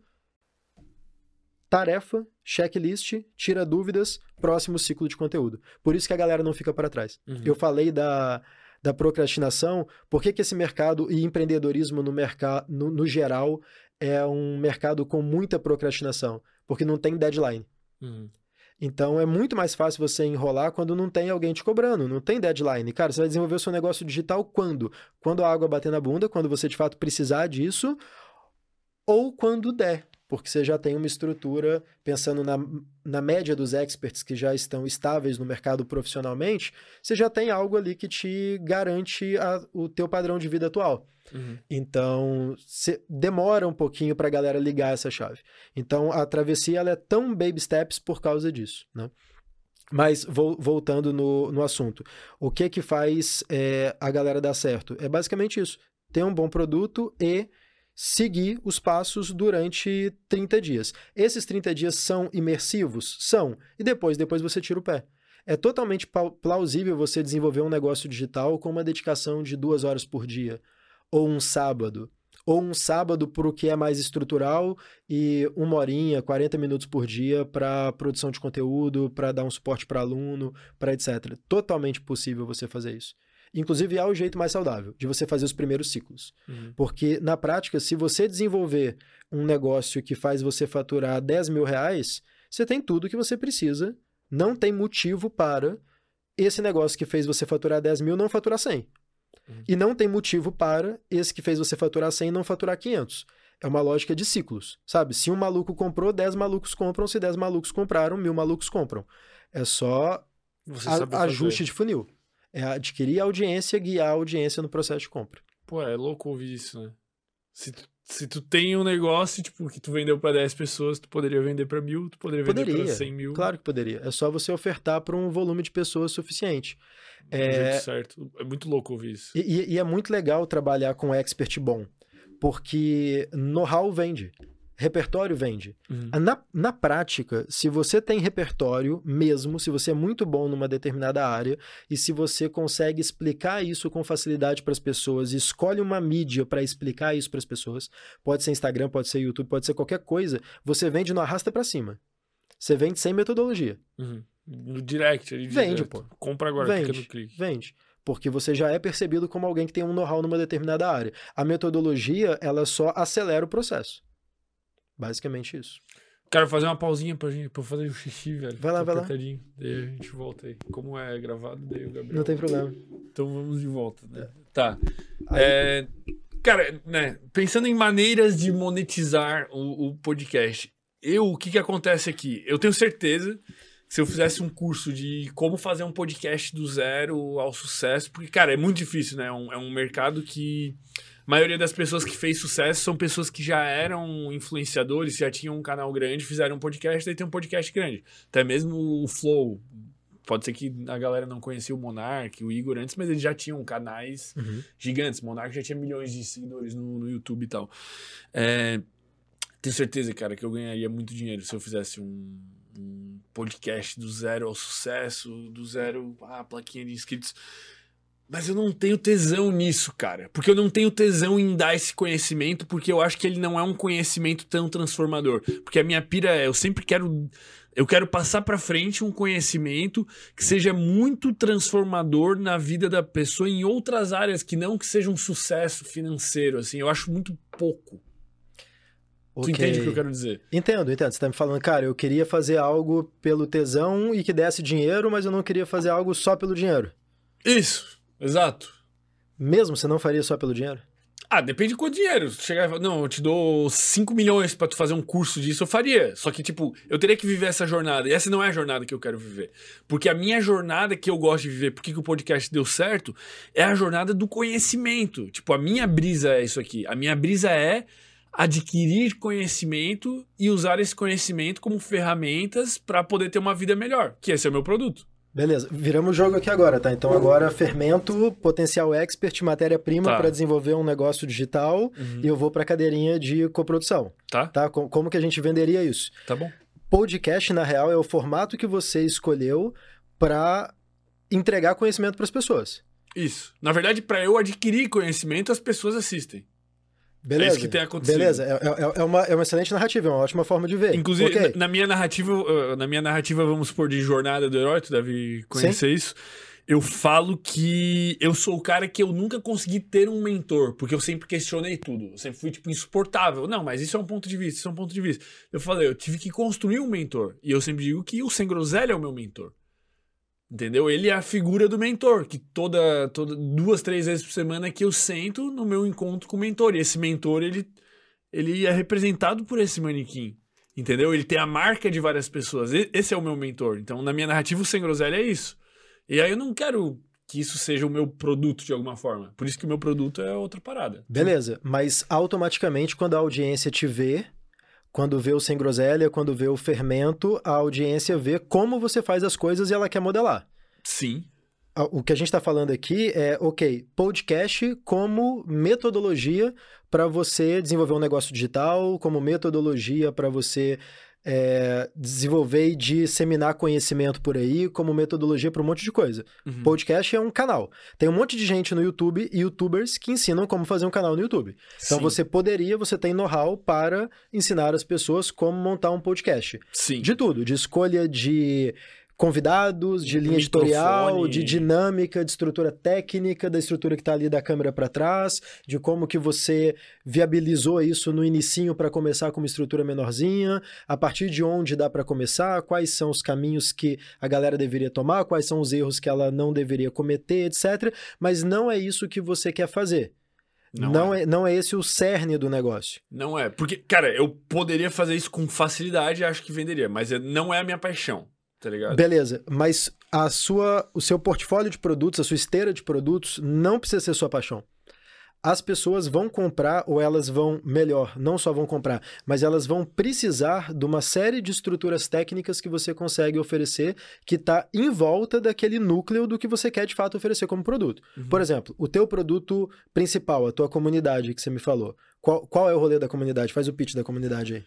tarefa, checklist, tira dúvidas, próximo ciclo de conteúdo. Por isso que a galera não fica para trás. Uhum. Eu falei da, da procrastinação, por que, que esse mercado e empreendedorismo no, mercado, no, no, geral é um mercado com muita procrastinação? Porque não tem deadline. Uhum. Então é muito mais fácil você enrolar quando não tem alguém te cobrando, não tem deadline. Cara, você vai desenvolver o seu negócio digital quando? Quando a água bater na bunda, quando você de fato precisar disso, ou quando der, porque você já tem uma estrutura, pensando na, na média dos experts que já estão estáveis no mercado profissionalmente, você já tem algo ali que te garante a, o teu padrão de vida atual. Uhum. Então, demora um pouquinho para a galera ligar essa chave. Então, a travessia ela é tão baby steps por causa disso, né? Mas vo voltando no, no assunto, o que que faz é, a galera dar certo? É basicamente isso: ter um bom produto e seguir os passos durante 30 dias. Esses 30 dias são imersivos? São. E depois, depois você tira o pé. É totalmente plausível você desenvolver um negócio digital com uma dedicação de duas horas por dia, ou um sábado, ou um sábado para o que é mais estrutural e uma horinha, 40 minutos por dia para produção de conteúdo, para dar um suporte para aluno, para etc. Totalmente possível você fazer isso. Inclusive, é o jeito mais saudável de você fazer os primeiros ciclos. Uhum. Porque, na prática, se você desenvolver um negócio que faz você faturar 10 mil reais, você tem tudo que você precisa. Não tem motivo para esse negócio que fez você faturar 10 mil não faturar 100. Uhum. E não tem motivo para esse que fez você faturar 100 não faturar 500. É uma lógica de ciclos, sabe? Se um maluco comprou, 10 malucos compram. Se 10 malucos compraram, mil malucos compram. É só a, ajuste de funil. É adquirir a audiência, guiar a audiência no processo de compra. Pô, é louco ouvir isso, né? Se tu, se tu tem um negócio, tipo, que tu vendeu para 10 pessoas, tu poderia vender para mil, tu poderia, poderia vender para 100 mil. Claro que poderia. É só você ofertar para um volume de pessoas suficiente. É certo. É muito louco ouvir isso. E, e é muito legal trabalhar com expert bom, porque know-how vende. Repertório vende. Uhum. Na, na prática, se você tem repertório mesmo, se você é muito bom numa determinada área e se você consegue explicar isso com facilidade para as pessoas, escolhe uma mídia para explicar isso para as pessoas, pode ser Instagram, pode ser YouTube, pode ser qualquer coisa, você vende no arrasta para cima. Você vende sem metodologia. Uhum. No direct, ele Vende, pô. Compra agora, vende, clica no clique. Vende porque você já é percebido como alguém que tem um know-how numa determinada área. A metodologia, ela só acelera o processo. Basicamente isso. Quero fazer uma pausinha pra, gente, pra fazer o xixi, velho. Vai lá, vai lá. Daí a gente volta aí. Como é gravado, daí o Gabriel. Não tem problema. Então vamos de volta, né? Tá. É, cara, né? Pensando em maneiras de monetizar o, o podcast, eu, o que que acontece aqui? Eu tenho certeza se eu fizesse um curso de como fazer um podcast do zero ao sucesso, porque, cara, é muito difícil, né? É um, é um mercado que maioria das pessoas que fez sucesso são pessoas que já eram influenciadores, já tinham um canal grande, fizeram um podcast, daí tem um podcast grande. Até mesmo o Flow. Pode ser que a galera não conhecia o Monark, o Igor antes, mas eles já tinham canais uhum. gigantes. O Monark já tinha milhões de seguidores no, no YouTube e tal. É, tenho certeza, cara, que eu ganharia muito dinheiro se eu fizesse um, um podcast do zero ao sucesso, do zero à plaquinha de inscritos. Mas eu não tenho tesão nisso, cara. Porque eu não tenho tesão em dar esse conhecimento, porque eu acho que ele não é um conhecimento tão transformador. Porque a minha pira é, eu sempre quero. Eu quero passar para frente um conhecimento que seja muito transformador na vida da pessoa em outras áreas que não que seja um sucesso financeiro, assim. Eu acho muito pouco. Okay. Tu entende o que eu quero dizer? Entendo, entendo. Você tá me falando, cara, eu queria fazer algo pelo tesão e que desse dinheiro, mas eu não queria fazer algo só pelo dinheiro. Isso. Exato. Mesmo você não faria só pelo dinheiro? Ah, depende de quanto dinheiro. Chegar e não, eu te dou 5 milhões para tu fazer um curso disso, eu faria. Só que, tipo, eu teria que viver essa jornada. E essa não é a jornada que eu quero viver. Porque a minha jornada que eu gosto de viver, porque que o podcast deu certo, é a jornada do conhecimento. Tipo, a minha brisa é isso aqui. A minha brisa é adquirir conhecimento e usar esse conhecimento como ferramentas para poder ter uma vida melhor. Que esse é o meu produto. Beleza, viramos o jogo aqui agora, tá? Então agora fermento, potencial expert, matéria-prima tá. para desenvolver um negócio digital uhum. e eu vou para cadeirinha de coprodução. Tá. Tá? Como que a gente venderia isso? Tá bom. Podcast, na real, é o formato que você escolheu para entregar conhecimento para as pessoas. Isso. Na verdade, para eu adquirir conhecimento, as pessoas assistem. Beleza. É isso que tem acontecido. Beleza, é, é, é, uma, é uma excelente narrativa, é uma ótima forma de ver. Inclusive, okay. na, na, minha narrativa, na minha narrativa, vamos supor, de jornada do herói, tu deve conhecer Sim. isso. Eu falo que eu sou o cara que eu nunca consegui ter um mentor, porque eu sempre questionei tudo. Eu sempre fui, tipo, insuportável. Não, mas isso é um ponto de vista, isso é um ponto de vista. Eu falei, eu tive que construir um mentor. E eu sempre digo que o Sem Groselha é o meu mentor. Entendeu? Ele é a figura do mentor, que toda, toda duas, três vezes por semana que eu sento no meu encontro com o mentor. E esse mentor, ele, ele é representado por esse manequim. Entendeu? Ele tem a marca de várias pessoas. Esse é o meu mentor. Então, na minha narrativa, o Sem Groselha é isso. E aí eu não quero que isso seja o meu produto de alguma forma. Por isso que o meu produto é outra parada. Beleza, mas automaticamente, quando a audiência te vê, quando vê o sem groselha, quando vê o fermento, a audiência vê como você faz as coisas e ela quer modelar. Sim. O que a gente está falando aqui é, ok, podcast como metodologia para você desenvolver um negócio digital, como metodologia para você é, desenvolver e disseminar conhecimento por aí como metodologia para um monte de coisa. Uhum. Podcast é um canal. Tem um monte de gente no YouTube e youtubers que ensinam como fazer um canal no YouTube. Então Sim. você poderia, você tem know-how para ensinar as pessoas como montar um podcast. Sim. De tudo, de escolha de convidados, de linha editorial, de dinâmica, de estrutura técnica, da estrutura que está ali da câmera para trás, de como que você viabilizou isso no inicinho para começar com uma estrutura menorzinha, a partir de onde dá para começar, quais são os caminhos que a galera deveria tomar, quais são os erros que ela não deveria cometer, etc. Mas não é isso que você quer fazer. Não, não é. é. não é esse o cerne do negócio. Não é. Porque, cara, eu poderia fazer isso com facilidade e acho que venderia, mas é, não é a minha paixão tá ligado? Beleza, mas a sua, o seu portfólio de produtos, a sua esteira de produtos não precisa ser sua paixão. As pessoas vão comprar ou elas vão, melhor, não só vão comprar, mas elas vão precisar de uma série de estruturas técnicas que você consegue oferecer que está em volta daquele núcleo do que você quer de fato oferecer como produto. Uhum. Por exemplo, o teu produto principal, a tua comunidade que você me falou. Qual, qual é o rolê da comunidade? Faz o pitch da comunidade aí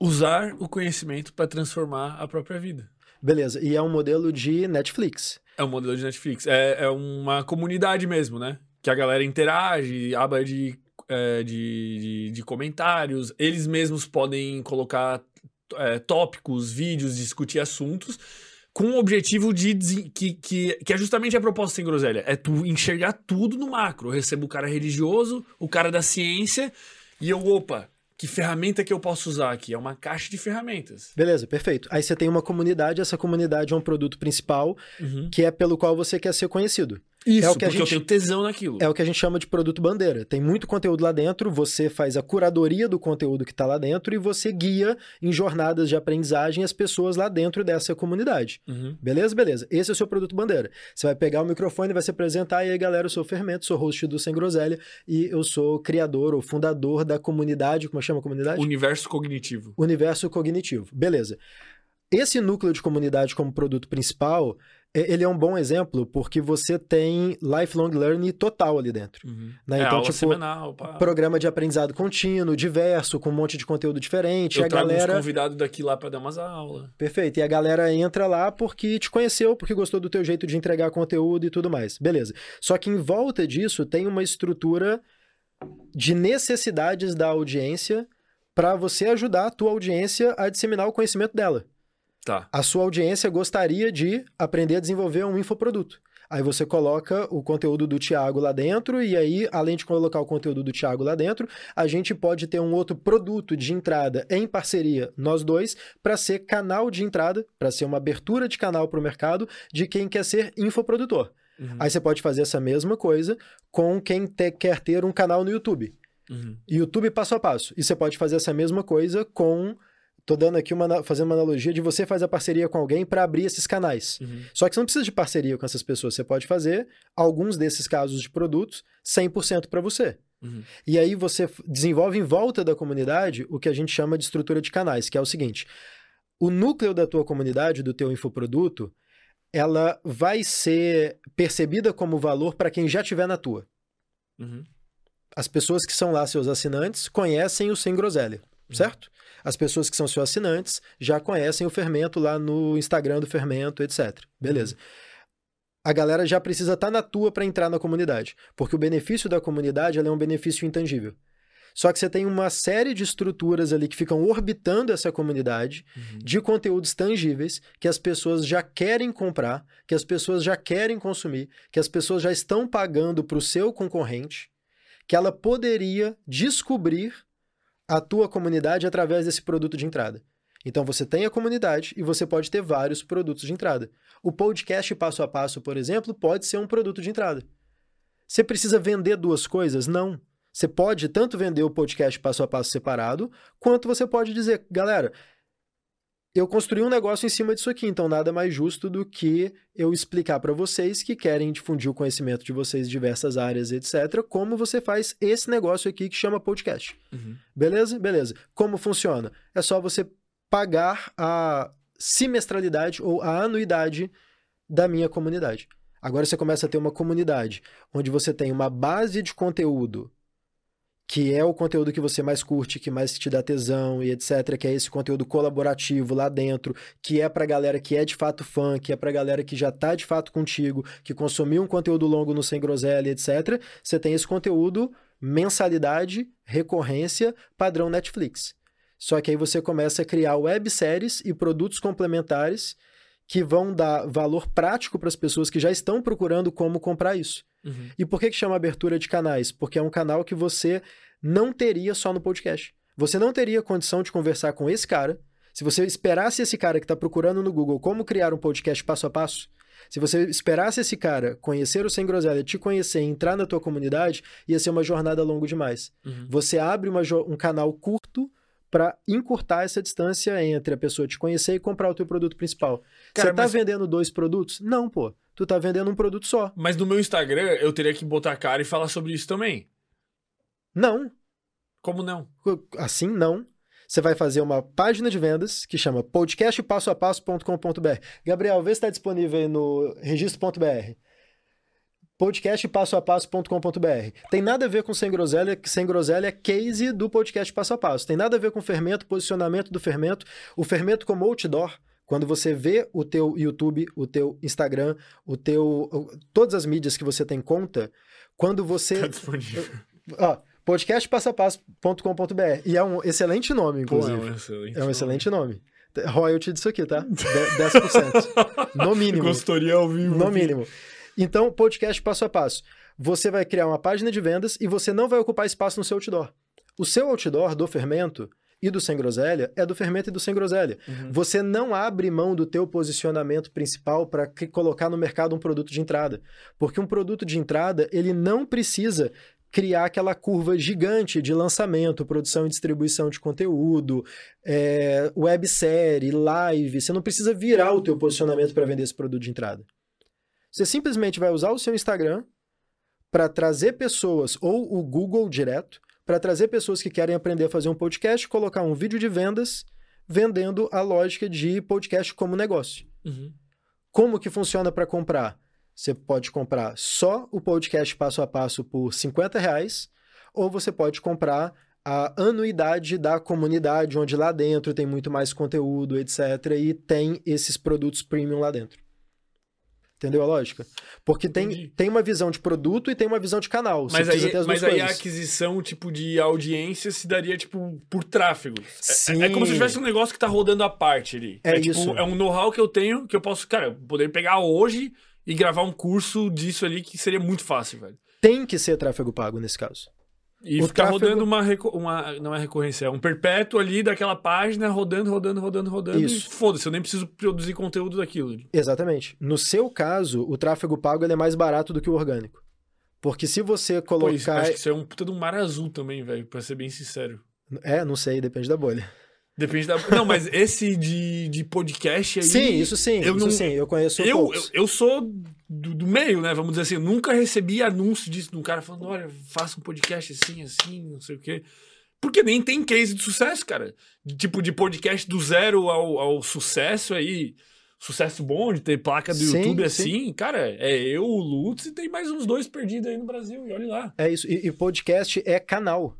usar o conhecimento para transformar a própria vida. Beleza, e é um modelo de Netflix. É um modelo de Netflix. É, é uma comunidade mesmo, né? Que a galera interage, aba de, é, de, de, de, comentários. Eles mesmos podem colocar é, tópicos, vídeos, discutir assuntos com o objetivo de que, que, que é justamente a proposta sem groselha. É tu enxergar tudo no macro. Eu recebo o cara religioso, o cara da ciência, e eu, opa, que ferramenta que eu posso usar aqui? É uma caixa de ferramentas. Beleza, perfeito. Aí você tem uma comunidade, essa comunidade é um produto principal, uhum. que é pelo qual você quer ser conhecido. Isso, é o que a gente, eu tenho tesão naquilo. É o que a gente chama de produto bandeira. Tem muito conteúdo lá dentro, você faz a curadoria do conteúdo que está lá dentro e você guia em jornadas de aprendizagem as pessoas lá dentro dessa comunidade. Uhum. Beleza? Beleza. Esse é o seu produto bandeira. Você vai pegar o microfone, vai se apresentar e aí, galera, eu sou o Fermento, sou host do Sem Groselha e eu sou criador ou fundador da comunidade, como chama a comunidade? Universo Cognitivo. Universo Cognitivo. Beleza. Esse núcleo de comunidade como produto principal ele é um bom exemplo porque você tem lifelong learning total ali dentro. Uhum. Né? É, então, tipo, semanal, programa de aprendizado contínuo, diverso, com um monte de conteúdo diferente. Eu a trago galera... convidado daqui lá para dar umas aulas. Perfeito. E a galera entra lá porque te conheceu, porque gostou do teu jeito de entregar conteúdo e tudo mais. Beleza. Só que em volta disso tem uma estrutura de necessidades da audiência para você ajudar a tua audiência a disseminar o conhecimento dela. Tá. A sua audiência gostaria de aprender a desenvolver um infoproduto. Aí você coloca o conteúdo do Thiago lá dentro, e aí, além de colocar o conteúdo do Thiago lá dentro, a gente pode ter um outro produto de entrada em parceria, nós dois, para ser canal de entrada, para ser uma abertura de canal para o mercado de quem quer ser infoprodutor. Uhum. Aí você pode fazer essa mesma coisa com quem te, quer ter um canal no YouTube. Uhum. YouTube passo a passo. E você pode fazer essa mesma coisa com Tô dando aqui uma, fazendo uma analogia de você faz a parceria com alguém para abrir esses canais. Uhum. Só que você não precisa de parceria com essas pessoas. Você pode fazer alguns desses casos de produtos 100% para você. Uhum. E aí você desenvolve em volta da comunidade o que a gente chama de estrutura de canais, que é o seguinte: o núcleo da tua comunidade, do teu infoproduto, ela vai ser percebida como valor para quem já tiver na tua. Uhum. As pessoas que são lá seus assinantes conhecem o Sem Groselha, uhum. As pessoas que são seus assinantes já conhecem o fermento lá no Instagram do fermento, etc. Beleza. A galera já precisa estar tá na tua para entrar na comunidade, porque o benefício da comunidade é um benefício intangível. Só que você tem uma série de estruturas ali que ficam orbitando essa comunidade Uhum. de conteúdos tangíveis que as pessoas já querem comprar, que as pessoas já querem consumir, que as pessoas já estão pagando para o seu concorrente, que ela poderia descobrir a tua comunidade através desse produto de entrada. Então você tem a comunidade e você pode ter vários produtos de entrada. O podcast passo a passo, por exemplo, pode ser um produto de entrada. Você precisa vender duas coisas? Não. Você pode tanto vender o podcast passo a passo separado, quanto você pode dizer, galera, eu construí um negócio em cima disso aqui, então nada mais justo do que eu explicar para vocês que querem difundir o conhecimento de vocês em diversas áreas, etc., como você faz esse negócio aqui que chama podcast. Uhum. Beleza? Beleza. Como funciona? É só você pagar a semestralidade ou a anuidade da minha comunidade. Agora você começa a ter uma comunidade onde você tem uma base de conteúdo que é o conteúdo que você mais curte, que mais te dá tesão e etc, que é esse conteúdo colaborativo lá dentro, que é pra galera que é de fato fã, que é pra galera que já tá de fato contigo, que consumiu um conteúdo longo no Sem Groselha, etc. Você tem esse conteúdo mensalidade, recorrência, padrão Netflix. Só que aí você começa a criar webséries e produtos complementares que vão dar valor prático para as pessoas que já estão procurando como comprar isso. Uhum. E por que, que chama abertura de canais? Porque é um canal que você não teria só no podcast. Você não teria condição de conversar com esse cara. Se você esperasse esse cara que está procurando no Google como criar um podcast passo a passo, se você esperasse esse cara conhecer o Sem Groselha, te conhecer e entrar na tua comunidade, ia ser uma jornada longa demais. Uhum. Você abre jo- um canal curto para encurtar essa distância entre a pessoa te conhecer e comprar o teu produto principal. Cara, você tá mas- vendendo dois produtos? Não, pô. Tu tá vendendo um produto só. Mas no meu Instagram eu teria que botar a cara e falar sobre isso também. Não. Como não? Assim, não. Você vai fazer uma página de vendas que chama podcastpassoapasso.com.br. Gabriel, vê se está disponível aí no registro.br. podcastpassoapasso.com.br. Tem nada a ver com Sem Groselha, que Sem Groselha é case do podcast passo a passo. Tem nada a ver com fermento, posicionamento do fermento. O fermento como outdoor, quando você vê o teu YouTube, o teu Instagram, o teu todas as mídias que você tem conta, quando você Tá disponível. Ó, podcastpassapasso.com.br. E é um excelente nome, Pô, é inclusive. um excelente. é um excelente nome. Royalty disso aqui, tá? De- 10%. No mínimo. Consultoria ao vivo. No mínimo. Então, podcast passo a passo. Você vai criar uma página de vendas e você não vai ocupar espaço no seu outdoor. O seu outdoor do fermento e do sem groselha é do fermento e do sem groselha. Uhum. Você não abre mão do teu posicionamento principal para colocar no mercado um produto de entrada, porque um produto de entrada ele não precisa criar aquela curva gigante de lançamento, produção e distribuição de conteúdo, é, websérie, live. Você não precisa virar o teu posicionamento para vender esse produto de entrada. Você simplesmente vai usar o seu Instagram para trazer pessoas ou o Google direto para trazer pessoas que querem aprender a fazer um podcast, colocar um vídeo de vendas vendendo a lógica de podcast como negócio. Uhum. Como que funciona para comprar? Você pode comprar só o podcast passo a passo por 50 reais, ou você pode comprar a anuidade da comunidade, onde lá dentro tem muito mais conteúdo, etc. E tem esses produtos premium lá dentro. Entendeu a lógica? Porque tem, Entendi. tem uma visão de produto e tem uma visão de canal. Mas, aí, mas aí a aquisição, tipo, de audiência se daria, tipo, por tráfego. É- Sim. É, como se tivesse um negócio que tá rodando à parte ali. É tipo, isso. É um know-how que eu tenho que eu posso, cara, poder pegar hoje e gravar um curso disso ali que seria muito fácil, velho. Tem que ser tráfego pago nesse caso. E O ficar tráfego- rodando uma, uma. Não é recorrência, é um perpétuo ali daquela página, rodando, rodando, rodando, rodando. Isso. E foda-se, eu nem preciso produzir conteúdo daquilo. Exatamente. No seu caso, o tráfego pago ele é mais barato do que o orgânico. Porque se você Pô, isso, colocar. acho que isso é um puta de um mar azul também, velho, pra ser bem sincero. É, não sei, depende da bolha. Depende da. Não, mas esse de, de podcast aí. Sim, isso sim. eu isso não- sim, eu conheço Eu, eu, eu sou do, do meio, né? Vamos dizer assim, eu nunca recebi anúncio disso de um cara falando, olha, faça um podcast assim, assim, não sei o quê. Porque nem tem case de sucesso, cara. De, tipo, de podcast do zero ao, ao sucesso aí. Sucesso bom de ter placa do Sim, YouTube sim. assim, cara, é eu, o Lutz e tem mais uns dois perdidos aí no Brasil, e olha lá. É isso. E, e podcast é canal.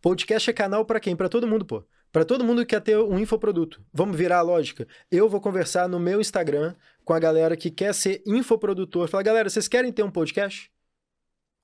Podcast é canal pra quem? Pra todo mundo, pô. Pra todo mundo que quer ter um infoproduto. Vamos virar a lógica. Eu vou conversar no meu Instagram com a galera que quer ser infoprodutor. Falar, galera, vocês querem ter um podcast?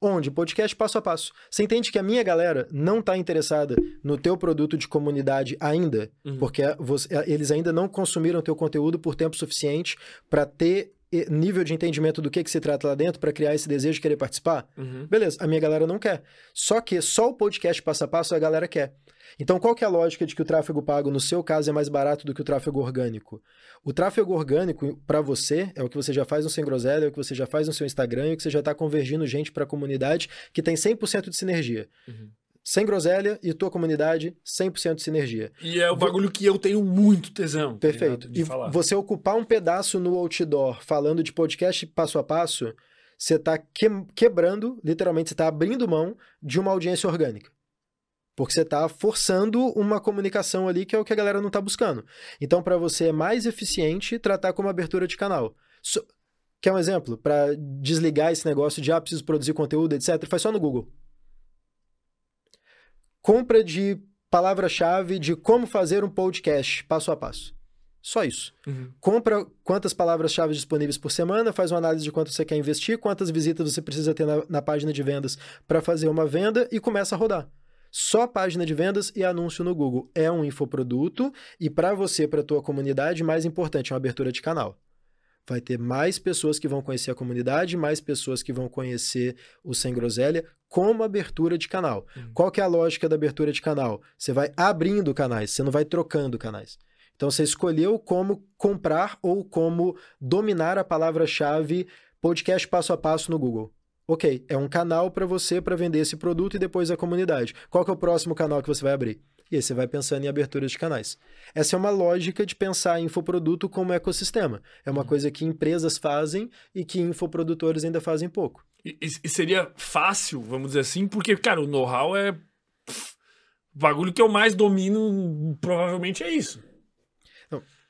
Onde? Podcast passo a passo. Você entende que a minha galera não está interessada no teu produto de comunidade ainda, Uhum. porque você- eles ainda não consumiram teu conteúdo por tempo suficiente para ter nível de entendimento do que, que se trata lá dentro, para criar esse desejo de querer participar? Uhum. Beleza, a minha galera não quer. Só que só o podcast passo a passo a galera quer. Então, qual que é a lógica de que o tráfego pago, no seu caso, é mais barato do que o tráfego orgânico? O tráfego orgânico, para você, é o que você já faz no Sem Groselha, é o que você já faz no seu Instagram, é o que você já está convergindo gente para a comunidade que tem 100% de sinergia. Uhum. Sem groselha e tua comunidade, 100% de sinergia. E é o bagulho que eu tenho muito tesão. tá Perfeito. De E falar. você ocupar um pedaço no outdoor falando de podcast passo a passo, você está quebrando, literalmente, você está abrindo mão de uma audiência orgânica. Porque você está forçando uma comunicação ali que é o que a galera não está buscando. Então, para você é mais eficiente tratar como abertura de canal. So- Quer um exemplo? Para desligar esse negócio de, ah, preciso produzir conteúdo, etc., faz só no Google. Compra de palavra-chave de como fazer um podcast passo a passo. Só isso. Uhum. Compra quantas palavras-chave disponíveis por semana, faz uma análise de quanto você quer investir, quantas visitas você precisa ter na, na página de vendas para fazer uma venda e começa a rodar. Só página de vendas e anúncio no Google. É um infoproduto e para você, para tua comunidade, mais importante, é uma abertura de canal. Vai ter mais pessoas que vão conhecer a comunidade, mais pessoas que vão conhecer o Sem Groselha como abertura de canal. Uhum. Qual que é a lógica da abertura de canal? Você vai abrindo canais, você não vai trocando canais. Então você escolheu como comprar ou como dominar a palavra-chave podcast passo a passo no Google. Ok, é um canal para você para vender esse produto e depois a comunidade. Qual que é o próximo canal que você vai abrir? E aí você vai pensando em aberturas de canais. Essa é uma lógica de pensar infoproduto como ecossistema. É uma coisa que empresas fazem e que infoprodutores ainda fazem pouco. E, e- seria fácil, vamos dizer assim, porque, cara, o know-how é. O bagulho que eu mais domino provavelmente é isso.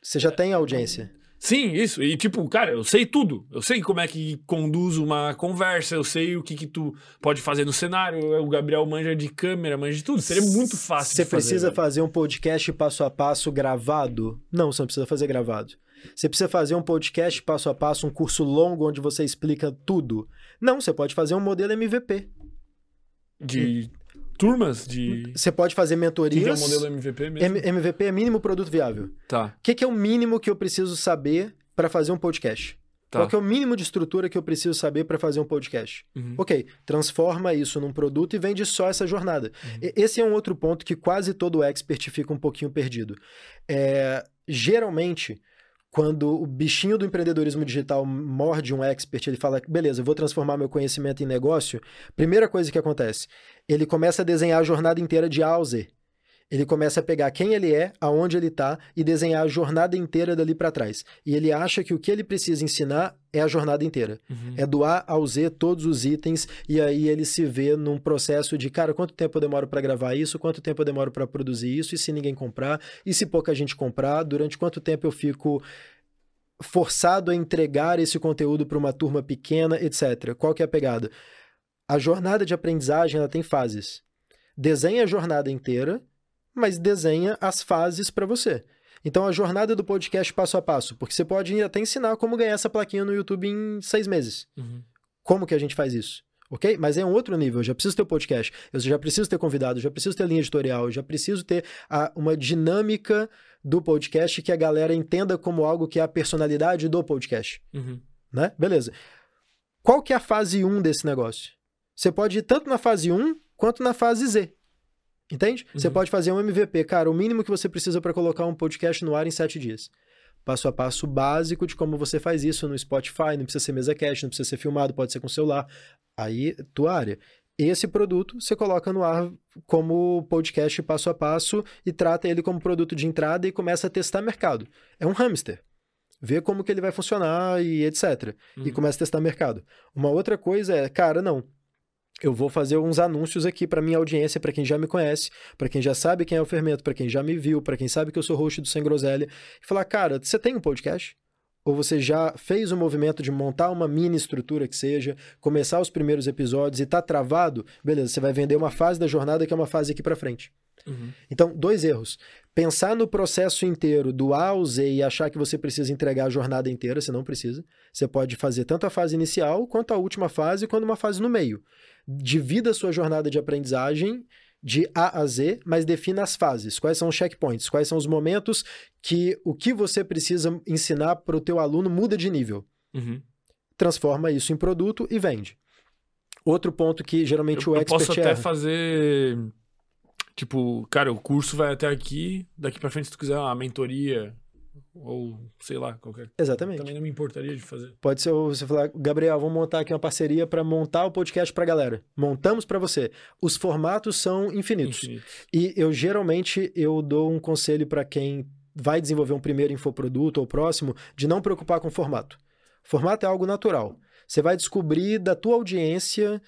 Você já tem audiência. Sim, isso. E tipo, cara, eu sei tudo. Eu sei como é que conduz uma conversa, eu sei o que que tu pode fazer no cenário. O Gabriel manja de câmera, manja de tudo. Seria muito fácil Você fazer, precisa velho. fazer um podcast passo a passo gravado? Não, você não precisa fazer gravado. Você precisa fazer um podcast passo a passo, um curso longo onde você explica tudo? Não, você pode fazer um modelo MVP. De turmas de. Você pode fazer O que, é o mentorias. modelo MVP mesmo? M- MVP é mínimo produto viável. Tá, O que, que é o mínimo que eu preciso saber para fazer um podcast? tá. Qual que é o mínimo de estrutura que eu preciso saber para fazer um podcast? Uhum. Ok, transforma isso num produto e vende só essa jornada. E- Esse é um outro ponto que quase todo expert fica um pouquinho perdido. É, geralmente, quando o bichinho do empreendedorismo digital morde um expert, ele fala, beleza, eu vou transformar meu conhecimento em negócio. Primeira coisa que acontece, ele começa a desenhar a jornada inteira de A ao Z. Ele começa a pegar quem ele é, aonde ele está e desenhar a jornada inteira dali para trás. E ele acha que o que ele precisa ensinar é a jornada inteira. Uhum. É do A ao Z todos os itens e aí ele se vê num processo de, cara, quanto tempo eu demoro para gravar isso, quanto tempo eu demoro para produzir isso, e se ninguém comprar, e se pouca gente comprar, durante quanto tempo eu fico forçado a entregar esse conteúdo para uma turma pequena, etc. Qual que é a pegada? A jornada de aprendizagem ela tem fases. Desenha a jornada inteira, mas desenha as fases para você. Então, a jornada do podcast passo a passo, porque você pode até ensinar como ganhar essa plaquinha no YouTube em seis meses. Uhum. Como que a gente faz isso? Ok? Mas é um outro nível. Eu já preciso ter o podcast, eu já preciso ter convidado, eu já preciso ter linha editorial, eu já preciso ter a- uma dinâmica do podcast que a galera entenda como algo que é a personalidade do podcast Uhum. né? Beleza. Qual que é a fase 1 desse negócio? Você pode ir tanto na fase 1 quanto na fase Z. Entende? Você Uhum. pode fazer um MVP. Cara, o mínimo que você precisa para colocar um podcast no ar em 7 dias. Passo a passo básico de como você faz isso no Spotify, não precisa ser mesa cast, não precisa ser filmado, pode ser com celular. Aí, tua área. Esse produto você coloca no ar como podcast passo a passo e trata ele como produto de entrada e começa a testar mercado. É um hamster. Vê como que ele vai funcionar e etc e Uhum. começa a testar mercado. Uma outra coisa é, cara, não. Eu vou fazer uns anúncios aqui para minha audiência, para quem já me conhece, para quem já sabe quem é o Fermento, para quem já me viu, para quem sabe que eu sou host do Sem Groselha, e falar, cara, você tem um podcast? Ou você já fez o movimento de montar uma mini estrutura que seja, começar os primeiros episódios e tá travado? Beleza, você vai vender uma fase da jornada que é uma fase aqui para frente. Uhum. Então, dois erros. Pensar no processo inteiro do A ao Z e achar que você precisa entregar a jornada inteira, você não precisa. Você pode fazer tanto a fase inicial quanto a última fase, quanto uma fase no meio. Divida a sua jornada de aprendizagem de A a Z, mas defina as fases. Quais são os checkpoints? Quais são os momentos que o que você precisa ensinar para o teu aluno muda de nível? Uhum. Transforma isso em produto e vende. Outro ponto que geralmente Eu, o eu expert posso até erra. fazer. Tipo, cara, o curso vai até aqui. Daqui pra frente, se tu quiser uma mentoria. Ou sei lá, qualquer. Exatamente. Também não me importaria de fazer. Pode ser você falar, Gabriel, vamos montar aqui uma parceria para montar o podcast para galera. Montamos para você. Os formatos são infinitos. Infinito. E eu geralmente eu dou um conselho para quem vai desenvolver um primeiro infoproduto ou próximo de não preocupar com formato. Formato é algo natural. Você vai descobrir da tua audiência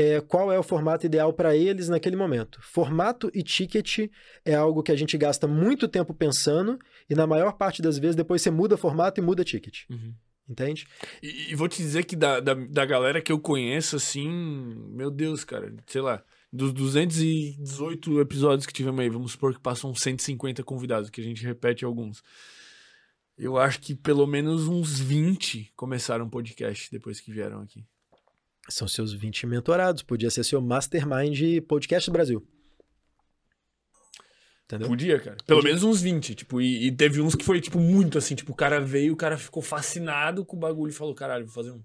é, qual é o formato ideal para eles naquele momento. Formato e ticket é algo que a gente gasta muito tempo pensando e na maior parte das vezes depois você muda formato e muda ticket. Uhum. Entende? E, e vou te dizer que da, da, da galera que eu conheço, assim, meu Deus, cara, sei lá, dos 218 episódios que tivemos aí, vamos supor que passam 150 convidados, que a gente repete alguns. Eu acho que pelo menos uns 20 começaram um podcast depois que vieram aqui. São seus 20 mentorados. Podia ser seu Mastermind Podcast Brasil. Entendeu? Podia, cara. Pelo Podia. menos uns 20, tipo, e, e teve uns que foi, tipo, muito assim, tipo, o cara veio, o cara ficou fascinado com o bagulho e falou, caralho, vou fazer um.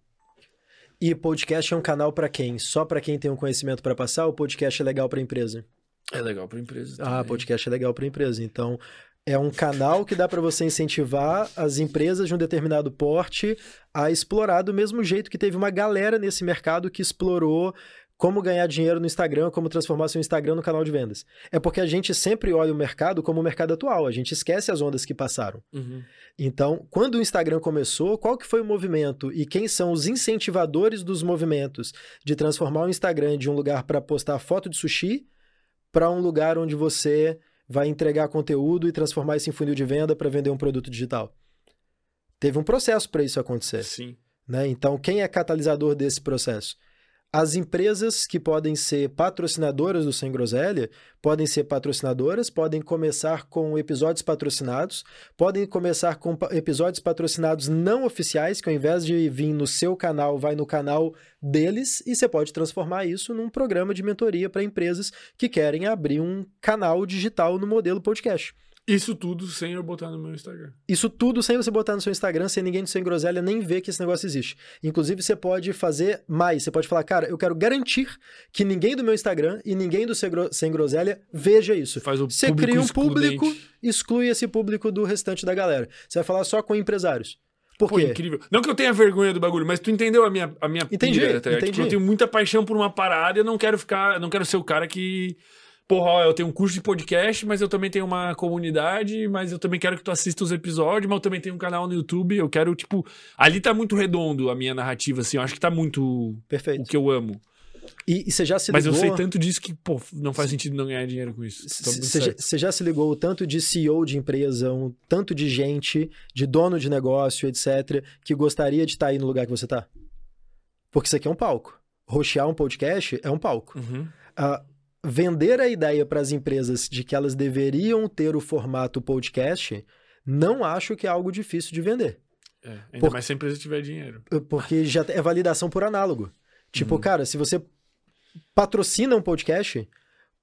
E podcast é um canal pra quem? Só pra quem tem um conhecimento pra passar ou podcast é legal pra empresa? É legal pra empresa Ah, também. podcast é legal pra empresa. Então, é um canal que dá pra você incentivar as empresas de um determinado porte a explorar do mesmo jeito que teve uma galera nesse mercado que explorou como ganhar dinheiro no Instagram, como transformar seu Instagram no canal de vendas. É porque a gente sempre olha o mercado como o mercado atual, a gente esquece as ondas que passaram. Uhum. Então, quando o Instagram começou, qual que foi o movimento e quem são os incentivadores dos movimentos de transformar o Instagram de um lugar para postar foto de sushi para um lugar onde você vai entregar conteúdo e transformar isso em funil de venda para vender um produto digital? Teve um processo para isso acontecer, Sim. né? Então, quem é catalisador desse processo? As empresas que podem ser patrocinadoras do Sem Groselha podem ser patrocinadoras, podem começar com episódios patrocinados, podem começar com episódios patrocinados não oficiais, que ao invés de vir no seu canal, vai no canal deles, e você pode transformar isso num programa de mentoria para empresas que querem abrir um canal digital no modelo podcast. Isso tudo sem eu botar no meu Instagram. Isso tudo sem você botar no seu Instagram, sem ninguém do Sem Groselha nem ver que esse negócio existe. Inclusive, você pode fazer mais. Você pode falar, cara, eu quero garantir que ninguém do meu Instagram e ninguém do Sem Gro- Sem Groselha veja isso. Você faz o Você cria um excludente. público, exclui esse público do restante da galera. Você vai falar só com empresários. Por Pô, quê? incrível. Não que eu tenha vergonha do bagulho, mas tu entendeu a minha, a minha Entendi, pira, tá ligado? entendi. Tipo, eu tenho muita paixão por uma parada e eu não quero ficar, não quero ser o cara que Porra, ó, eu tenho um curso de podcast, mas eu também tenho uma comunidade, mas eu também quero que tu assista os episódios, mas eu também tenho um canal no YouTube. Eu quero, tipo. Ali tá muito redondo a minha narrativa, assim. Eu acho que tá muito o Perfeito. que eu amo. E, e você já se Mas eu ligou... sei tanto disso que, pô, não faz sentido não ganhar dinheiro com isso. Tá Você já, certo. você já se ligou o tanto de CEO de empresa, um tanto de gente, de dono de negócio, etc., que gostaria de estar aí no lugar que você está? Porque isso aqui é um palco. Rochear um podcast é um palco. Uhum. Ah, vender a ideia para as empresas de que elas deveriam ter o formato podcast, não acho que é algo difícil de vender. É, ainda Por- mais se a empresa tiver dinheiro. Porque já é validação por análogo. Tipo, Uhum. cara, se você patrocina um podcast,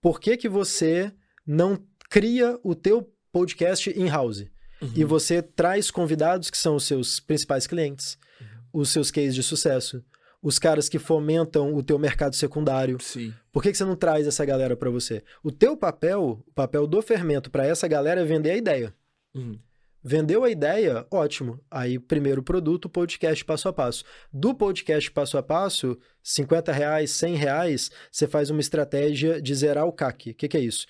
por que que você não cria o teu podcast in-house? Uhum. E você traz convidados que são os seus principais clientes, Uhum. os seus cases de sucesso, os caras que fomentam o teu mercado secundário. Sim. Por que, que você não traz essa galera para você? O teu papel, o papel do fermento para essa galera é vender a ideia. Uhum. Vendeu a ideia? Ótimo. Aí, primeiro produto, podcast passo a passo. Do podcast passo a passo, 50 reais, 100 reais, você faz uma estratégia de zerar o CAC. O que, que é isso?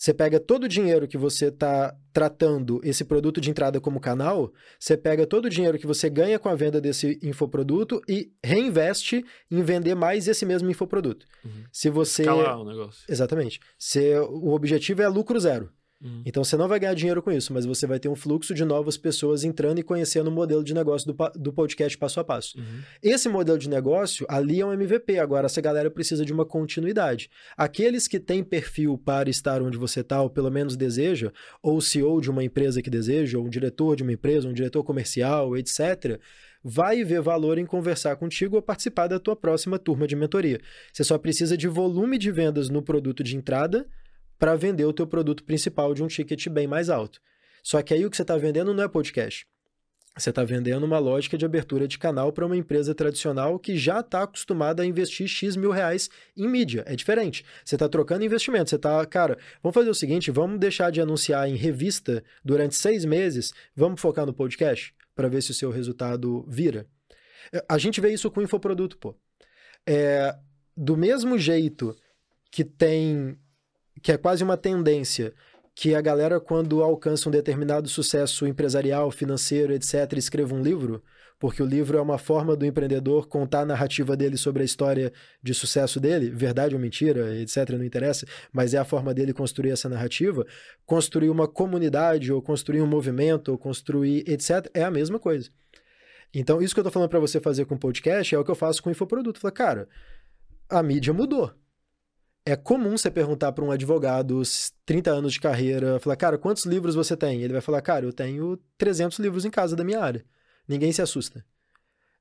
Você pega todo o dinheiro que você está tratando esse produto de entrada como canal, você pega todo o dinheiro que você ganha com a venda desse infoproduto e reinveste em vender mais esse mesmo infoproduto. Uhum. Se você. O negócio. Exatamente. Se o objetivo é lucro zero. Uhum. Então você não vai ganhar dinheiro com isso, mas você vai ter um fluxo de novas pessoas entrando e conhecendo o modelo de negócio do, do podcast passo a passo. Uhum. Esse modelo de negócio ali é um MVP, agora essa galera precisa de uma continuidade. Aqueles que têm perfil para estar onde você está, ou pelo menos deseja, ou CEO de uma empresa que deseja, ou um diretor de uma empresa, um diretor comercial, etc., vai ver valor em conversar contigo ou participar da tua próxima turma de mentoria. Você só precisa de volume de vendas no produto de entrada para vender o teu produto principal de um ticket bem mais alto. Só que aí o que você está vendendo não é podcast. Você está vendendo uma lógica de abertura de canal para uma empresa tradicional que já está acostumada a investir X mil reais em mídia. É diferente. Você está trocando investimento. Você está, cara, vamos fazer o seguinte: vamos deixar de anunciar em revista durante seis meses, vamos focar no podcast para ver se o seu resultado vira. A gente vê isso com infoproduto, pô. É, do mesmo jeito que tem, que é quase uma tendência que a galera, quando alcança um determinado sucesso empresarial, financeiro, etc., escreva um livro, porque o livro é uma forma do empreendedor contar a narrativa dele sobre a história de sucesso dele, verdade ou mentira, etc., não interessa, mas é a forma dele construir essa narrativa. Construir uma comunidade, ou construir um movimento, ou construir, etc., é a mesma coisa. Então, isso que eu tô falando para você fazer com podcast é o que eu faço com infoproduto. Fala, cara, a mídia mudou é comum você perguntar para um advogado, 30 anos de carreira, falar, cara, quantos livros você tem? Ele vai falar, cara, eu tenho 300 livros em casa da minha área. Ninguém se assusta.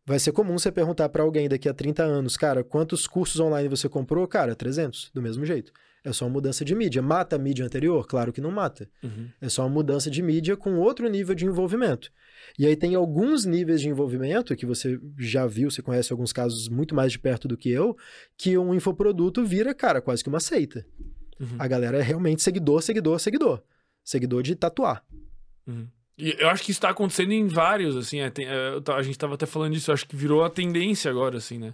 Vai ser comum você perguntar para alguém daqui a 30 anos, cara, quantos cursos online você comprou? Cara, 300, do mesmo jeito. É só uma mudança de mídia. Mata a mídia anterior? Claro que não mata. Uhum. É só uma mudança de mídia com outro nível de envolvimento. E aí tem alguns níveis de envolvimento que você já viu, você conhece alguns casos muito mais de perto do que eu, que um infoproduto vira, cara, quase que uma seita. Uhum. A galera é realmente seguidor, seguidor, seguidor. Seguidor de tatuar. Uhum. E eu acho que isso está acontecendo em vários, assim, é, tem, é, a gente estava até falando disso, acho que virou a tendência agora, assim, né?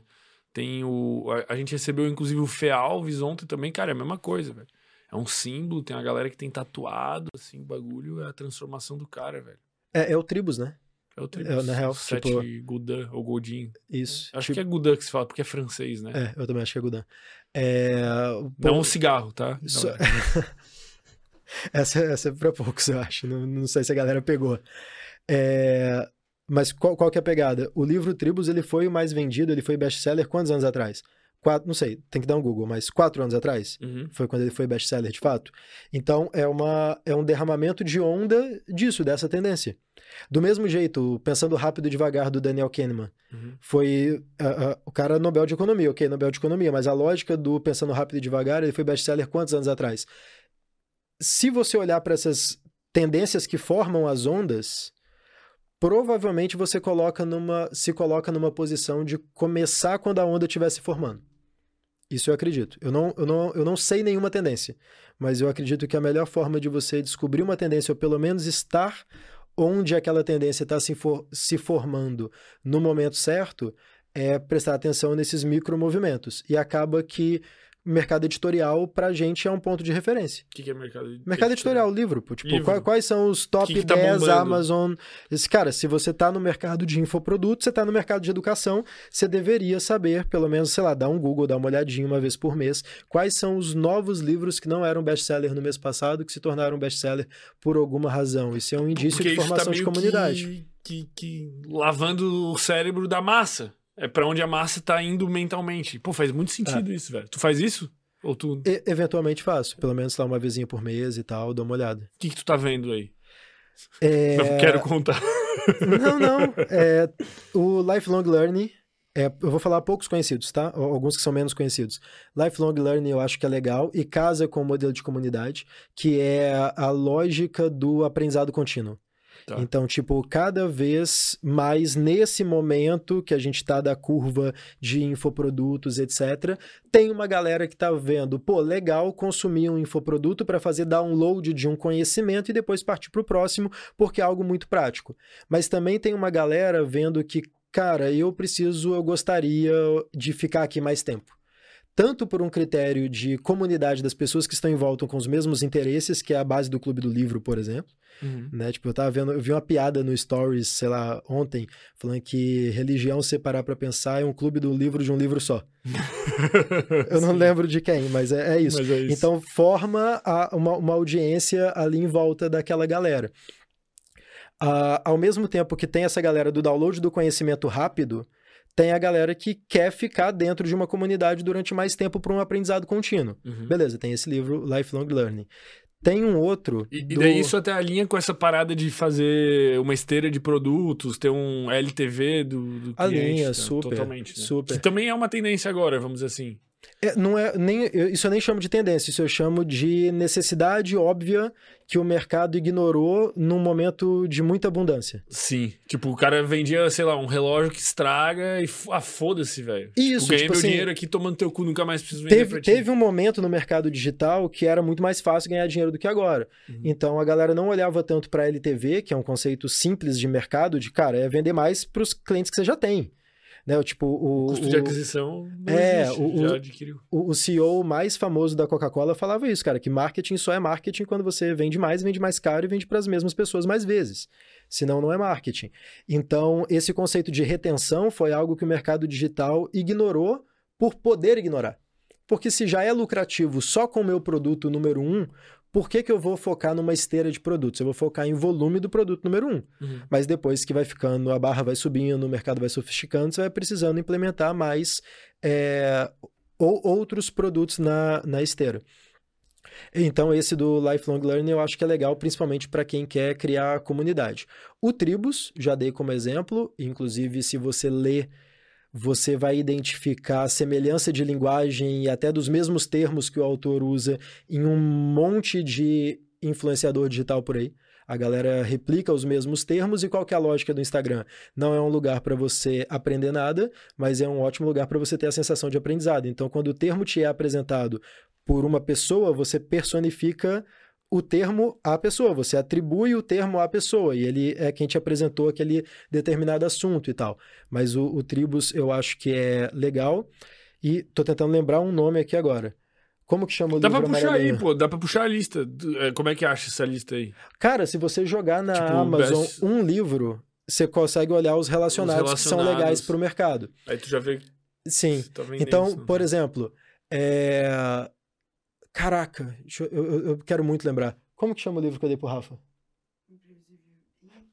Tem o. A, a, gente recebeu, inclusive, o Fê Alves ontem também, cara, é a mesma coisa, velho. É um símbolo, tem a galera que tem tatuado, assim, o bagulho é a transformação do cara, velho. É, é o Tribus, né? É o Tribus. É, na real, Sete tipo... Godin, ou Godin. Isso. Acho tipo... que é Godin que se fala, porque é francês, né? É, eu também acho que é Godin. É... Não um cigarro, tá? So... essa, essa é pra poucos, eu acho. Não, não sei se a galera pegou. É... Mas qual, qual que é a pegada? O livro Tribus, ele foi o mais vendido, ele foi best-seller quantos anos atrás? Quatro, não sei, tem que dar um Google, mas quatro anos atrás uhum. foi quando ele foi best-seller de fato. Então é, uma, é um derramamento de onda disso, dessa tendência. Do mesmo jeito, pensando rápido e devagar do Daniel Kahneman, uhum. foi uh, uh, o cara Nobel de Economia, ok, Nobel de Economia, mas a lógica do pensando rápido e devagar, ele foi best-seller quantos anos atrás? Se você olhar para essas tendências que formam as ondas, provavelmente você coloca numa, se coloca numa posição de começar quando a onda estiver se formando. Isso eu acredito. Eu não, eu, não, eu não sei nenhuma tendência, mas eu acredito que a melhor forma de você descobrir uma tendência, ou pelo menos estar onde aquela tendência está se, for, se formando no momento certo, é prestar atenção nesses micromovimentos. E acaba que mercado editorial pra gente é um ponto de referência. O que, que, é mercado editorial? Mercado editorial, livro. Pô, tipo, livro. Quais, quais, são os top que que tá 10 Amazon? Esse, cara, se você tá no mercado de infoproduto, você tá no mercado de educação, você deveria saber, pelo menos, sei lá, dar um Google, dar uma olhadinha uma vez por mês, quais são os novos livros que não eram best-seller no mês passado, que se tornaram best-seller por alguma razão. Isso é um indício Porque de formação tá de comunidade. Que, que lavando o cérebro da massa. É para onde a massa tá indo mentalmente. Pô, faz muito sentido é. isso, velho. Tu faz isso? Ou tu... E, eventualmente faço. Pelo menos lá uma vezinha por mês e tal, dou uma olhada. O que, que tu tá vendo aí? É... Não quero contar. Não, não. É, o Lifelong Learning, é, eu vou falar poucos conhecidos, tá? Alguns que são menos conhecidos. Lifelong Learning eu acho que é legal e casa com o modelo de comunidade, que é a lógica do aprendizado contínuo. Tá. Então, tipo, cada vez mais nesse momento que a gente está da curva de infoprodutos, etc., tem uma galera que está vendo, pô, legal consumir um infoproduto para fazer download de um conhecimento e depois partir para o próximo, porque é algo muito prático. Mas também tem uma galera vendo que, cara, eu preciso, eu gostaria de ficar aqui mais tempo tanto por um critério de comunidade das pessoas que estão em volta com os mesmos interesses, que é a base do Clube do Livro, por exemplo. Uhum. Né? Tipo, eu tava vendo, eu vi uma piada no Stories, sei lá, ontem, falando que religião separar para pensar é um clube do livro de um livro só. eu não lembro de quem, mas é, é, isso. mas é, isso. Então forma a, uma, uma audiência ali em volta daquela galera. Uh, ao mesmo tempo que tem essa galera do download do conhecimento rápido, tem a galera que quer ficar dentro de uma comunidade durante mais tempo para um aprendizado contínuo. Uhum. Beleza, tem esse livro Lifelong Learning. Tem um outro. E, e do- daí isso até alinha com essa parada de fazer uma esteira de produtos, ter um LTV do, do Alinha, cliente. né? super, Totalmente. né? super. Que também é uma tendência agora, vamos dizer assim. É, não é nem eu- isso eu nem chamo de tendência, isso eu chamo de necessidade óbvia que o mercado ignorou num momento de muita abundância. Sim. Tipo, o cara vendia, sei lá, um relógio que estraga e ah, foda-se, velho. Isso, tipo, ganhei tipo meu assim, dinheiro aqui tomando teu cu, nunca mais preciso vender Teve, teve um momento no mercado digital que era muito mais fácil ganhar dinheiro do que agora. Uhum. Então a galera não olhava tanto para LTV, que é um conceito simples de mercado, de cara, é vender mais para os clientes que você já tem. Né? O, Tipo, o, Custo o- de aquisição É, existe, o- já o- adquiriu. o, o CEO mais famoso da Coca-Cola falava isso, cara, que marketing só é marketing quando você vende mais, vende mais caro e vende para as mesmas pessoas mais vezes. Senão não é marketing. Então, esse conceito de retenção foi algo que o mercado digital ignorou por poder ignorar. Porque se já é lucrativo só com o meu produto número um, por que, que eu vou focar numa esteira de produtos? Eu vou focar em volume do produto número um. Uhum. Mas depois que vai ficando, a barra vai subindo, o mercado vai sofisticando, você vai precisando implementar mais é, ou outros produtos na, na esteira. Então, esse do Lifelong Learning eu acho que é legal, principalmente para quem quer criar comunidade. O Tribus, já dei como exemplo, inclusive se você lê, você vai identificar a semelhança de linguagem e até dos mesmos termos que o autor usa em um monte de influenciador digital por aí. A galera replica os mesmos termos e qual que é a lógica do Instagram? Não é um lugar para você aprender nada, mas é um ótimo lugar para você ter a sensação de aprendizado. Então, quando o termo te é apresentado por uma pessoa, você personifica o termo à pessoa, você atribui o termo à pessoa e ele é quem te apresentou aquele determinado assunto e tal. Mas o, o Tribus eu acho que é legal e tô tentando lembrar um nome aqui agora. Como que chama o Dá pra livro puxar aí, pô. Dá pra puxar a lista. É, Como é que acha essa lista aí? Cara, se você jogar na Tipo, Amazon best- um livro, você consegue olhar os relacionados, que são relacionados. legais para o mercado. Aí tu já vê Sim. tá Então, isso, né? por exemplo, é... caraca, eu, eu- eu quero muito lembrar. Como que chama o livro que eu dei pro Rafa?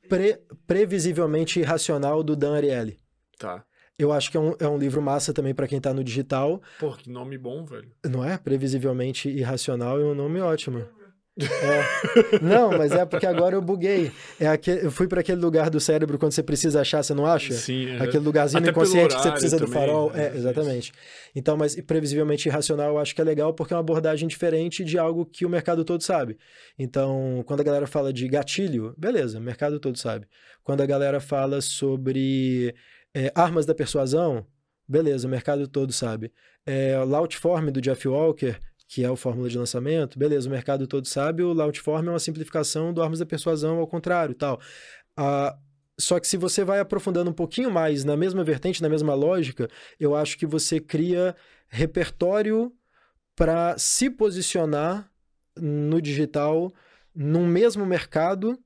Pre- Previsivelmente Irracional, do Dan Ariely. Tá. Eu acho que é um, é um livro massa também para quem tá no digital, Pô, que nome bom, velho. não é? Previsivelmente Irracional é um nome ótimo. É. Não, mas é porque agora eu buguei. É aquele, eu fui para aquele lugar do cérebro quando você precisa achar, você não acha? Sim, é. Aquele lugarzinho Até inconsciente que você precisa do também, farol. né? É, exatamente. Então, mas previsivelmente irracional eu acho que é legal porque é uma abordagem diferente de algo que o mercado todo sabe. Então, quando a galera fala de gatilho, beleza, o mercado todo sabe. Quando a galera fala sobre é, armas da persuasão, beleza, o mercado todo sabe. É, Launchform do Jeff Walker, que é o fórmula de lançamento, beleza, o mercado todo sabe. O Launchform é uma simplificação do armas da persuasão ao contrário, tal. Ah, só que se você vai aprofundando um pouquinho mais na mesma vertente, na mesma lógica, eu acho que você cria repertório para se posicionar no digital num mesmo mercado,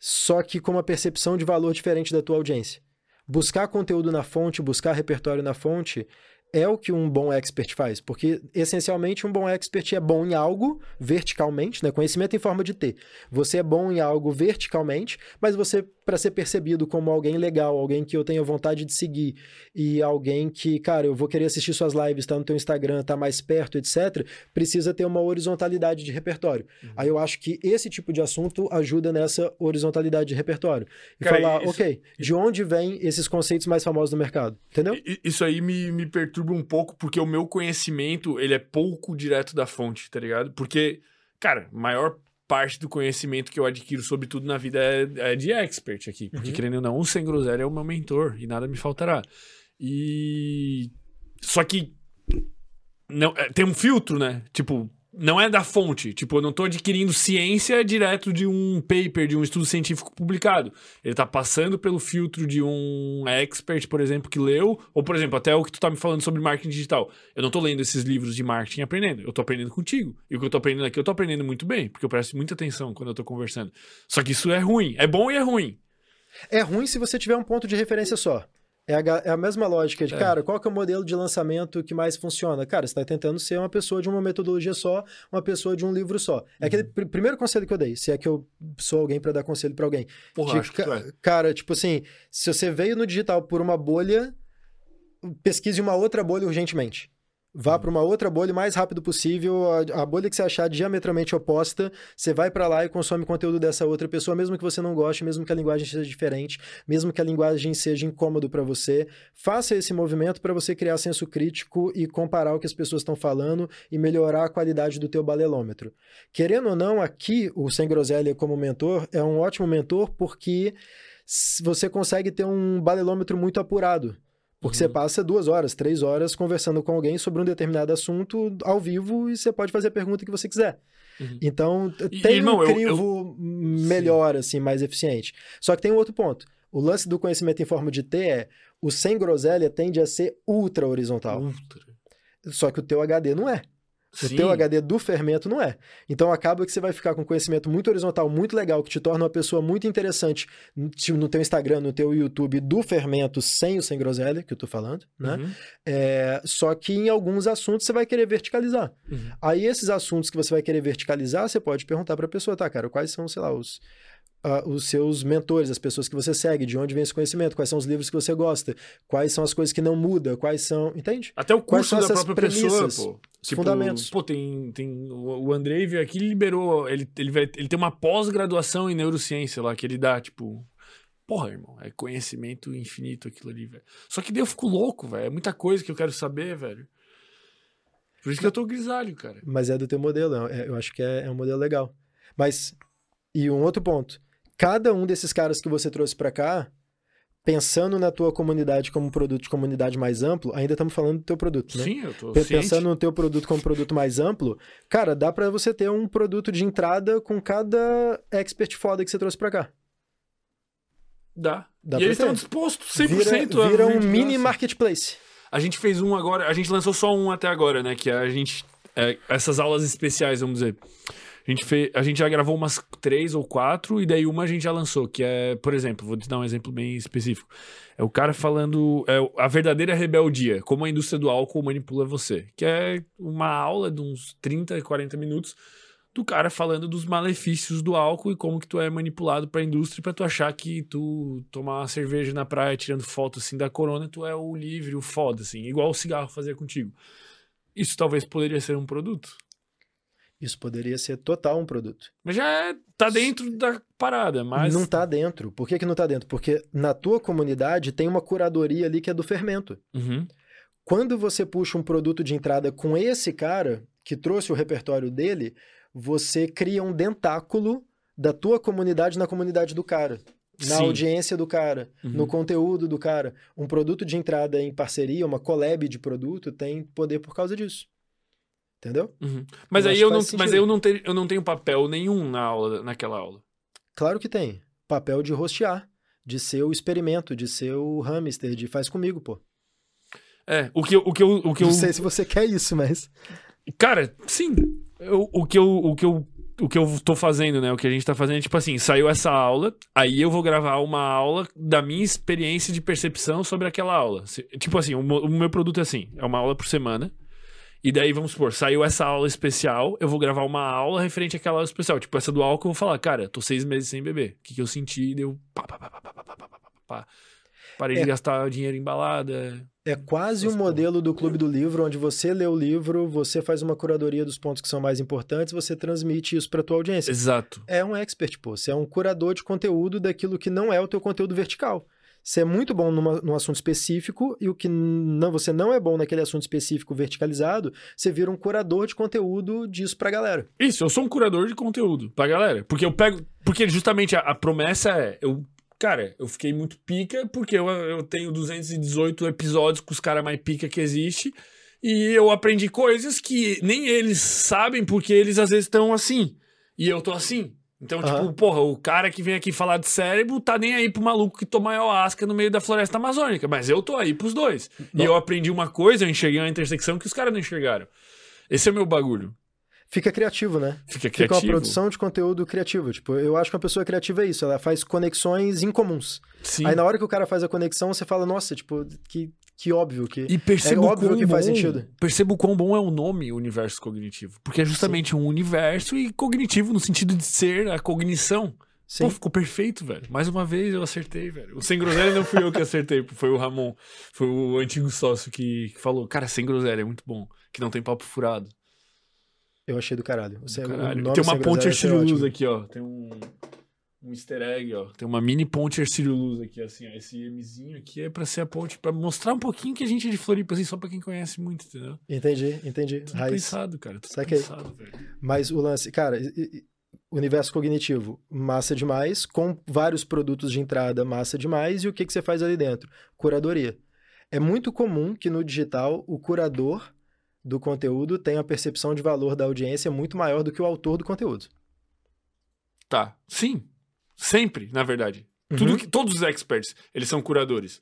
só que com uma percepção de valor diferente da tua audiência. Buscar conteúdo na fonte, buscar repertório na fonte é o que um bom expert faz, porque essencialmente um bom expert é bom em algo verticalmente, né? Conhecimento em forma de T. Você é bom em algo verticalmente, mas você para ser percebido como alguém legal, alguém que eu tenha vontade de seguir e alguém que, cara, eu vou querer assistir suas lives, tá no teu Instagram, tá mais perto, etc, precisa ter uma horizontalidade de repertório. Uhum. Aí eu acho que esse tipo de assunto ajuda nessa horizontalidade de repertório. E Cara, falar, isso- OK, de onde vêm esses conceitos mais famosos do mercado? Entendeu? Isso aí me, me perturba um pouco, porque o meu conhecimento, ele é pouco direto da fonte, tá ligado? Porque, cara, maior parte do conhecimento que eu adquiro sobre tudo na vida é, é de expert aqui. Porque, Uhum. querendo ou não, um sem groselha é o meu mentor e nada me faltará. E... Só que não, é, tem um filtro, né? Tipo, não é da fonte. Tipo, eu não tô adquirindo ciência direto de um paper, de um estudo científico publicado. Ele tá passando pelo filtro de um expert, por exemplo, que leu, ou, por exemplo, até o que tu tá me falando sobre marketing digital. Eu não tô lendo esses livros de marketing aprendendo. Eu tô aprendendo contigo. E o que eu tô aprendendo aqui, eu tô aprendendo muito bem, porque eu presto muita atenção quando eu tô conversando. Só que isso é ruim. É bom e é ruim. É ruim se você tiver um ponto de referência só. É a, é a mesma lógica de, É. cara, qual é o modelo de lançamento que mais funciona? Cara, você está tentando ser uma pessoa de uma metodologia só, uma pessoa de um livro só. É aquele pr- primeiro conselho que eu dei, se é que eu sou alguém para dar conselho para alguém. Porra, De ca- é. Cara, tipo assim, se você veio no digital por uma bolha, pesquise uma outra bolha urgentemente. Vá para uma outra bolha o mais rápido possível. A, a, bolha que você achar diametralmente oposta, você vai para lá e consome conteúdo dessa outra pessoa, mesmo que você não goste, mesmo que a linguagem seja diferente, mesmo que a linguagem seja incômodo para você. Faça esse movimento para você criar senso crítico e comparar o que as pessoas estão falando e melhorar a qualidade do teu balelômetro. Querendo ou não, aqui o Sem Groselha como mentor é um ótimo mentor porque você consegue ter um balelômetro muito apurado. Porque uhum. você passa duas horas, três horas conversando com alguém sobre um determinado assunto ao vivo e você pode fazer a pergunta que você quiser. Uhum. Então, tem irmão, um crivo eu, eu... melhor, assim, mais eficiente. Só que tem um outro ponto. O lance do conhecimento em forma de T é o sem groselha tende a ser ultra horizontal. Ultra. Só que o teu HD não é. O Sim. teu HD do fermento não é. Então acaba que você vai ficar com conhecimento muito horizontal, muito legal, que te torna uma pessoa muito interessante no teu Instagram, no teu YouTube do fermento sem o sem groselha, que eu tô falando, né? Uhum. É, só que em alguns assuntos você vai querer verticalizar. Uhum. Aí esses assuntos que você vai querer verticalizar, você pode perguntar para a pessoa, tá, cara, quais são, sei lá, os uh, os seus mentores, as pessoas que você segue, de onde vem esse conhecimento, quais são os livros que você gosta, quais são as coisas que não mudam, quais são. Entende? Até o curso da própria pessoa, pô. Tipo, fundamentos. Pô, tem, tem. O Andrei veio aqui e liberou. Ele, ele, vai, ele tem uma pós-graduação em neurociência lá, que ele dá, tipo. Porra, irmão, é conhecimento infinito aquilo ali, velho. Só que daí eu fico louco, velho. É muita coisa que eu quero saber, velho. Por isso que eu tô grisalho, cara. Mas é do teu modelo, é, eu acho que é, é um modelo legal. Mas, e um outro ponto cada um desses caras que você trouxe para cá, pensando na tua comunidade como produto de comunidade mais amplo, ainda estamos falando do teu produto, né? Sim, eu tô Pensando ciente. no teu produto como produto mais amplo, cara, dá para você ter um produto de entrada com cada expert foda que você trouxe para cá. Dá. dá e eles estão dispostos 100% vira, vira um mini marketplace. A gente fez um agora, a gente lançou só um até agora, né? Que a gente. É, essas aulas especiais, vamos dizer. A gente, fez, a gente já gravou umas três ou quatro, e daí uma a gente já lançou, que é, por exemplo, vou te dar um exemplo bem específico. É o cara falando é, a verdadeira rebeldia, como a indústria do álcool manipula você. Que é uma aula de uns 30, 40 minutos do cara falando dos malefícios do álcool e como que tu é manipulado pra indústria para tu achar que tu tomar uma cerveja na praia tirando foto assim da corona, tu é o livre, o foda assim, igual o cigarro fazia contigo. Isso talvez poderia ser um produto. Isso poderia ser total um produto. Mas já é, tá dentro da parada, mas. Não tá dentro. Por que, que não tá dentro? Porque na tua comunidade tem uma curadoria ali que é do fermento. Uhum. Quando você puxa um produto de entrada com esse cara, que trouxe o repertório dele, você cria um dentáculo da tua comunidade na comunidade do cara. Na Sim. audiência do cara, uhum. no conteúdo do cara. Um produto de entrada em parceria, uma collab de produto, tem poder por causa disso. Entendeu? Uhum. Mas eu aí eu não, mas eu não, tenho, eu não tenho papel nenhum na aula, naquela aula. Claro que tem. Papel de rostear, de ser o experimento, de ser o hamster, de faz comigo, pô. É, o que eu. O que eu, o que não eu... sei se você quer isso, mas. Cara, sim. Eu, o, que eu, o que eu o que eu tô fazendo, né? O que a gente tá fazendo é tipo assim: saiu essa aula, aí eu vou gravar uma aula da minha experiência de percepção sobre aquela aula. Tipo assim, o, o meu produto é assim: é uma aula por semana. E daí, vamos supor, saiu essa aula especial, eu vou gravar uma aula referente àquela aula especial. Tipo, essa do álcool, eu vou falar, cara, tô seis meses sem beber. O que, que eu senti? Deu. Pá, pá, pá, pá, pá, pá, pá, pá, pá. Parei é, de gastar dinheiro em balada. É quase um modelo do Clube do Livro, onde você lê o livro, você faz uma curadoria dos pontos que são mais importantes, você transmite isso para tua audiência. Exato. É um expert, pô. Você é um curador de conteúdo daquilo que não é o teu conteúdo vertical. Você é muito bom numa, num assunto específico e o que não, você não é bom naquele assunto específico verticalizado, você vira um curador de conteúdo disso pra galera. Isso, eu sou um curador de conteúdo pra galera. Porque eu pego. Porque justamente a, a promessa é. Eu, cara, eu fiquei muito pica porque eu, eu tenho 218 episódios com os caras mais pica que existe. E eu aprendi coisas que nem eles sabem porque eles às vezes estão assim. E eu tô assim. Então, uhum. tipo, porra, o cara que vem aqui falar de cérebro tá nem aí pro maluco que toma ayahuasca no meio da floresta amazônica. Mas eu tô aí pros dois. Bom. E eu aprendi uma coisa, eu enxerguei uma intersecção que os caras não enxergaram. Esse é o meu bagulho. Fica criativo, né? Fica criativo. Fica uma produção de conteúdo criativo. Tipo, eu acho que uma pessoa criativa é isso, ela faz conexões incomuns. Sim. Aí na hora que o cara faz a conexão, você fala, nossa, tipo, que que óbvio que. E percebo é óbvio que bom, faz sentido. Percebo quão bom é o nome universo cognitivo. Porque é justamente Sim. um universo e cognitivo no sentido de ser a cognição. Sim. Pô, ficou perfeito, velho. Mais uma vez eu acertei, velho. O sem groselha não fui eu que acertei, foi o Ramon. Foi o antigo sócio que, que falou, cara, sem groselha é muito bom, que não tem papo furado. Eu achei do caralho. Você, Do caralho. Tem uma ponte Groselha achei Ercílio Luz ótimo. aqui, ó. Tem um, um easter egg, ó. Tem uma mini ponte Ercílio Luz aqui, assim, ó. Esse Mzinho aqui é pra ser a ponte, pra mostrar um pouquinho que a gente é de Floripa, assim, só pra quem conhece muito, entendeu? Entendi, entendi. Tudo Raiz. pensado, cara. Tudo Saquei. pensado, velho. Mas o lance, cara, e- e- universo cognitivo, massa demais, com vários produtos de entrada, massa demais, e o que, que você faz ali dentro? Curadoria. É muito comum que no digital o curador do conteúdo tenha a percepção de valor da audiência muito maior do que o autor do conteúdo. Tá. Sim. Sempre, na verdade. Tudo Uhum. que, todos os experts, eles são curadores.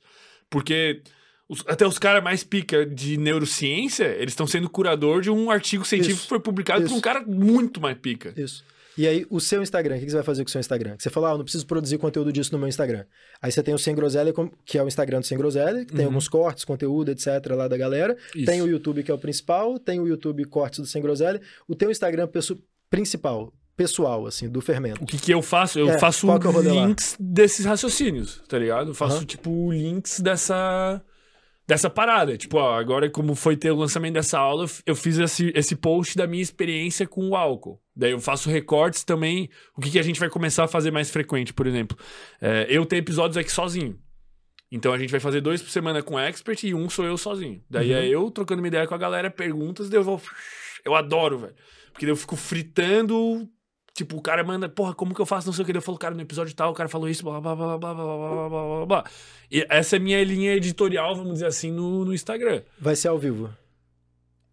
Porque os- até os caras mais pica de neurociência, eles estão sendo curador de um artigo científico Isso, que foi publicado por isso. um cara muito mais pica. Isso. E aí, o seu Instagram, o que você vai fazer com o seu Instagram? Você falou, ah, eu não preciso produzir conteúdo disso no meu Instagram. Aí você tem o Sem Groselha, que é o Instagram do Sem Groselha, que tem Uhum. alguns cortes, conteúdo, etc. lá da galera. Isso. Tem o YouTube, que é o principal, tem o YouTube Cortes do Sem Groselha. O teu Instagram principal, pessoal, assim, do fermento. O que, que eu faço? Eu É, faço é links desses raciocínios, tá ligado? Eu faço, Aham. tipo, links dessa. Dessa parada. Tipo, ó, agora como foi ter o lançamento dessa aula, eu fiz esse, esse post da minha experiência com o álcool. Daí eu faço recortes também. O que, que a gente vai começar a fazer mais frequente, por exemplo? É, eu tenho episódios aqui sozinho. Então a gente vai fazer dois por semana com expert e um sou eu sozinho. Daí Uhum. é eu trocando uma ideia com a galera, perguntas, daí eu vou. Eu adoro, velho. Porque daí eu fico fritando. Tipo, o cara manda, porra, como que eu faço? Não sei o que. Eu falo, cara, no episódio tal, o cara falou isso, blá blá blá blá blá blá blá blá blá blá. E essa é minha linha editorial, vamos dizer assim, no, no Instagram. Vai ser ao vivo.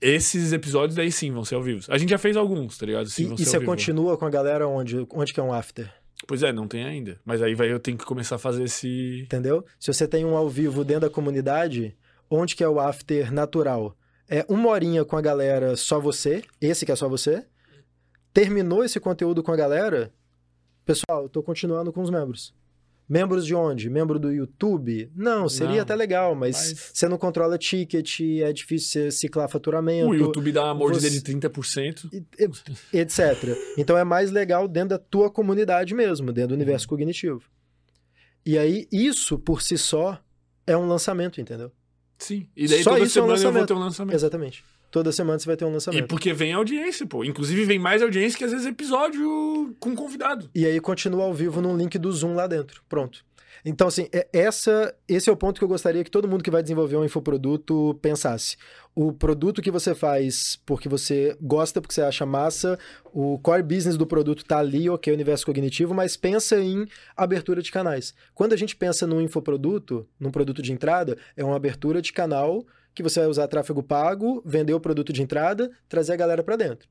Esses episódios daí sim vão ser ao vivo. A gente já fez alguns, tá ligado? Sim, E, vão e você ao vivo. continua com a galera onde? Onde que é um after? Pois é, não tem ainda. Mas aí vai, eu tenho que começar a fazer esse. Entendeu? Se você tem um ao vivo dentro da comunidade, onde que é o after natural? É uma horinha com a galera, só você, esse que é só você. Terminou esse conteúdo com a galera, pessoal, eu tô continuando com os membros. Membros de onde? Membro do YouTube? Não, seria Não, até legal, mas, mas- você não controla ticket, é difícil você ciclar faturamento. O YouTube dá uma mordida você- de 30%. e- e- etc. Então é mais legal dentro da tua comunidade mesmo, dentro do universo Uhum. cognitivo. E aí, isso por si só é um lançamento, entendeu? Sim. E daí Só toda isso é um semana eu vou ter um lançamento. Exatamente. Toda semana você vai ter um E lançamento. porque vem audiência, pô. Inclusive vem mais audiência que às vezes episódio com convidado. E aí continua ao vivo num link do Zoom lá dentro. Pronto. Então, assim, é- essa, esse é o ponto que eu gostaria que todo mundo que vai desenvolver um infoproduto pensasse. O produto que você faz porque você gosta, porque você acha massa, o core business do produto tá ali, ok, universo cognitivo, mas pensa em abertura de canais. Quando a gente pensa num infoproduto, num produto de entrada, é uma abertura de canal que você vai usar tráfego pago, vender o produto de entrada, trazer a galera para dentro.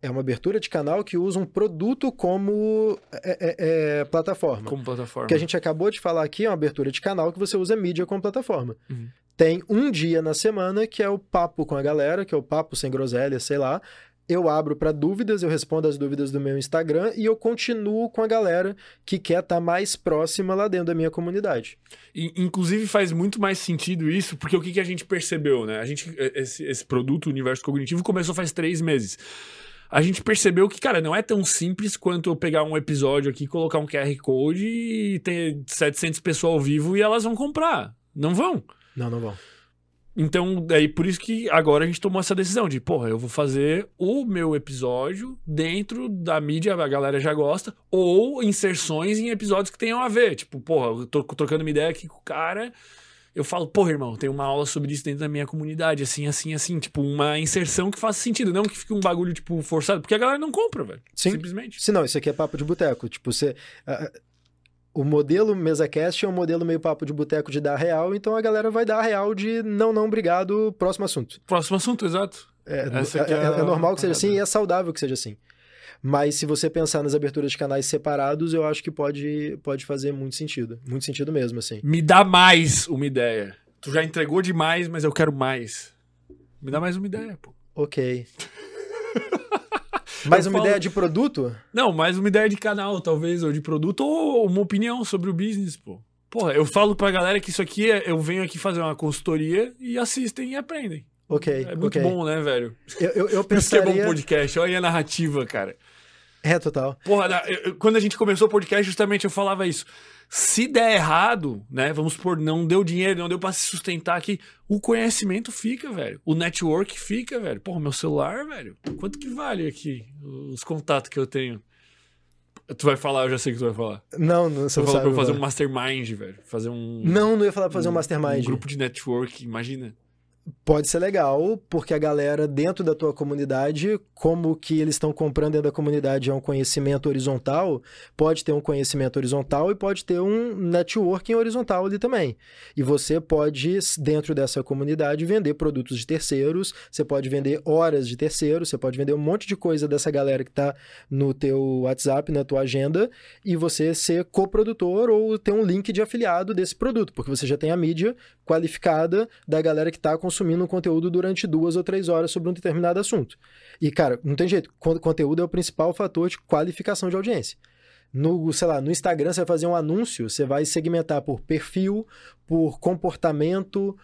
É uma abertura de canal que usa um produto como é, é, é, plataforma. Como plataforma. O que a gente acabou de falar aqui é uma abertura de canal que você usa mídia como plataforma. Uhum. Tem um dia na semana que é o papo com a galera, que é o papo sem groselha, sei lá. Eu abro para dúvidas, eu respondo as dúvidas do meu Instagram e eu continuo com a galera que quer estar mais próxima lá dentro da minha comunidade. E, inclusive faz muito mais sentido isso, porque o que, que a gente percebeu, né? A gente, esse, esse produto, o Universo Cognitivo, começou faz três meses. A gente percebeu que, cara, não é tão simples quanto eu pegar um episódio aqui, colocar um QR Code e ter 700 pessoas ao vivo e elas vão comprar. Não vão. Não, não vão. Então, daí por isso que agora a gente tomou essa decisão de, porra, eu vou fazer o meu episódio dentro da mídia, a galera já gosta, ou inserções em episódios que tenham a ver. Tipo, porra, eu tô trocando uma ideia aqui com o cara, eu falo, porra, irmão, tem uma aula sobre isso dentro da minha comunidade, assim, assim, assim. Tipo, uma inserção que faça sentido, não que fique um bagulho, tipo, forçado, porque a galera não compra, velho. Sim. Simplesmente. Se não, isso aqui é papo de boteco. Tipo, você. ah, o modelo MesaCast é um modelo meio papo de boteco de dar real, então a galera vai dar real de não, não, obrigado, próximo assunto. Próximo assunto, exato. É, é- é é- é normal que seja assim e é saudável que seja assim. Mas se você pensar nas aberturas de canais separados, eu acho que pode, pode fazer muito sentido. Muito sentido mesmo, assim. Me dá mais uma ideia. Tu já entregou demais, mas eu quero mais. Me dá mais uma ideia, pô. Ok. Mais Eu uma falo- ideia de produto? Não, mais uma ideia de canal, talvez, ou de produto, ou uma opinião sobre o business, pô. Porra, eu falo pra galera que isso aqui é. Eu venho aqui fazer uma consultoria e assistem e aprendem. Ok, É muito ok. bom, né, velho? Eu, eu, eu Por isso que é bom pensaria... podcast. Olha aí a narrativa, cara. É, total. Porra, eu, quando a gente começou o podcast, justamente eu falava isso. Se der errado, né? Vamos supor, não deu dinheiro, não deu pra se sustentar aqui, o conhecimento fica, velho. O network fica, velho. Porra, meu celular, velho. Quanto que vale aqui os contatos que eu tenho? Tu vai falar, eu já sei que tu vai falar. Não, não, você falou pra eu fazer um mastermind, velho. Fazer um. Não, não ia falar pra fazer um, um mastermind. Um grupo de network, imagina pode ser legal, porque a galera dentro da tua comunidade, como que eles estão comprando dentro da comunidade é um conhecimento horizontal, pode ter um conhecimento horizontal e pode ter um networking horizontal ali também. E você pode, dentro dessa comunidade, vender produtos de terceiros, você pode vender horas de terceiros, você pode vender um monte de coisa dessa galera que está no teu WhatsApp, na tua agenda, e você ser coprodutor ou ter um link de afiliado desse produto, porque você já tem a mídia qualificada da galera que está consumindo consumindo um conteúdo durante duas ou três horas sobre um determinado assunto. E, cara, não tem jeito. Conteúdo é o principal fator de qualificação de audiência. No, sei lá, no Instagram você vai fazer um anúncio, você vai segmentar por perfil, por comportamento,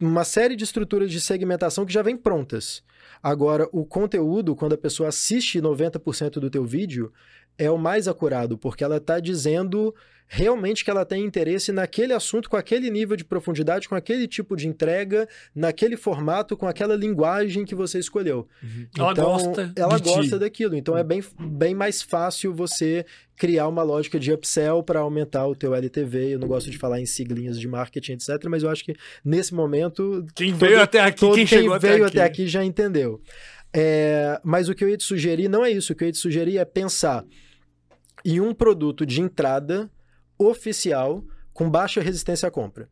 uma série de estruturas de segmentação que já vem prontas. Agora, o conteúdo, quando a pessoa assiste 90% do teu vídeo, é o mais acurado, porque ela está dizendo realmente que ela tem interesse naquele assunto, com aquele nível de profundidade, com aquele tipo de entrega, naquele formato, com aquela linguagem que você escolheu. Uhum. Ela então, gosta. Ela gosta ti. daquilo. Então é bem, bem mais fácil você criar uma lógica de upsell para aumentar o teu LTV. Eu não gosto de falar em siglinhas de marketing, etc. Mas eu acho que nesse momento. Quem todo, veio até aqui, todo quem, quem veio até aqui. até aqui já entendeu. É, mas o que eu ia te sugerir não é isso. O que eu ia te sugerir é pensar em um produto de entrada oficial com baixa resistência à compra.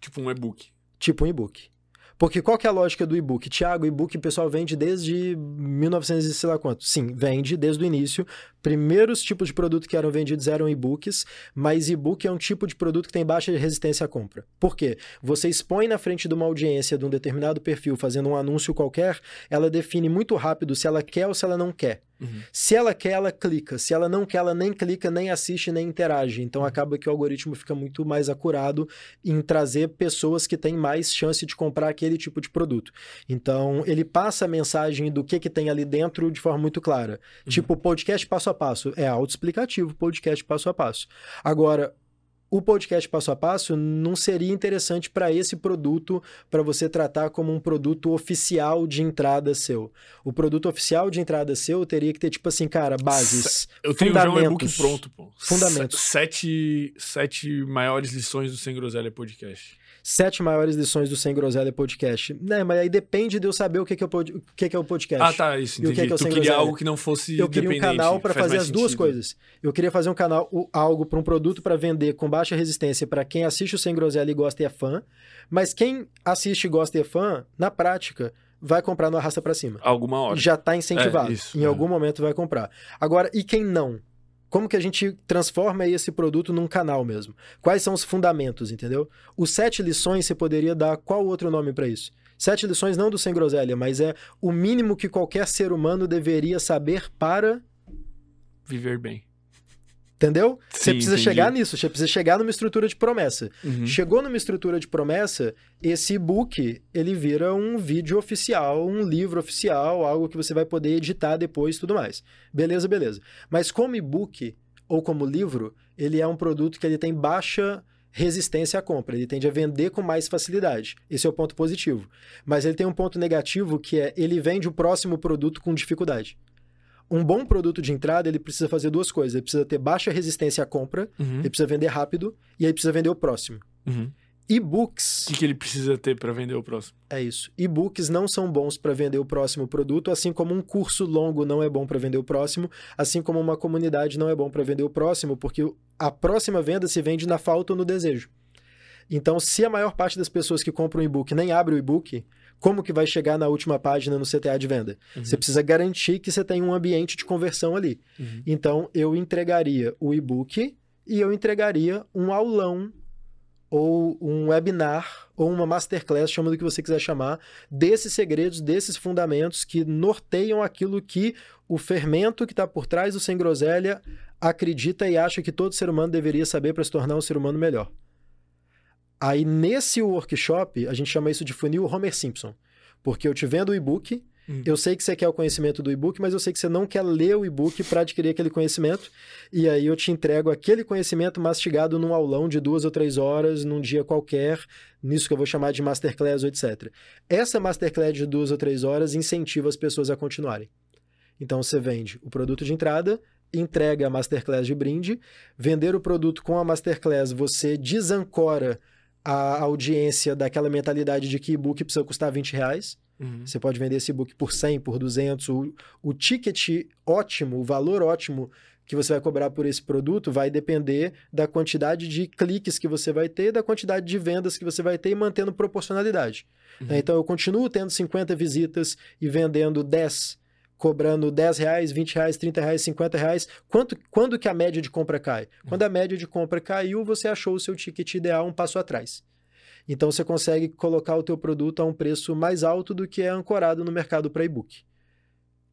Tipo um e-book. Tipo um e-book. Porque qual que é a lógica do e-book? Tiago, e-book o pessoal vende desde 1900 e sei lá quanto. Sim, vende desde o início. Primeiros tipos de produto que eram vendidos eram e-books, mas e-book é um tipo de produto que tem baixa resistência à compra. Por quê? Você expõe na frente de uma audiência de um determinado perfil fazendo um anúncio qualquer, ela define muito rápido se ela quer ou se ela não quer. Uhum. Se ela quer, ela clica. Se ela não quer, ela nem clica, nem assiste, nem interage. Então uhum. acaba que o algoritmo fica muito mais acurado em trazer pessoas que têm mais chance de comprar aquele tipo de produto. Então ele passa a mensagem do que, que tem ali dentro de forma muito clara. Uhum. Tipo, podcast passo a passo. É autoexplicativo, podcast passo a passo. Agora, o podcast passo a passo não seria interessante para esse produto, para você tratar como um produto oficial de entrada seu. O produto oficial de entrada seu teria que ter, tipo assim, cara, bases. Eu tenho já um e-book pronto, pô. Fundamentos. Sete, sete maiores lições do Sem Groselha Podcast sete maiores lições do Sem Groselha Podcast. Né, mas aí depende de eu saber o que, que, é, o, o que, que é o podcast. Ah, tá, isso. Entendi. E o que, que é o tu Sem queria Groselha. algo que não fosse Eu queria um canal para fazer as duas coisas. Eu queria fazer um canal, algo para um produto para vender com baixa resistência para quem assiste o Sem Groselha e gosta e é fã. Mas quem assiste, gosta e é fã, na prática, vai comprar no arrasta para cima. Alguma hora. Já está incentivado. É, isso, em é. algum momento vai comprar. Agora, e quem não? Como que a gente transforma esse produto num canal mesmo? Quais são os fundamentos, entendeu? Os sete lições você poderia dar qual outro nome para isso? Sete lições não do sem groselha, mas é o mínimo que qualquer ser humano deveria saber para viver bem. Entendeu? Sim, você precisa entendi. chegar nisso, você precisa chegar numa estrutura de promessa. Uhum. Chegou numa estrutura de promessa, esse e-book, ele vira um vídeo oficial, um livro oficial, algo que você vai poder editar depois e tudo mais. Beleza, beleza. Mas como e-book ou como livro, ele é um produto que ele tem baixa resistência à compra, ele tende a vender com mais facilidade. Esse é o ponto positivo. Mas ele tem um ponto negativo que é ele vende o próximo produto com dificuldade um bom produto de entrada, ele precisa fazer duas coisas. Ele precisa ter baixa resistência à compra, uhum. ele precisa vender rápido e aí precisa vender o próximo. Uhum. E-books. O que, que, ele precisa ter para vender o próximo? É isso. E-books não são bons para vender o próximo produto, assim como um curso longo não é bom para vender o próximo, assim como uma comunidade não é bom para vender o próximo, porque a próxima venda se vende na falta ou no desejo. Então, se a maior parte das pessoas que compram um e-book nem abre o e-book, como que vai chegar na última página no CTA de venda? Uhum. Você precisa garantir que você tem um ambiente de conversão ali. Uhum. Então, eu entregaria o e-book e eu entregaria um aulão ou um webinar ou uma masterclass, chama do que você quiser chamar, desses segredos, desses fundamentos que norteiam aquilo que o fermento que está por trás do Sem Groselha acredita e acha que todo ser humano deveria saber para se tornar um ser humano melhor. Aí, nesse workshop, a gente chama isso de funil Homer Simpson. Porque eu te vendo o e-book, Hum. Eu sei que você quer o conhecimento do e-book, mas eu sei que você não quer ler o e-book para adquirir aquele conhecimento. E aí eu te entrego aquele conhecimento mastigado num aulão de duas ou três horas, num dia qualquer, nisso que eu vou chamar de masterclass ou etc. Essa masterclass de duas ou três horas incentiva as pessoas a continuarem. Então você vende o produto de entrada, entrega a masterclass de brinde. Vender o produto com a masterclass, você desancora a audiência daquela mentalidade de que e-book precisa custar 20 reais. Uhum. Você pode vender esse e-book por 100, por 200. O, o ticket ótimo, o valor ótimo que você vai cobrar por esse produto vai depender da quantidade de cliques que você vai ter, da quantidade de vendas que você vai ter e mantendo proporcionalidade. Uhum. Então, eu continuo tendo 50 visitas e vendendo 10 cobrando 10 reais, 20 reais, 30 reais, 50 reais. Quanto, quando que a média de compra cai? Quando a média de compra caiu, você achou o seu ticket ideal um passo atrás. Então você consegue colocar o teu produto a um preço mais alto do que é ancorado no mercado para e-book.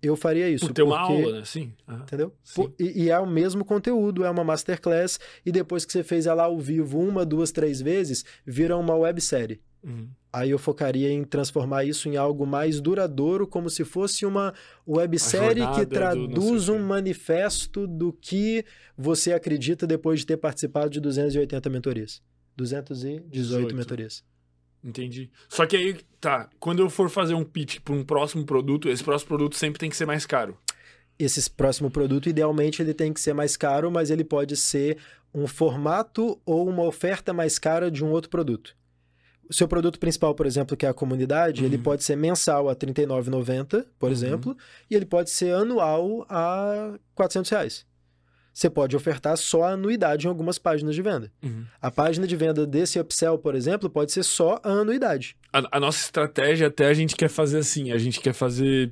Eu faria isso. Por ter uma aula, né? Sim. Uhum. Entendeu? Sim. E, e, é o mesmo conteúdo, é uma masterclass, e depois que você fez ela ao vivo uma, duas, três vezes, vira uma websérie. Uhum. Aí eu focaria em transformar isso em algo mais duradouro, como se fosse uma websérie que traduz um manifesto do que você acredita depois de ter participado de 280 mentorias. 218 18. mentorias. Entendi. Só que aí, tá, quando eu for fazer um pitch para um próximo produto, esse próximo produto sempre tem que ser mais caro. Esse próximo produto, idealmente, ele tem que ser mais caro, mas ele pode ser um formato ou uma oferta mais cara de um outro produto. O seu produto principal, por exemplo, que é a comunidade, uhum. ele pode ser mensal a R$ 39,90, por uhum. exemplo, e ele pode ser anual a 400 reais. Você pode ofertar só a anuidade em algumas páginas de venda. Uhum. A página de venda desse upsell, por exemplo, pode ser só a anuidade. A, a nossa estratégia até a gente quer fazer assim, a gente quer fazer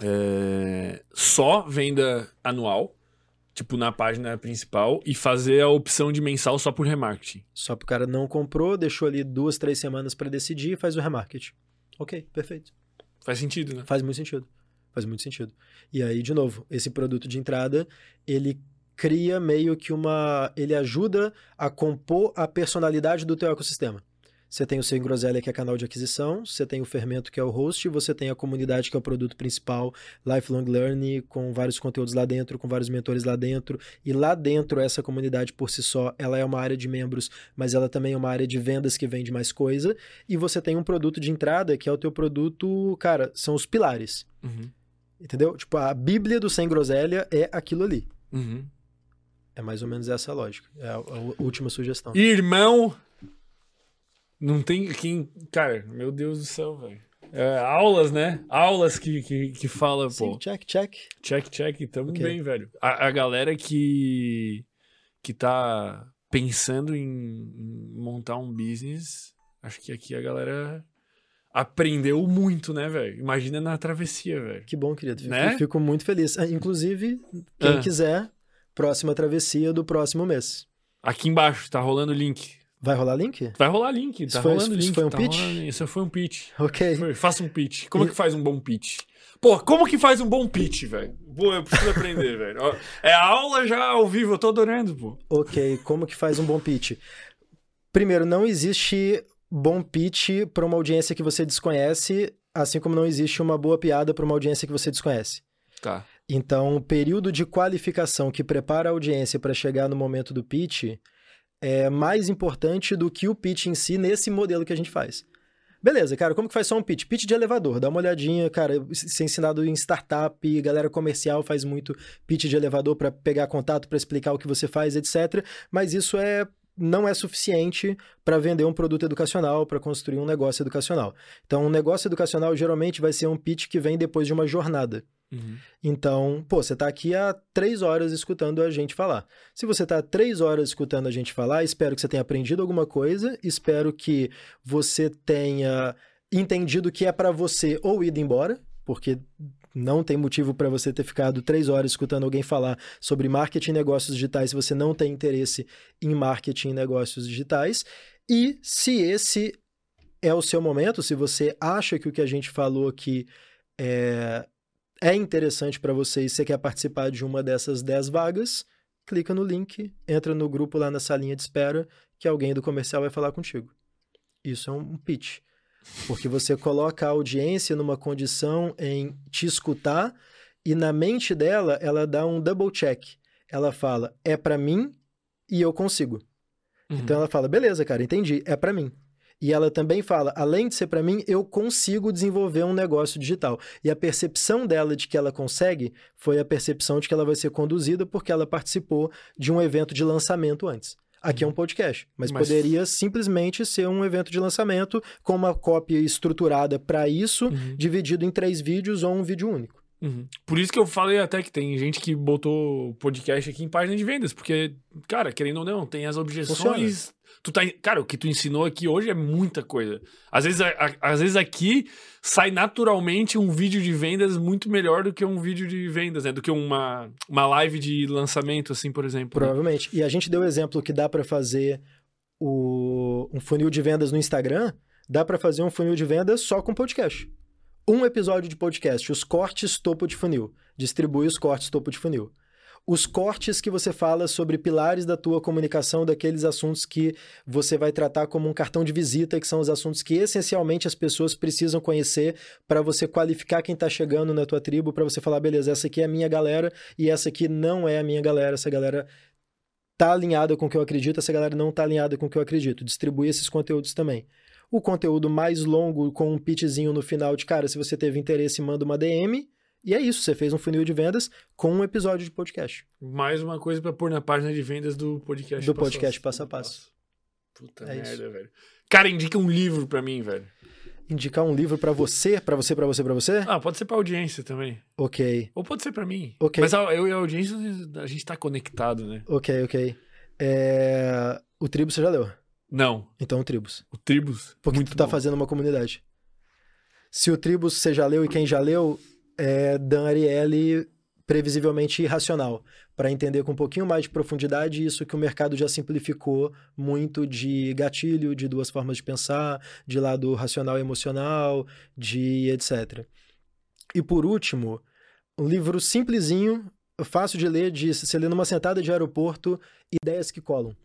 é, só venda anual, tipo, na página principal e fazer a opção de mensal só por remarketing. Só para o cara não comprou, deixou ali duas, três semanas para decidir e faz o remarketing. Ok, perfeito. Faz sentido, né? Faz muito sentido. Faz muito sentido. E aí, de novo, esse produto de entrada, ele cria meio que uma... Ele ajuda a compor a personalidade do teu ecossistema. Você tem o Sem Groselha, que é canal de aquisição, você tem o Fermento, que é o host, você tem a comunidade, que é o produto principal, Lifelong Learning, com vários conteúdos lá dentro, com vários mentores lá dentro. E lá dentro, essa comunidade por si só, ela é uma área de membros, mas ela também é uma área de vendas que vende mais coisa. E você tem um produto de entrada, que é o teu produto, cara, são os pilares. Uhum. Entendeu? Tipo, a Bíblia do Sem Groselha é aquilo ali. Uhum. É mais ou menos essa a lógica. É a, a última sugestão. Irmão, não tem quem. Cara, meu Deus do céu, velho. É, aulas, né? Aulas que, que, que fala, Sim, pô. check, check. Check, check. Tamo okay. bem, velho. A, a galera que, que tá pensando em, em, montar um business, acho que aqui a galera aprendeu muito, né, velho? Imagina na travessia, velho. Que bom, querido. Fico, né? fico muito feliz. Ah, inclusive, quem ah. quiser, próxima travessia do próximo mês. Aqui embaixo, tá rolando o link. Vai rolar link? Vai rolar link. Tá isso foi, rolando isso link. foi um tá pitch? Rolando, isso foi um pitch. Ok. Foi, faça um pitch. Como e... que faz um bom pitch? Pô, como que faz um bom pitch, velho? Eu preciso aprender, velho. É aula já ao vivo, eu tô adorando, pô. Ok, como que faz um bom pitch? Primeiro, não existe bom pitch para uma audiência que você desconhece, assim como não existe uma boa piada para uma audiência que você desconhece. Tá. Então, o período de qualificação que prepara a audiência para chegar no momento do pitch é mais importante do que o pitch em si nesse modelo que a gente faz. Beleza, cara, como que faz só um pitch? Pitch de elevador, dá uma olhadinha, cara, ser é ensinado em startup, galera comercial faz muito pitch de elevador para pegar contato, para explicar o que você faz, etc. Mas isso é não é suficiente para vender um produto educacional, para construir um negócio educacional. Então, um negócio educacional geralmente vai ser um pitch que vem depois de uma jornada. Uhum. Então, pô, você está aqui há três horas escutando a gente falar. Se você está três horas escutando a gente falar, espero que você tenha aprendido alguma coisa, espero que você tenha entendido que é para você ou ido embora, porque não tem motivo para você ter ficado três horas escutando alguém falar sobre marketing e negócios digitais se você não tem interesse em marketing e negócios digitais. E se esse é o seu momento, se você acha que o que a gente falou aqui é, é interessante para você e você quer participar de uma dessas 10 vagas, clica no link, entra no grupo lá na salinha de espera que alguém do comercial vai falar contigo. Isso é um pitch. Porque você coloca a audiência numa condição em te escutar e na mente dela ela dá um double check. Ela fala: "É para mim e eu consigo". Uhum. Então ela fala: "Beleza, cara, entendi, é para mim". E ela também fala: além de ser para mim, eu consigo desenvolver um negócio digital. E a percepção dela de que ela consegue foi a percepção de que ela vai ser conduzida porque ela participou de um evento de lançamento antes. Aqui é um podcast, mas, Mas- poderia simplesmente ser um evento de lançamento com uma cópia estruturada para isso, Uhum. dividido em três vídeos ou um vídeo único. Uhum. Por isso que eu falei até que tem gente que botou podcast aqui em página de vendas, porque, cara, querendo ou não, tem as objeções. Tu tá, cara, o que tu ensinou aqui hoje é muita coisa. Às vezes, a- a- às vezes aqui sai naturalmente um vídeo de vendas muito melhor do que um vídeo de vendas, né? Do que uma, uma live de lançamento, assim, por exemplo. né? Provavelmente. E a gente deu o exemplo que dá para fazer o, um funil de vendas no Instagram, dá para fazer um funil de vendas só com podcast. Um episódio de podcast, os cortes topo de funil. Distribui os cortes topo de funil. Os cortes que você fala sobre pilares da tua comunicação, daqueles assuntos que você vai tratar como um cartão de visita, que são os assuntos que essencialmente as pessoas precisam conhecer para você qualificar quem está chegando na tua tribo, para você falar, beleza, essa aqui é a minha galera e essa aqui não é a minha galera, essa galera tá alinhada com o que eu acredito, essa galera não tá alinhada com o que eu acredito. Distribui esses conteúdos também. O conteúdo mais longo, com um pitchzinho no final de, cara, se você teve interesse, manda uma DM. E é isso, você fez um funil de vendas com um episódio de podcast. Mais uma coisa pra pôr na página de vendas do podcast. Do podcast Passo a Passo. Puta É merda, isso. velho. Cara, indica um livro pra mim, velho. Indicar um livro pra você, pra você, pra você, pra você? Ah, pode ser pra audiência também. Ok, Ou pode ser pra mim. Ok. Mas eu e a audiência, a gente tá conectado, né? ok, ok. É, O Tribus você já leu. Não. Então, o Tribus. O Tribus. Porque muito tu tá bom. fazendo uma comunidade. Se o Tribus você já leu e quem já leu, é Dan Ariely previsivelmente irracional. Para entender com um pouquinho mais de profundidade isso que o mercado já simplificou muito de gatilho, de duas formas de pensar, de lado racional e emocional, de etc. E por último, um livro simplesinho, fácil de ler, de você lê numa sentada de aeroporto, Ideias que Colam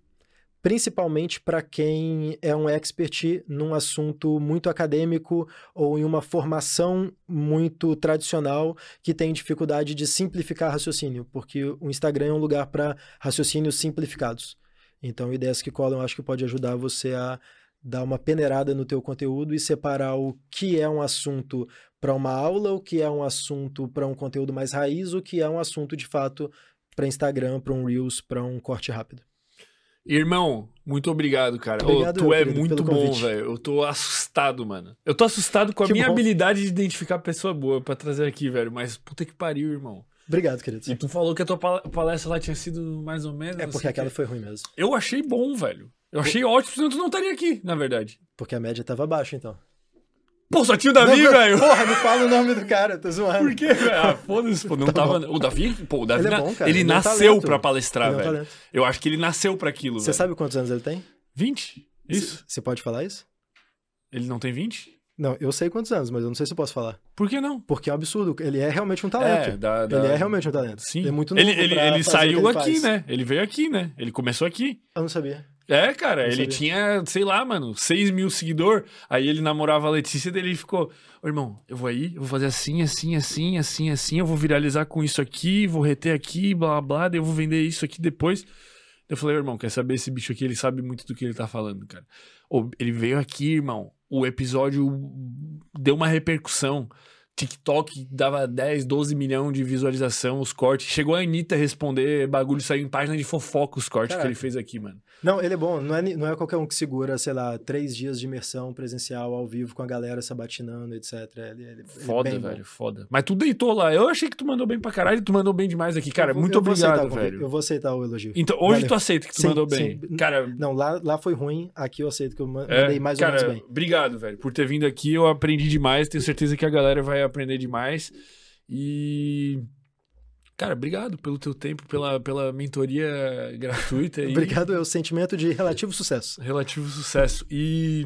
principalmente para quem é um expert num assunto muito acadêmico ou em uma formação muito tradicional que tem dificuldade de simplificar raciocínio, porque o Instagram é um lugar para raciocínios simplificados. Então, ideias que colam, acho que pode ajudar você a dar uma peneirada no teu conteúdo e separar o que é um assunto para uma aula, o que é um assunto para um conteúdo mais raiz, o que é um assunto de fato para Instagram, para um Reels, para um corte rápido. Irmão, muito obrigado, cara. Obrigado, tu meu é querido, muito bom, velho. Eu tô assustado, mano. Eu tô assustado com a Que minha bom. habilidade de identificar pessoa boa pra trazer aqui, velho. Mas puta que pariu, irmão. Obrigado, querido. E tu falou que a tua pal- palestra lá tinha sido mais ou menos. É porque o aquela quê. foi ruim mesmo. Eu achei bom, velho. Eu achei ótimo, senão tu não estaria aqui, na verdade. Porque a média tava baixa, então. Pô, só tinha o Davi, Não, velho. Porra, me fala o nome do cara, tô zoando. Por quê, velho? Ah, foda-se, pô. Não Tá tava. bom. O Davi, pô, o Davi. Ele é na- bom, cara. Ele Ele é nasceu talento. pra palestrar, Ele é um velho. Eu acho que ele nasceu pra aquilo, Você velho. sabe quantos anos ele tem? 20? Isso? Você pode falar isso? Ele não tem 20? Não, eu sei quantos anos, mas eu não sei se eu posso falar. Por que não? Porque é um absurdo. Ele é realmente um talento. É, da, da- Ele é realmente um talento. Sim. Ele é muito ele ele, ele saiu ele aqui, faz. né? Ele veio aqui, né? Ele começou aqui. Eu não sabia. É, cara, ele tinha, sei lá, mano, 6 mil seguidores. Aí ele namorava a Letícia, daí ele ficou: Ô irmão, eu vou aí, eu vou fazer assim, assim, assim, assim, assim, eu vou viralizar com isso aqui, vou reter aqui, blá blá, daí eu vou vender isso aqui depois. Eu falei, irmão, quer saber esse bicho aqui? Ele sabe muito do que ele tá falando, cara. Ô, ele veio aqui, irmão. O episódio deu uma repercussão. TikTok dava 10, 12 milhões de visualização, os cortes. Chegou a Anitta responder, bagulho saiu em página de fofoca os cortes que Caraca. ele fez aqui, mano. Não, ele é bom. Não é, não é qualquer um que segura, sei lá, três dias de imersão presencial ao vivo com a galera sabatinando, etc. Ele, ele- ele é Foda, bem bom. velho, foda. Mas tu deitou lá. Eu achei que tu mandou bem pra caralho, tu mandou bem demais aqui. Cara, vou- muito aceitar obrigado, convite. velho. Eu vou aceitar o elogio. Então, hoje Valeu. tu aceita que tu Sim, mandou bem. sim. Cara, Não, lá, lá foi ruim, aqui eu aceito que eu é, mandei mais cara, ou menos bem. obrigado, velho, por ter vindo aqui. Eu aprendi demais, tenho certeza que a galera vai aprender demais. E cara, obrigado pelo teu tempo, pela, pela mentoria gratuita. Obrigado, é o sentimento de relativo sucesso. Relativo sucesso. E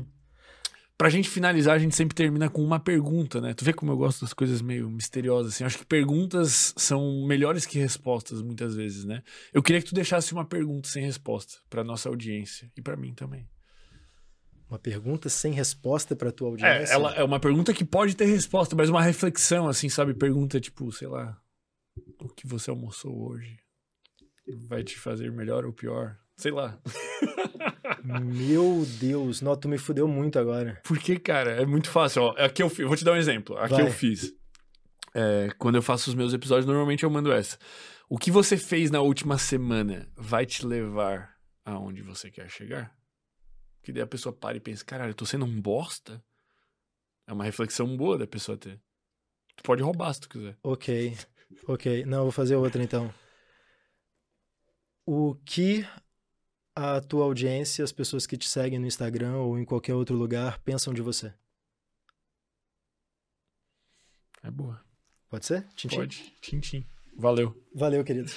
pra gente finalizar, a gente sempre termina com uma pergunta, né? Tu vê como eu gosto das coisas meio misteriosas, assim. Eu acho que perguntas são melhores que respostas, muitas vezes, né? Eu queria que tu deixasse uma pergunta sem resposta pra nossa audiência e pra mim também. Uma pergunta sem resposta pra tua É, audiência? ela é uma pergunta que pode ter resposta, mas uma reflexão, assim, sabe? Pergunta tipo, sei lá, o que você almoçou hoje? Vai te fazer melhor ou pior? Sei lá. Meu Deus, não, tu me fudeu muito agora. Porque, cara, é muito fácil. Ó, aqui eu fiz, vou te dar um exemplo. Aqui Vai. eu fiz. É, quando eu faço os meus episódios, normalmente eu mando essa. O que você fez na última semana vai te levar aonde você quer chegar? Que daí a pessoa para e pensa, caralho, eu tô sendo um bosta? É uma reflexão boa da pessoa ter. Tu pode roubar se tu quiser. Ok, ok. Não, eu vou fazer outra então. O que a tua audiência, as pessoas que te seguem no Instagram ou em qualquer outro lugar pensam de você? É boa. Pode ser? Tintim? Pode. Tchim. Valeu. Valeu, querido.